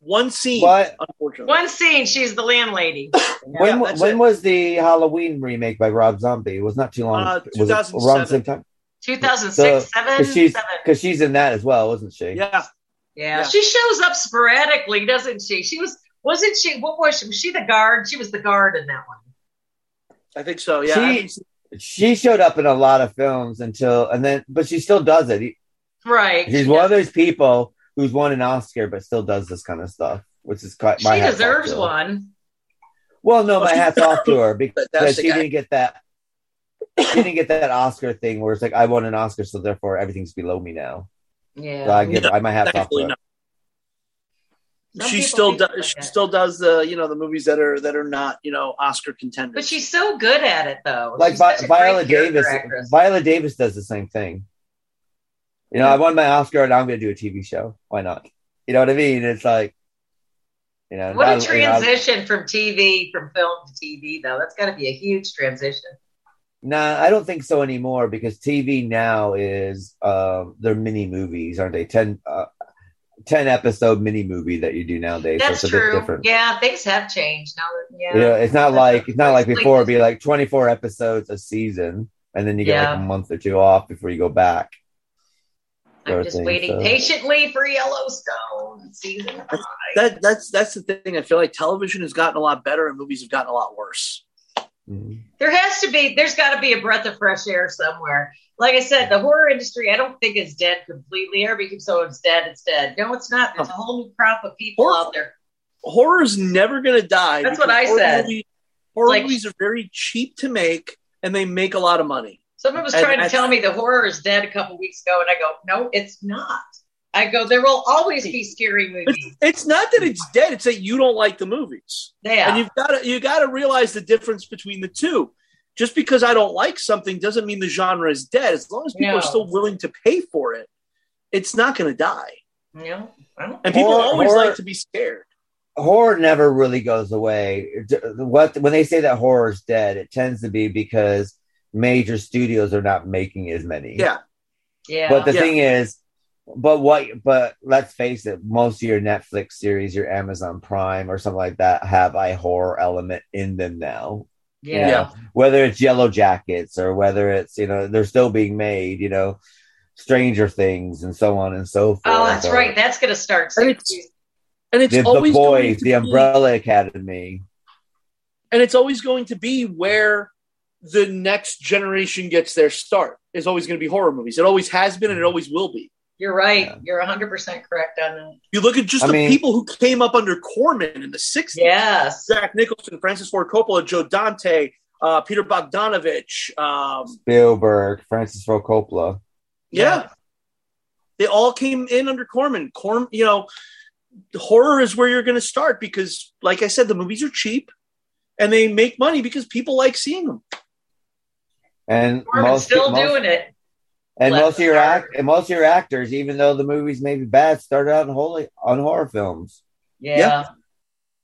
One scene, What? unfortunately. One scene, she's the landlady. When that's when it. was the Halloween remake by Rob Zombie? It was not too long. Uh, was it around the same time? 2006, seven, Because she's seven. because she's in that as well, wasn't she? Yeah. Yeah, she shows up sporadically, doesn't she? She was, wasn't she? What was she? Was she the guard? She was the guard in that one. I think so. Yeah. She she showed up in a lot of films until and then, but she still does it. Right. She's one of those people who's won an Oscar but still does this kind of stuff, which is quite. She hat's deserves one. Well, no, my hat's off to her because she guy. didn't get that. She didn't get that Oscar thing where it's like I won an Oscar, so therefore everything's below me now. Yeah. So I give I my hat's off to her. not. Some she still does. like She that. still does the you know the movies that are that are not you know Oscar contenders. But she's so good at it, though. Like Vi- such a great Viola Davis. actress. Viola Davis does the same thing. You know, I won my Oscar, and I'm going to do a TV show. Why not? You know what I mean? It's like, you know, What a not- you know, transition from TV, from film to TV, though. That's got to be a huge transition. Nah, I don't think so anymore because TV now is um they're mini movies, aren't they? 10, uh, 10 episode mini movie that you do nowadays. That's so it's a bit true. different. Yeah, things have changed now. That, yeah, You it's not like it's not like Like- before. It'd be like twenty four episodes a season, and then you get like a month or two off before you go back. I'm just thing, waiting so- patiently for Yellowstone season five. that that's that's the thing. I feel like television has gotten a lot better and movies have gotten a lot worse. Mhm. There has to be, there's got to be a breath of fresh air somewhere. Like I said, the horror industry, I don't think is dead completely. Everybody keeps saying it's dead, it's dead. No, it's not. There's a whole new crop of people Horror- out there. Horror is never going to die. That's what I horror said. Movies, horror Like- movies are very cheap to make and they make a lot of money. Someone was And trying to that's- tell me the horror is dead a couple weeks ago, and I go, no, it's not. I go, there will always be scary movies. It's not that it's dead; it's that you don't like the movies. Yeah. and you've got to you got to realize the difference between the two. Just because I don't like something doesn't mean the genre is dead. As long as people No. are still willing to pay for it, it's not going to die. No, And people Horror- always horror- like to be scared. horror never really goes away. What when they say that horror is dead, it tends to be because major studios are not making as many. Yeah. Yeah. But the Yeah. thing is, but what? But let's face it, most of your Netflix series, your Amazon Prime or something like that, have a horror element in them now. You Yeah. whether it's Yellow Jackets or whether it's you know they're still being made. You know, Stranger Things and so on and so forth. Oh, that's or right. That's going to start soon. and it's the, the always going boys, to the be- Umbrella Academy. and it's always going to be where the next generation gets their start is always going to be horror movies it always has been and it always will be You're right. You're 100% correct on that. you look at just I the mean- people who came up under corman in the 60s Yes. jack nicholson francis ford coppola joe dante uh, peter bogdanovich um, Spielberg, Francis Ford Coppola. yeah. they all came in under corman corm you know horror is where you're going to start because like i said the movies are cheap and they make money because people like seeing them And Corman's most still most- doing it. And Bless most of your heart. act and most of your actors, even though the movies may be bad, started out in holy on horror films. Yeah.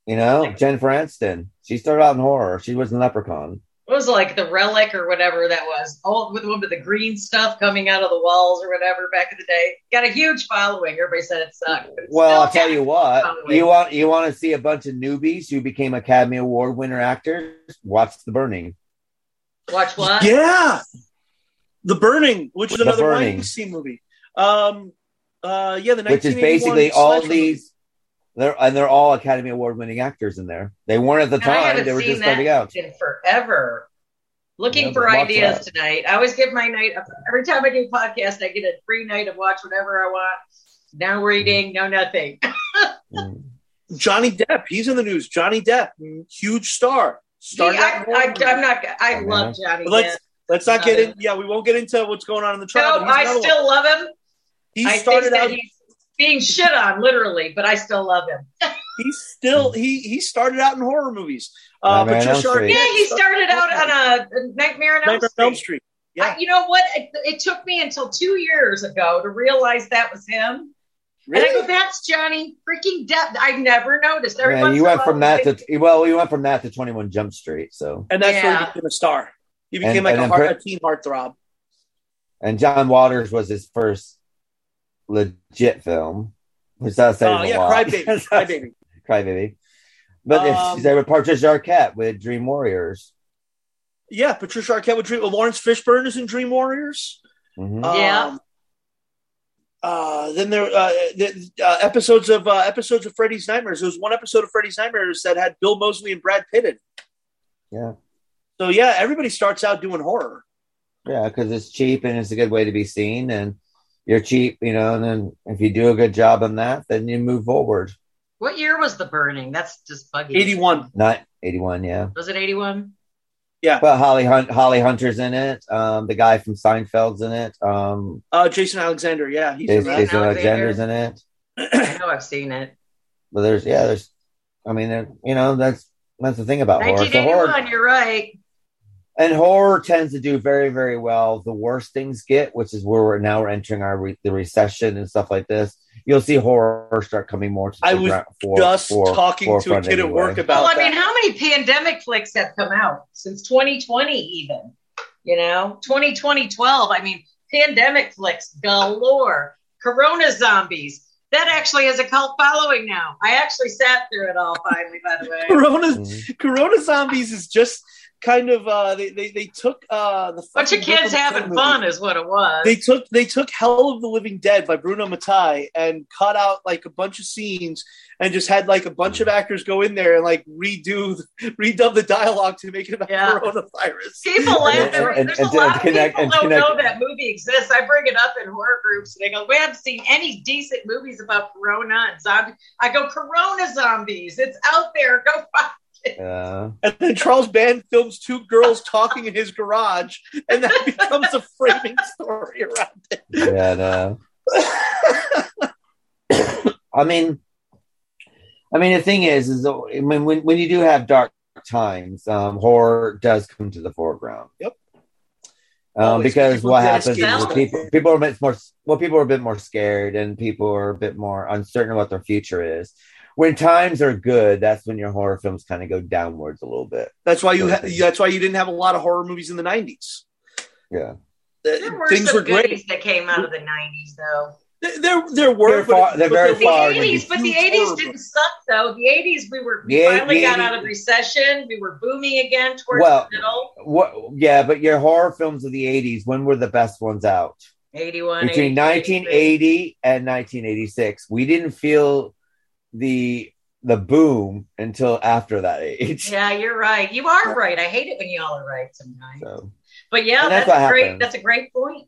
You know, Jennifer Aniston, she started out in horror. She was in Leprechaun. It was like the relic or whatever that was. Oh, with with the green stuff coming out of the walls or whatever back in the day. Got a huge following. Everybody said it sucked. but Well, I'll tell you what. following. You want you want to see a bunch of newbies who became Academy Award winner actors? Watch The Burning. Watch what? Yeah. The Burning, which is The another Burning. Weinstein movie. Um, uh, yeah, the Which is basically all these they're and they're all Academy Award winning actors in there. They weren't at the And time, they were seen just that starting out. in forever. Looking Yeah, for ideas that. tonight. I always give my night every time I do a podcast. I get a free night of watch whatever I want. No reading, no nothing. Johnny Depp, he's in the news. Johnny Depp, huge star. See, Started I, out in horror I, movies. I'm not. I Oh, love Johnny. But let's Depp. Let's not Not get in. Yeah, we won't get into what's going on in the trial. No, I still one. love him. He I started think that out. he's being shit on, literally, but I still love him. He's still he he started out in horror movies. Uh, Nightmare on Patricia Street. Arquette Yeah, he started out on a, a Nightmare on Elm Nightmare Street. Elm Street. Yeah, I- you know what? It, it took me until two years ago to realize that was him. Really? And I go, that's Johnny freaking Depp. I never noticed. Every Yeah, you went from that to well, you went from that to Twenty One Jump Street. So And that's where he became a star. He became And- like and a, heart, Pri- a teen heartthrob. and John Waters was his first legit film, which does say Oh a yeah, lot. Crybaby, Crybaby. Crybaby. But Um, it's, they were Patricia Arquette with Dream Warriors. Yeah, Patricia Arquette with Dream. Laurence Fishburne is in Dream Warriors. Mhm. Yeah. Um, uh, then there uh, the, uh, episodes of uh, episodes of Freddy's Nightmares. There was one episode of Freddy's Nightmares that had Bill Moseley and Brad Pitt in. it. Yeah, So yeah, everybody starts out doing horror. yeah, because it's cheap and it's a good way to be seen, and you're cheap, you know. And then if you do a good job on that, then you move forward. What year was the burning? That's just buggy. Eighty-one. Not eighty one, yeah. Was it 81? Yeah. But Holly Hunt, Holly Hunter's in it. Um, the guy from Seinfeld's in it. Um, Uh, Jason Alexander. Yeah, he's in Jason, that. Jason Alexander. Alexander's in it. I know I've seen it. But there's yeah, there's. I mean, there- you know, that's that's the thing about horror. So 1981, horror you're right. And horror tends to do very very well. The worst things get, which is where we're now we're entering our re- the recession and stuff like this. You'll see horror start coming more. To I was gra- fore- just fore- talking to a forefront kid at work about Well, I that. mean, how many pandemic flicks have come out since 2020 even? You know, 2020, 12. I mean, pandemic flicks galore. Corona zombies. That actually has a cult following now. I actually sat through it all finally, by the way. Corona Mm-hmm. Corona Zombies is just kind of uh, they, they they took uh, the Bunch of fucking kids having movie. fun is what it was. They took they took Hell of the Living Dead by Bruno Mattei and cut out like a bunch of scenes and just had like a bunch of actors go in there and like redo redub the dialogue to make it about Yeah. coronavirus. People laugh. And- and- There's and a to lot of connect- people don't connect- know that movie exists. I bring it up in horror groups, and they go, "We haven't seen any decent movies about Corona and zombies." I go, "Corona zombies. It's out there. Go find it." Yeah. And then Charles Band films two girls talking in his garage, and that becomes a framing story around it. Yeah, no. I mean, I mean, the thing is, is I mean, when when you do have dark times, um, horror does come to the foreground. Yep. Um, because what happens is people people are a bit more well, people are a bit more scared, and people are a bit more uncertain what their future is. When times are good, that's when your horror films kind of go downwards a little bit. That's why you ha- that's why you didn't have a lot of horror movies in the nineties. Yeah, There were things some were great. that came out of the '90s, though. There, there were. They're far- they're very the far. '80s, but the '80s didn't suck though. The '80s, we were we The finally the got 80s out of recession. We were booming again towards Well, the middle. what? Yeah, but your horror films of the '80s, when were the best ones out? '81, Between 1980 and 1986, we didn't feel the the boom until after that age. Yeah, you're right. You are right. I hate it when y'all are right sometimes. So, But yeah, that's, that's a great. happens. That's a great point.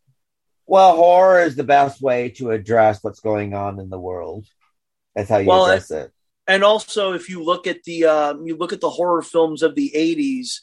well, horror is the best way to address what's going on in the world. That's how you Well, address it. and also if you look at the um, you look at the horror films of the 80s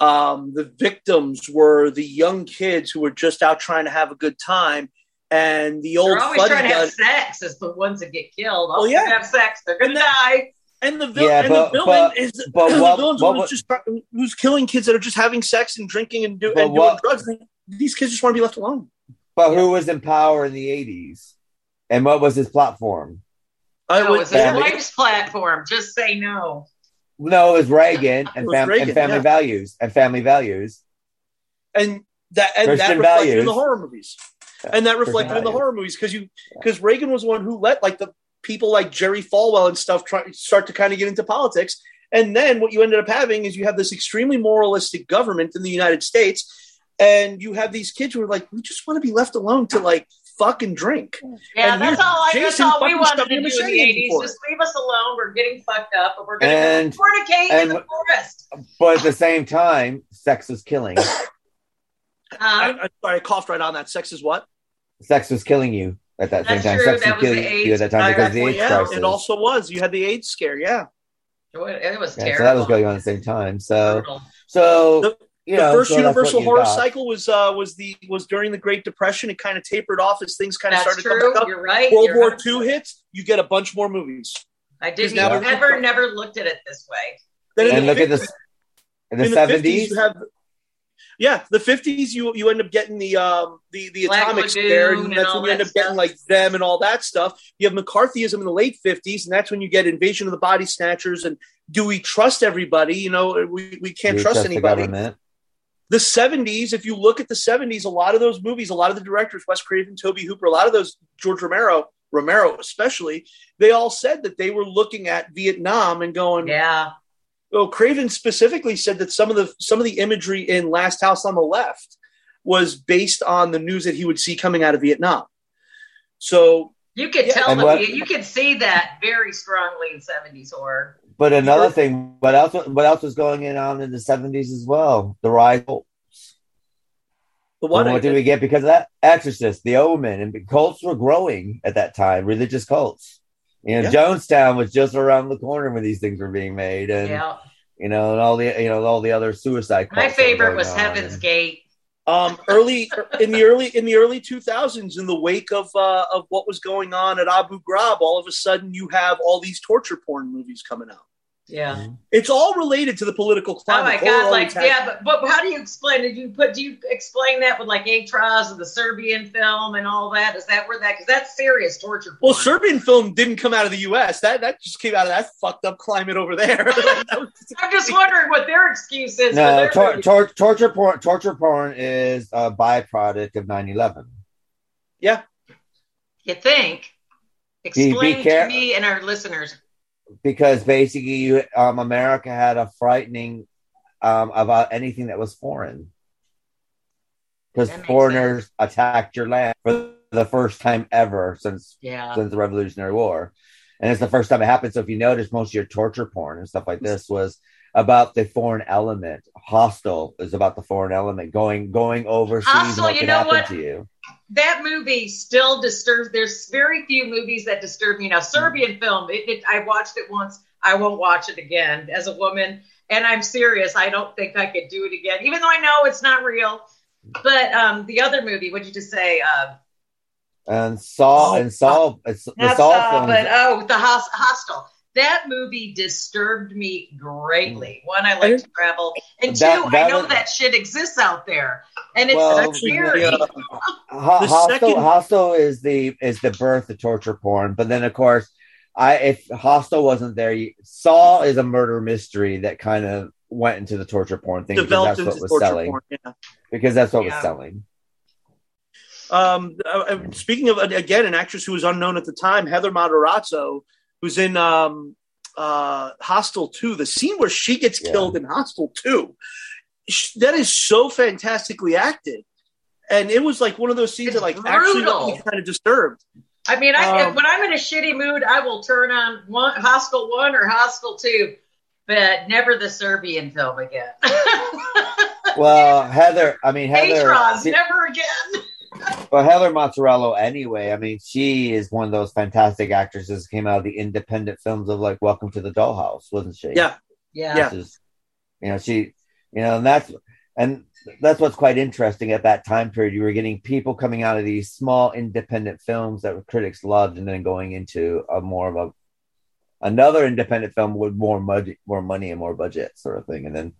um, the victims were the young kids who were just out trying to have a good time and the old They're always trying to have sex as the ones that get killed. Well, Oh, yeah. yeah, have sex. They're gonna die. and the, vil- Yeah, and but- the villain but- is but the what- villain's what who's just who's killing kids that are just having sex and drinking and, do, and doing what- drugs these kids just want to be left alone But who was in power in the '80s, and what was his platform? I No, would- it's a Family- wife's platform. Just say no. No, it was Reagan and, was fam- Reagan, and family yeah. values and family values. and that and that Christian reflected in the horror movies and that reflected in the horror movies because you because Reagan was the one who let like the people like Jerry Falwell and stuff try start to kind of get into politics. And then what you ended up having is you have this extremely moralistic government in the United States, and you have these kids who are like, we just want to be left alone to like fuck and drink. Yeah, And that's all. I, that's all we fucking wanted to do in the '80s. Just leave us alone. We're getting fucked up, and we're gonna And- fornicate in the forest. But at the same time, sex is killing. I, Um, I, sorry, I coughed right on that. Sex is what? sex was killing you at that That's same time. true. Sex That was was the killing you at that time because of the virus. AIDS yeah, crisis. it also was. You had the AIDS scare. Yeah. it was Yeah, terrible. so that was going on at the same time. So, so The- you the first so universal horror got. cycle was uh, was the was during the Great Depression. It kind of tapered off as things kind of started to true. come up. You're right. World You're War 100% II hits. You get a bunch more movies. I didn't now even, ever, never looked at it this way. Then And the look at this in the in the seventies. you have yeah, the fifties you you end up getting the um the the Black atomic Lagoon scare, and and that's when you end that up getting like them and all that stuff. You have McCarthyism in the late fifties, and that's when you get invasion of the body snatchers and do we trust everybody? You know, we, we can't trust the anybody. the 70s, if you look at the 70s, a lot of those movies, a lot of the directors, Wes Craven, Tobe Hooper, a lot of those, George Romero, Romero especially, they all said that they were looking at Vietnam and going, Yeah. Well, Craven specifically said that some of the some of the imagery in Last House on the Left was based on the news that he would see coming out of Vietnam. So You could Yeah. tell what- you could see that very strongly in '70s horror. But another thing, what else? What else was going on in the seventies as well? The rise. the What, one what did we get because of that? Exorcist, The Omen, and cults were growing at that time. Religious cults. You know, Yeah. Jonestown was just around the corner when these things were being made, and Yeah. you know, and all the you know all the other suicide. My cults that were favorite was on. Heaven's Gate. um, early in the early in the early 2000s, in the wake of uh, of what was going on at Abu Ghraib, all of a sudden you have all these torture porn movies coming out. Yeah. Mm-hmm. It's all related to the political climate. Oh my god! Like has- yeah, but, but how do you explain it? Do you put do you explain that with like Atras and the Serbian film and all that? Is that where that because that's serious torture? Well. Serbian film didn't come out of the U.S. That that just came out of that fucked up climate over there. I'm just wondering what their excuse is. for No, their tor- tor- torture porn. Torture porn is a byproduct of 9-11. yeah, you think? Be- be Explain to me and our listeners. Because basically, you, um, America had a frightening um, about anything that was foreign. Because foreigners attacked your land for the first time ever since Yeah. since the Revolutionary War, and it's the first time it happened. So if you notice, most of your torture porn and stuff like this was about the foreign element. Hostel is about the foreign element going going overseas. what you know what? to you? That movie still disturbs. There's very few movies that disturb me. Now, Serbian film, it, it, I watched it once. I won't watch it again as a woman. And I'm serious. I don't think I could do it again, even though I know it's not real. But um, the other movie, what'd you just say? Uh, And Saul Oh, and Saul, it's, not Saul Saw, but oh, the Hos- Hostel. That movie disturbed me greatly. One, I like to travel, and two, That- I know was- that shit exists out there, and it's Well, scary. yeah. Ho- Hostel, second- Hostel is the is the birth of torture porn, but then of course, I if Hostel wasn't there, you, Saw is a murder mystery that kind of went into the torture porn thing because that's what was selling. porn, yeah. Because that's what was selling. Um, uh, uh, speaking of again, an actress who was unknown at the time, Heather Matarazzo, who's in um, uh, Hostel Two. The scene where she gets killed in Hostel Two, that is so fantastically acted, and it was like one of those scenes that like actually got me kind of disturbed. I mean, I, Um, when I'm in a shitty mood, I will turn on one Hostel One or Hostel Two, but never the Serbian film again. Well, Heather, I mean Heather, Patrons, she- never again. well Heather Mozzarella anyway. I mean, she is one of those fantastic actresses came out of the independent films of like Welcome to the Dollhouse, wasn't she? Yeah. Yeah. Which is, you know, she, you know, and that's and that's what's quite interesting at that time period. You were getting people coming out of these small independent films that critics loved, and then going into a more of a another independent film with more money, more money and more budget, sort of thing. And then,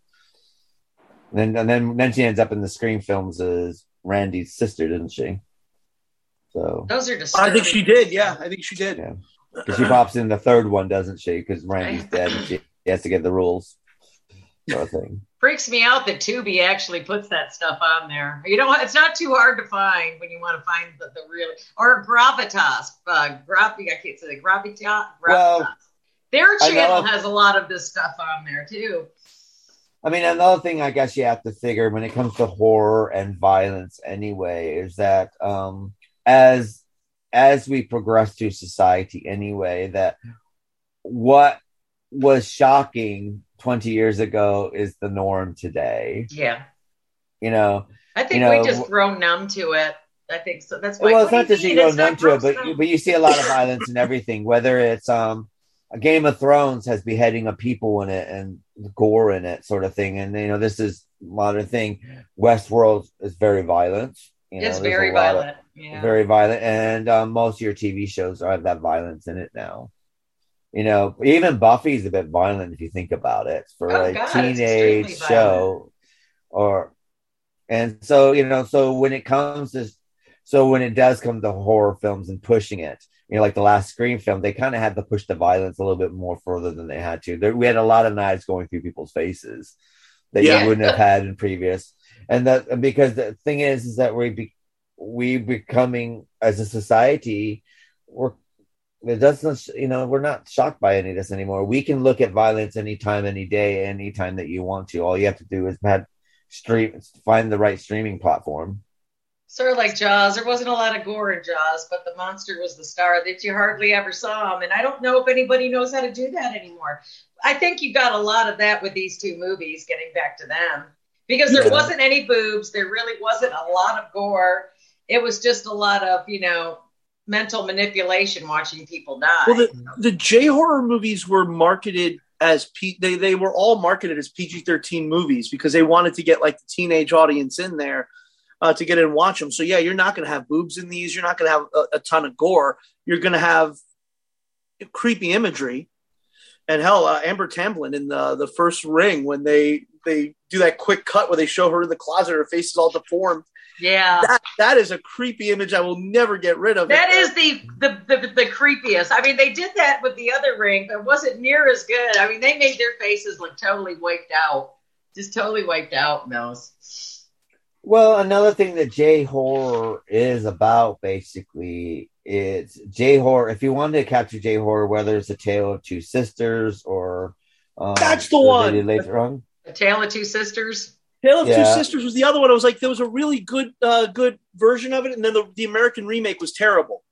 then and then then she ends up in the Scream films as Randy's sister, didn't she? So Those are I think she did. Yeah, I think she did. Yeah. 'Cause she pops in the third one, doesn't she? Because Randy's dead, and she has to get the rules, sort of thing. Freaks me out that Tubi actually puts that stuff on there. You know, it's not too hard to find when you want to find the, the real or Gravitas. Uh, Gravi, I can't say it. Gravitas. Gravitas. Well, Their channel has a lot of this stuff on there too. I mean, another thing I guess you have to figure when it comes to horror and violence, anyway, is that um, as as we progress through society, anyway, that what was shocking twenty years ago is the norm today. Yeah, You know, I think you know, we just grow numb to it. I think so. That's why. well, it's not just you go numb to it, but you, but you see a lot of violence and everything. Whether it's um, a Game of Thrones has beheading of people in it and gore in it, sort of thing. And you know, this is modern thing. Westworld is very violent. You know, it's very lot of- violent. yeah. very violent, and um, most of your TV shows have that violence in it now. You know, even Buffy's a bit violent if you think about it for Oh, a God, teenage show, or and so you know, so when it comes to, so when it does come to horror films and pushing it, you know, like the last Scream film, they kind of had to push the violence a little bit more further than they had to. There, we had a lot of knives going through people's faces that Yeah. you wouldn't have had in previous, and that because the thing is, is that we be, we becoming as a society, we're it doesn't you know we're not shocked by any of this anymore we can look at violence anytime any day anytime that you want to all you have to do is have stream find the right streaming platform Sort of like Jaws. There wasn't a lot of gore in Jaws, but the monster was the star that you hardly ever saw him. And I don't know if anybody knows how to do that anymore. I think you got a lot of that with these two movies, getting back to them. Because there Yeah. wasn't any boobs, there really wasn't a lot of gore. It was just a lot of, you know, mental manipulation watching people die. Well, the the J horror movies were marketed as P. They they were all marketed as PG thirteen movies because they wanted to get like the teenage audience in there uh, to get in and watch them. So yeah, you're not going to have boobs in these. You're not going to have a, a ton of gore. You're going to have creepy imagery. And hell, uh, Amber Tamblyn in the the first Ring when they they do that quick cut where they show her in the closet, her face is all deformed. Yeah. That that is a creepy image I will never get rid of. That is the, the the the creepiest. I mean, they did that with the other ring, but it wasn't near as good. I mean, they made their faces look totally wiped out, just totally wiped out. in those. well another thing that j horror is about basically is j horror if you wanted to capture j horror whether it's a tale of two sisters or um, That's the one. later on A Tale of Two Sisters. Tale of Two Sisters was the other one. I was like, there was a really good, uh, good version of it, and then the, the American remake was terrible.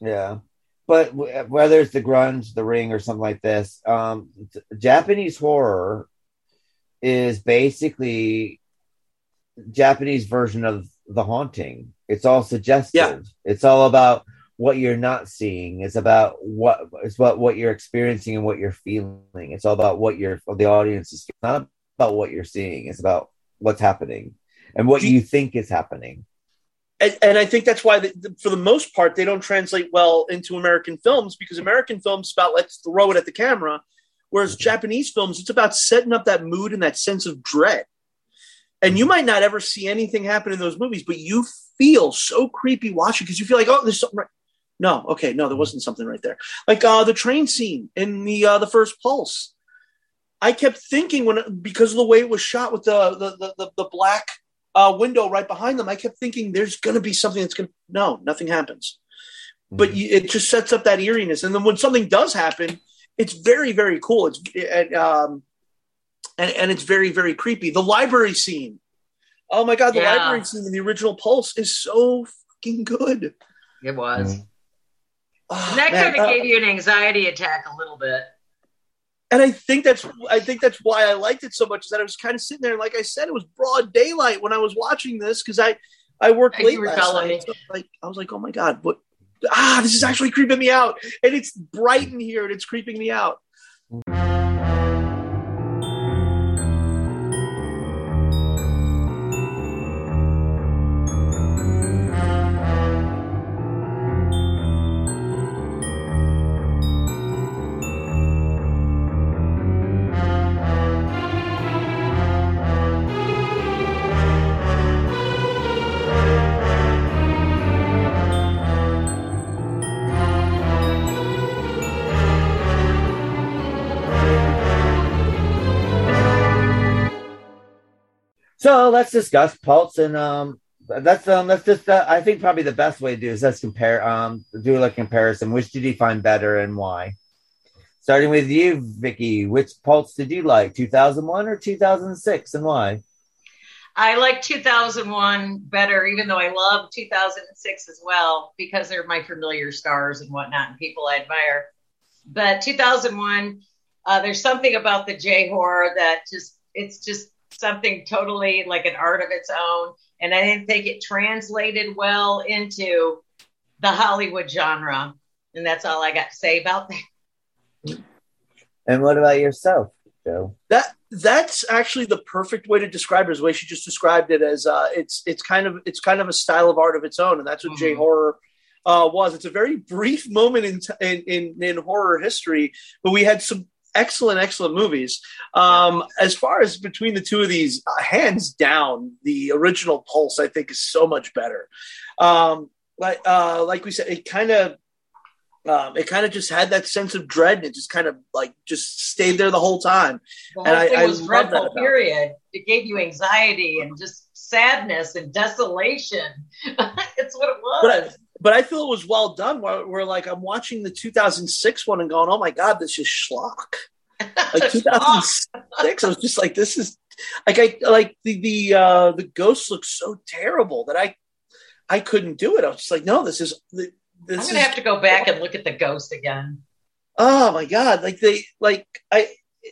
Yeah. But w- whether it's the grudge, the ring, or something like this, um, t- Japanese horror is basically Japanese version of the haunting. It's all suggestive. It's all about what you're not seeing. It's about what it's about what you're experiencing and what you're feeling. It's all about what your the audience is. Not about what you're seeing. It's about what's happening and what you think is happening. And, and I think that's why, the, the- for the most part, they don't translate well into American films because American films about let's throw it at the camera, whereas Japanese films it's about setting up that mood and that sense of dread. And you might not ever see anything happen in those movies, but you feel so creepy watching because you feel like, oh, there's something right. No, okay, no, there wasn't something right there. Like uh, the train scene in the uh, the first Pulse. I kept thinking when because of the way it was shot with the the the, the, the black uh, window right behind them, I kept thinking there's going to be something that's going to no, nothing happens. But you, it just sets up that eeriness, and then when something does happen, it's very very cool. It's and um, and, and it's very very creepy. The library scene. Oh my god, the Yeah. library scene in the original Pulse is so fucking good. It was. Oh, that man, kind of uh, gave you an anxiety attack a little bit. And I think that's I think that's why I liked it so much is that I was kind of sitting there and like I said, it was broad daylight when I was watching this because I I worked late last night. So, like I was like, oh my god, what? Ah, this is actually creeping me out, and it's bright in here, and it's creeping me out. So let's discuss Pulse and um that's um that's just uh, I think probably the best way to do is let's compare um do a comparison. Which did you find better and why? Starting with you, Vicky, which Pulse did you like, 2001 or 2006, and why? I like 2001 better, even though I love 2006 as well, because they're my familiar stars and whatnot and people I admire. But 2001, uh, there's something about the J horror that just, it's just something totally like an art of its own. And I didn't think it translated well into the Hollywood genre. And that's all I got to say about that. And what about yourself, Joe? That that's actually the perfect way to describe it. Is the way she just described it as uh, it's it's kind of it's kind of a style of art of its own, and that's what J horror uh, was. It's a very brief moment in, t- in in in horror history, but we had some excellent excellent movies. Um, as far as between the two of these, uh, hands down, the original Pulse I think is so much better. Um, like uh, like we said, it kind of um, it kind of just had that sense of dread and it just kind of like just stayed there the whole time. The and whole I, thing I was dreadful, about it. period. It gave you anxiety and just sadness and desolation. it's what it was. But I, feel it was well done. Where, where like I'm watching the 2006 one and going, oh my god, this is schlock. Like 2006, I was just like, this is like I like the the uh, the ghosts look so terrible that I I couldn't do it. I was just like, no, this is this I'm is gonna have to go back and look at the ghost again. oh my god, like they like I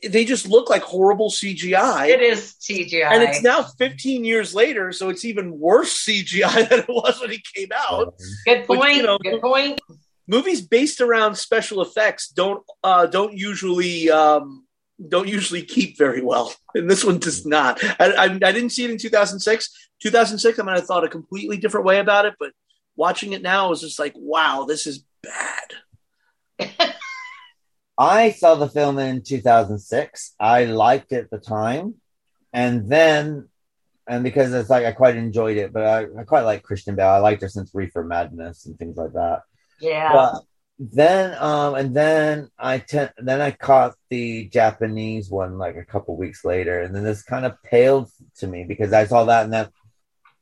they just look like horrible CGI. It is CGI, and it's now 15 years later, so it's even worse CGI than it was when it came out. Good Which, point. you know, Good point. movies based around special effects don't uh, don't usually um, don't usually keep very well, and this one does not. I, I, I didn't see it in 2006. 2006, I might have thought a completely different way about it, but watching it now is just like, wow, this is bad. I saw the film in 2006. I liked it at the time. And then, and because it's like I quite enjoyed it, but I, I quite like Kristen Bell. I liked her since Reefer Madness and things like that. Yeah. But then, um, and then I ten- then I caught the Japanese one like a couple weeks later, and then this kind of paled to me because I saw that and that,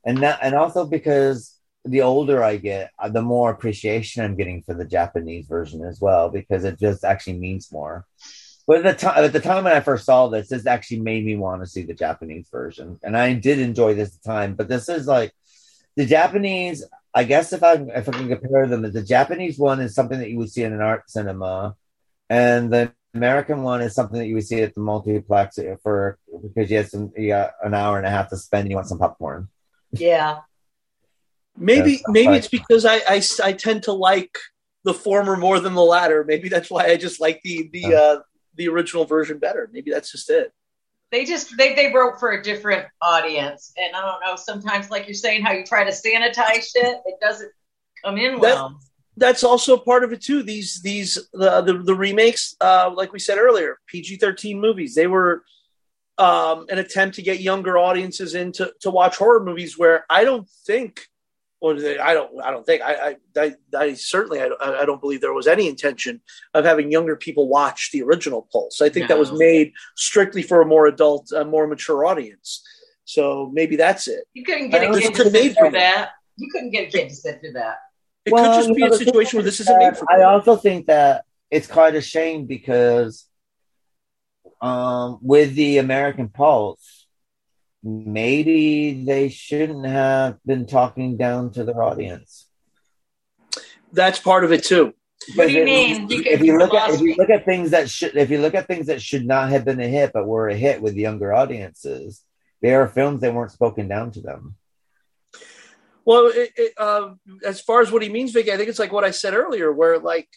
and that, and also because the older I get, uh, the more appreciation I'm getting for the Japanese version as well because it just actually means more. But at the time, at the time when I first saw this, this actually made me want to see the Japanese version, and I did enjoy this time. But this is like the Japanese. I guess if I if I can compare them, the Japanese one is something that you would see in an art cinema, and the American one is something that you would see at the multiplex for because you have some you got an hour and a half to spend. and You want some popcorn. Yeah. Maybe That's maybe right. it's because I, I I tend to like the former more than the latter. Maybe that's why I just like the the uh, the original version better. Maybe that's just it. They just they they wrote for a different audience, and I don't know. Sometimes, like you're saying, how you try to sanitize shit, it doesn't come in well. that's also part of it too. These these the the, the remakes, uh, like we said earlier, PG thirteen movies. They were um, an attempt to get younger audiences in to, to watch horror movies. Where I don't think, Or they, I don't. I don't think. I. I, I, I certainly. I, I don't believe there was any intention of having younger people watch the original Pulse. I think that was made strictly for a more adult, a more mature audience. So maybe that's it. You couldn't get a don't kid to it's sit for through that. You couldn't get a kid to sit through that. It Well, could just be know, a situation where this isn't made for. I also think that it's quite a shame because um, with the American Pulse, maybe they shouldn't have been talking down to their audience. That's part of it too. What do you Because mean? If, You if you look at if you look at things that should if you look at things that should not have been a hit but were a hit with younger audiences, there are films that weren't spoken down to them. Well, it, it, uh, as far as what he means, Vicky, I think it's like what I said earlier, where like,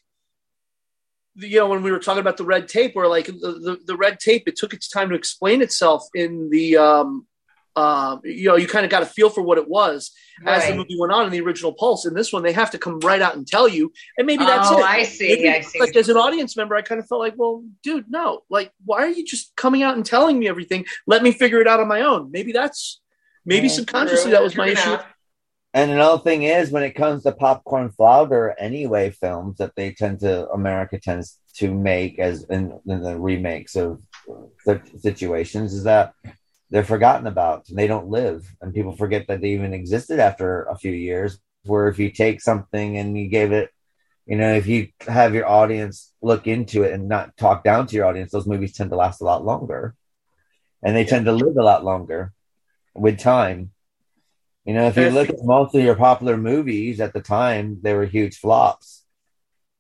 you know, when we were talking about the red tape, where like the, the, the red tape, it took its time to explain itself in the, um, uh, you know, you kind of got a feel for what it was as the movie went on in the original Pulse. In this one, they have to come right out and tell you, and maybe that's Oh, it. I see, Maybe, I see Like as an audience member, I kind of felt like, well, dude, no, like, why are you just coming out and telling me everything? Let me figure it out on my own. Maybe that's maybe Yeah. subconsciously True, that was my true issue. And another thing is, when it comes to popcorn flounder, anyway, films that they tend to America tends to make as in, in the remakes of uh, situations is that they're forgotten about and they don't live, and people forget that they even existed after a few years. Where if you take something and you gave it, you know, if you have your audience look into it and not talk down to your audience, those movies tend to last a lot longer, and they tend to live a lot longer with time. You know, if you look at most of your popular movies at the time, they were huge flops,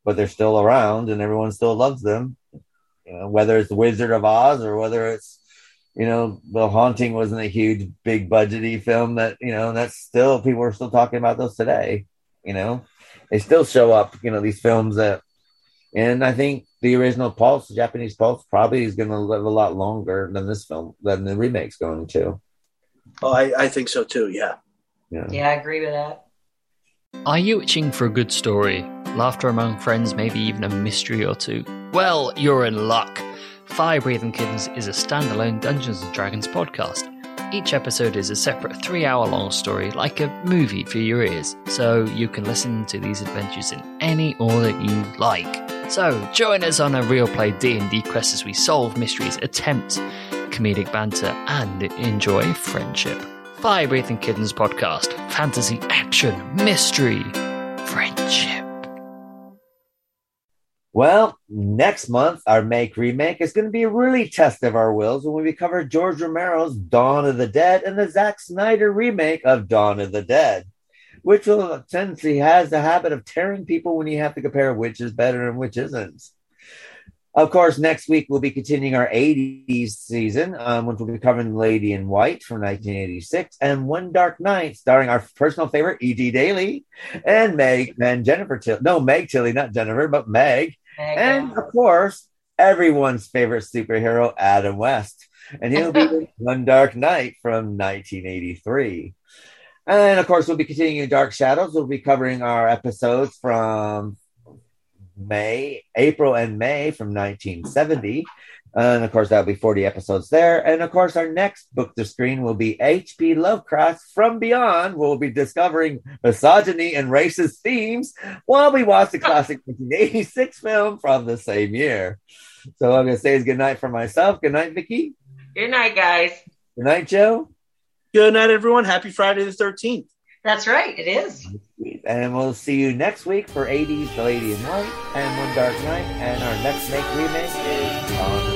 but they're still around and everyone still loves them. You know, whether it's The Wizard of Oz or whether it's, you know, The Haunting wasn't a huge, big budgety film that, you know, that's still, people are still talking about those today. You know, they still show up, you know, these films that, and I think the original Pulse, the Japanese Pulse, probably is going to live a lot longer than this film, than the remake's going to. Oh, I, I think so too. Yeah. Yeah. Yeah, I agree with that. Are you itching for a good story? Laughter among friends, maybe even a mystery or two? Well, you're in luck. Fire Breathing Kittens is a standalone Dungeons and Dragons podcast. Each episode is a separate three hour long story, like a movie for your ears, so you can listen to these adventures in any order you like. So join us on a real play D&D quest as we solve mysteries, attempt comedic banter, and enjoy friendship. Fire Breathing Kittens podcast, fantasy, action, mystery, friendship. Well, next month, our Make Remake is going to be a really test of our wills when we cover George Romero's Dawn of the Dead and the Zack Snyder remake of Dawn of the Dead, which will tendency has the habit of tearing people when you have to compare which is better and which isn't. Of course, next week we'll be continuing our 80s season, um, which will be covering Lady in White from 1986 and One Dark Night, starring our personal favorite, E.G. Daily, and Meg and Jennifer Tilly. No, Meg Tilly, not Jennifer, but Meg. And of course, everyone's favorite superhero, Adam West. And he'll be in One Dark Night from 1983. And of course, we'll be continuing Dark Shadows. We'll be covering our episodes from May, April, and May from 1970. And of course, that'll be 40 episodes there. And of course, our next book to screen will be H.P. Lovecraft's From Beyond. We'll be discovering misogyny and racist themes while we watch the classic 1986 film from the same year. So I'm going to say is good night for myself. Good night, Vicky. Good night, guys. Good night, Joe. Good night, everyone. Happy Friday the 13th. That's right, it is. And we'll see you next week for 80s The Lady in White and One Dark Night. And our next make remake is Dawn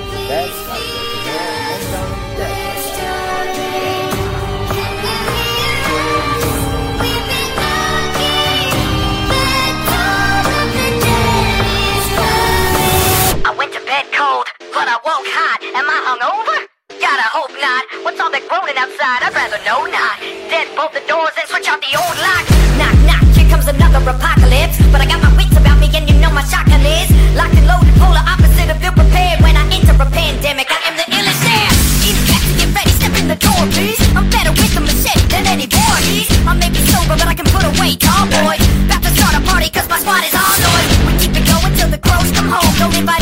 but I woke hot. Am I hungover? Gotta hope not. What's all that groaning outside? I'd rather know not. Dead bolt the doors and switch out the old lock. Knock, knock, here comes another apocalypse. But I got my wits about me and you know my shotgun is. Locked and loaded, polar opposite of ill prepared. When I enter a pandemic, I am the illest there. Even cats get ready, step in the door, please. I'm better with the machete than any Voorhees. I may be sober, but I can put away tall boys. About to start a party, cause my squad is all noise. We keep it going till the crows come home. Don't invite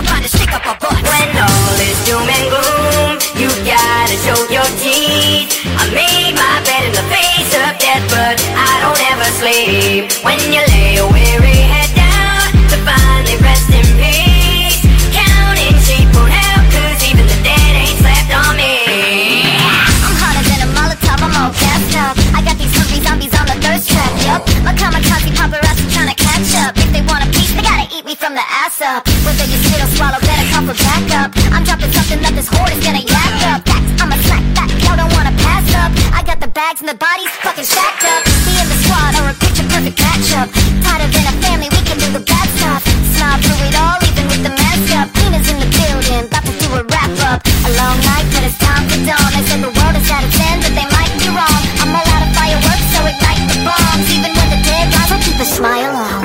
somebody stick up a butt. When all is doom and gloom, you gotta show your teeth. I made my bed in the face of death, but I don't ever sleep. When you lay a weary head down to finally rest in peace, counting sheep won't help, cause even the dead ain't slept on me. I'm hotter than a Molotov, I'm all gassed up. I got these hungry zombies on the thirst trap, yup. My kamikaze paparazzi trying to match up. If they want a piece, they gotta eat me from the ass up. Whether you spit or swallow, better come for backup. I'm dropping something that this horde is gonna yak up. Facts, I'ma slack back, y'all don't wanna pass up. I got the bags and the bodies fucking stacked up. Me and the squad are a picture perfect match up Tighter than a family, we can do the bad stuff. Snob through it all, even with the mask up. Penis in the building, about to do a wrap up. A long night, but it's time for dawn. They said the world is at its end, but they might be wrong. I'm all out of fireworks, so ignite the bombs. Even when the dead lies, I'll keep a smile on.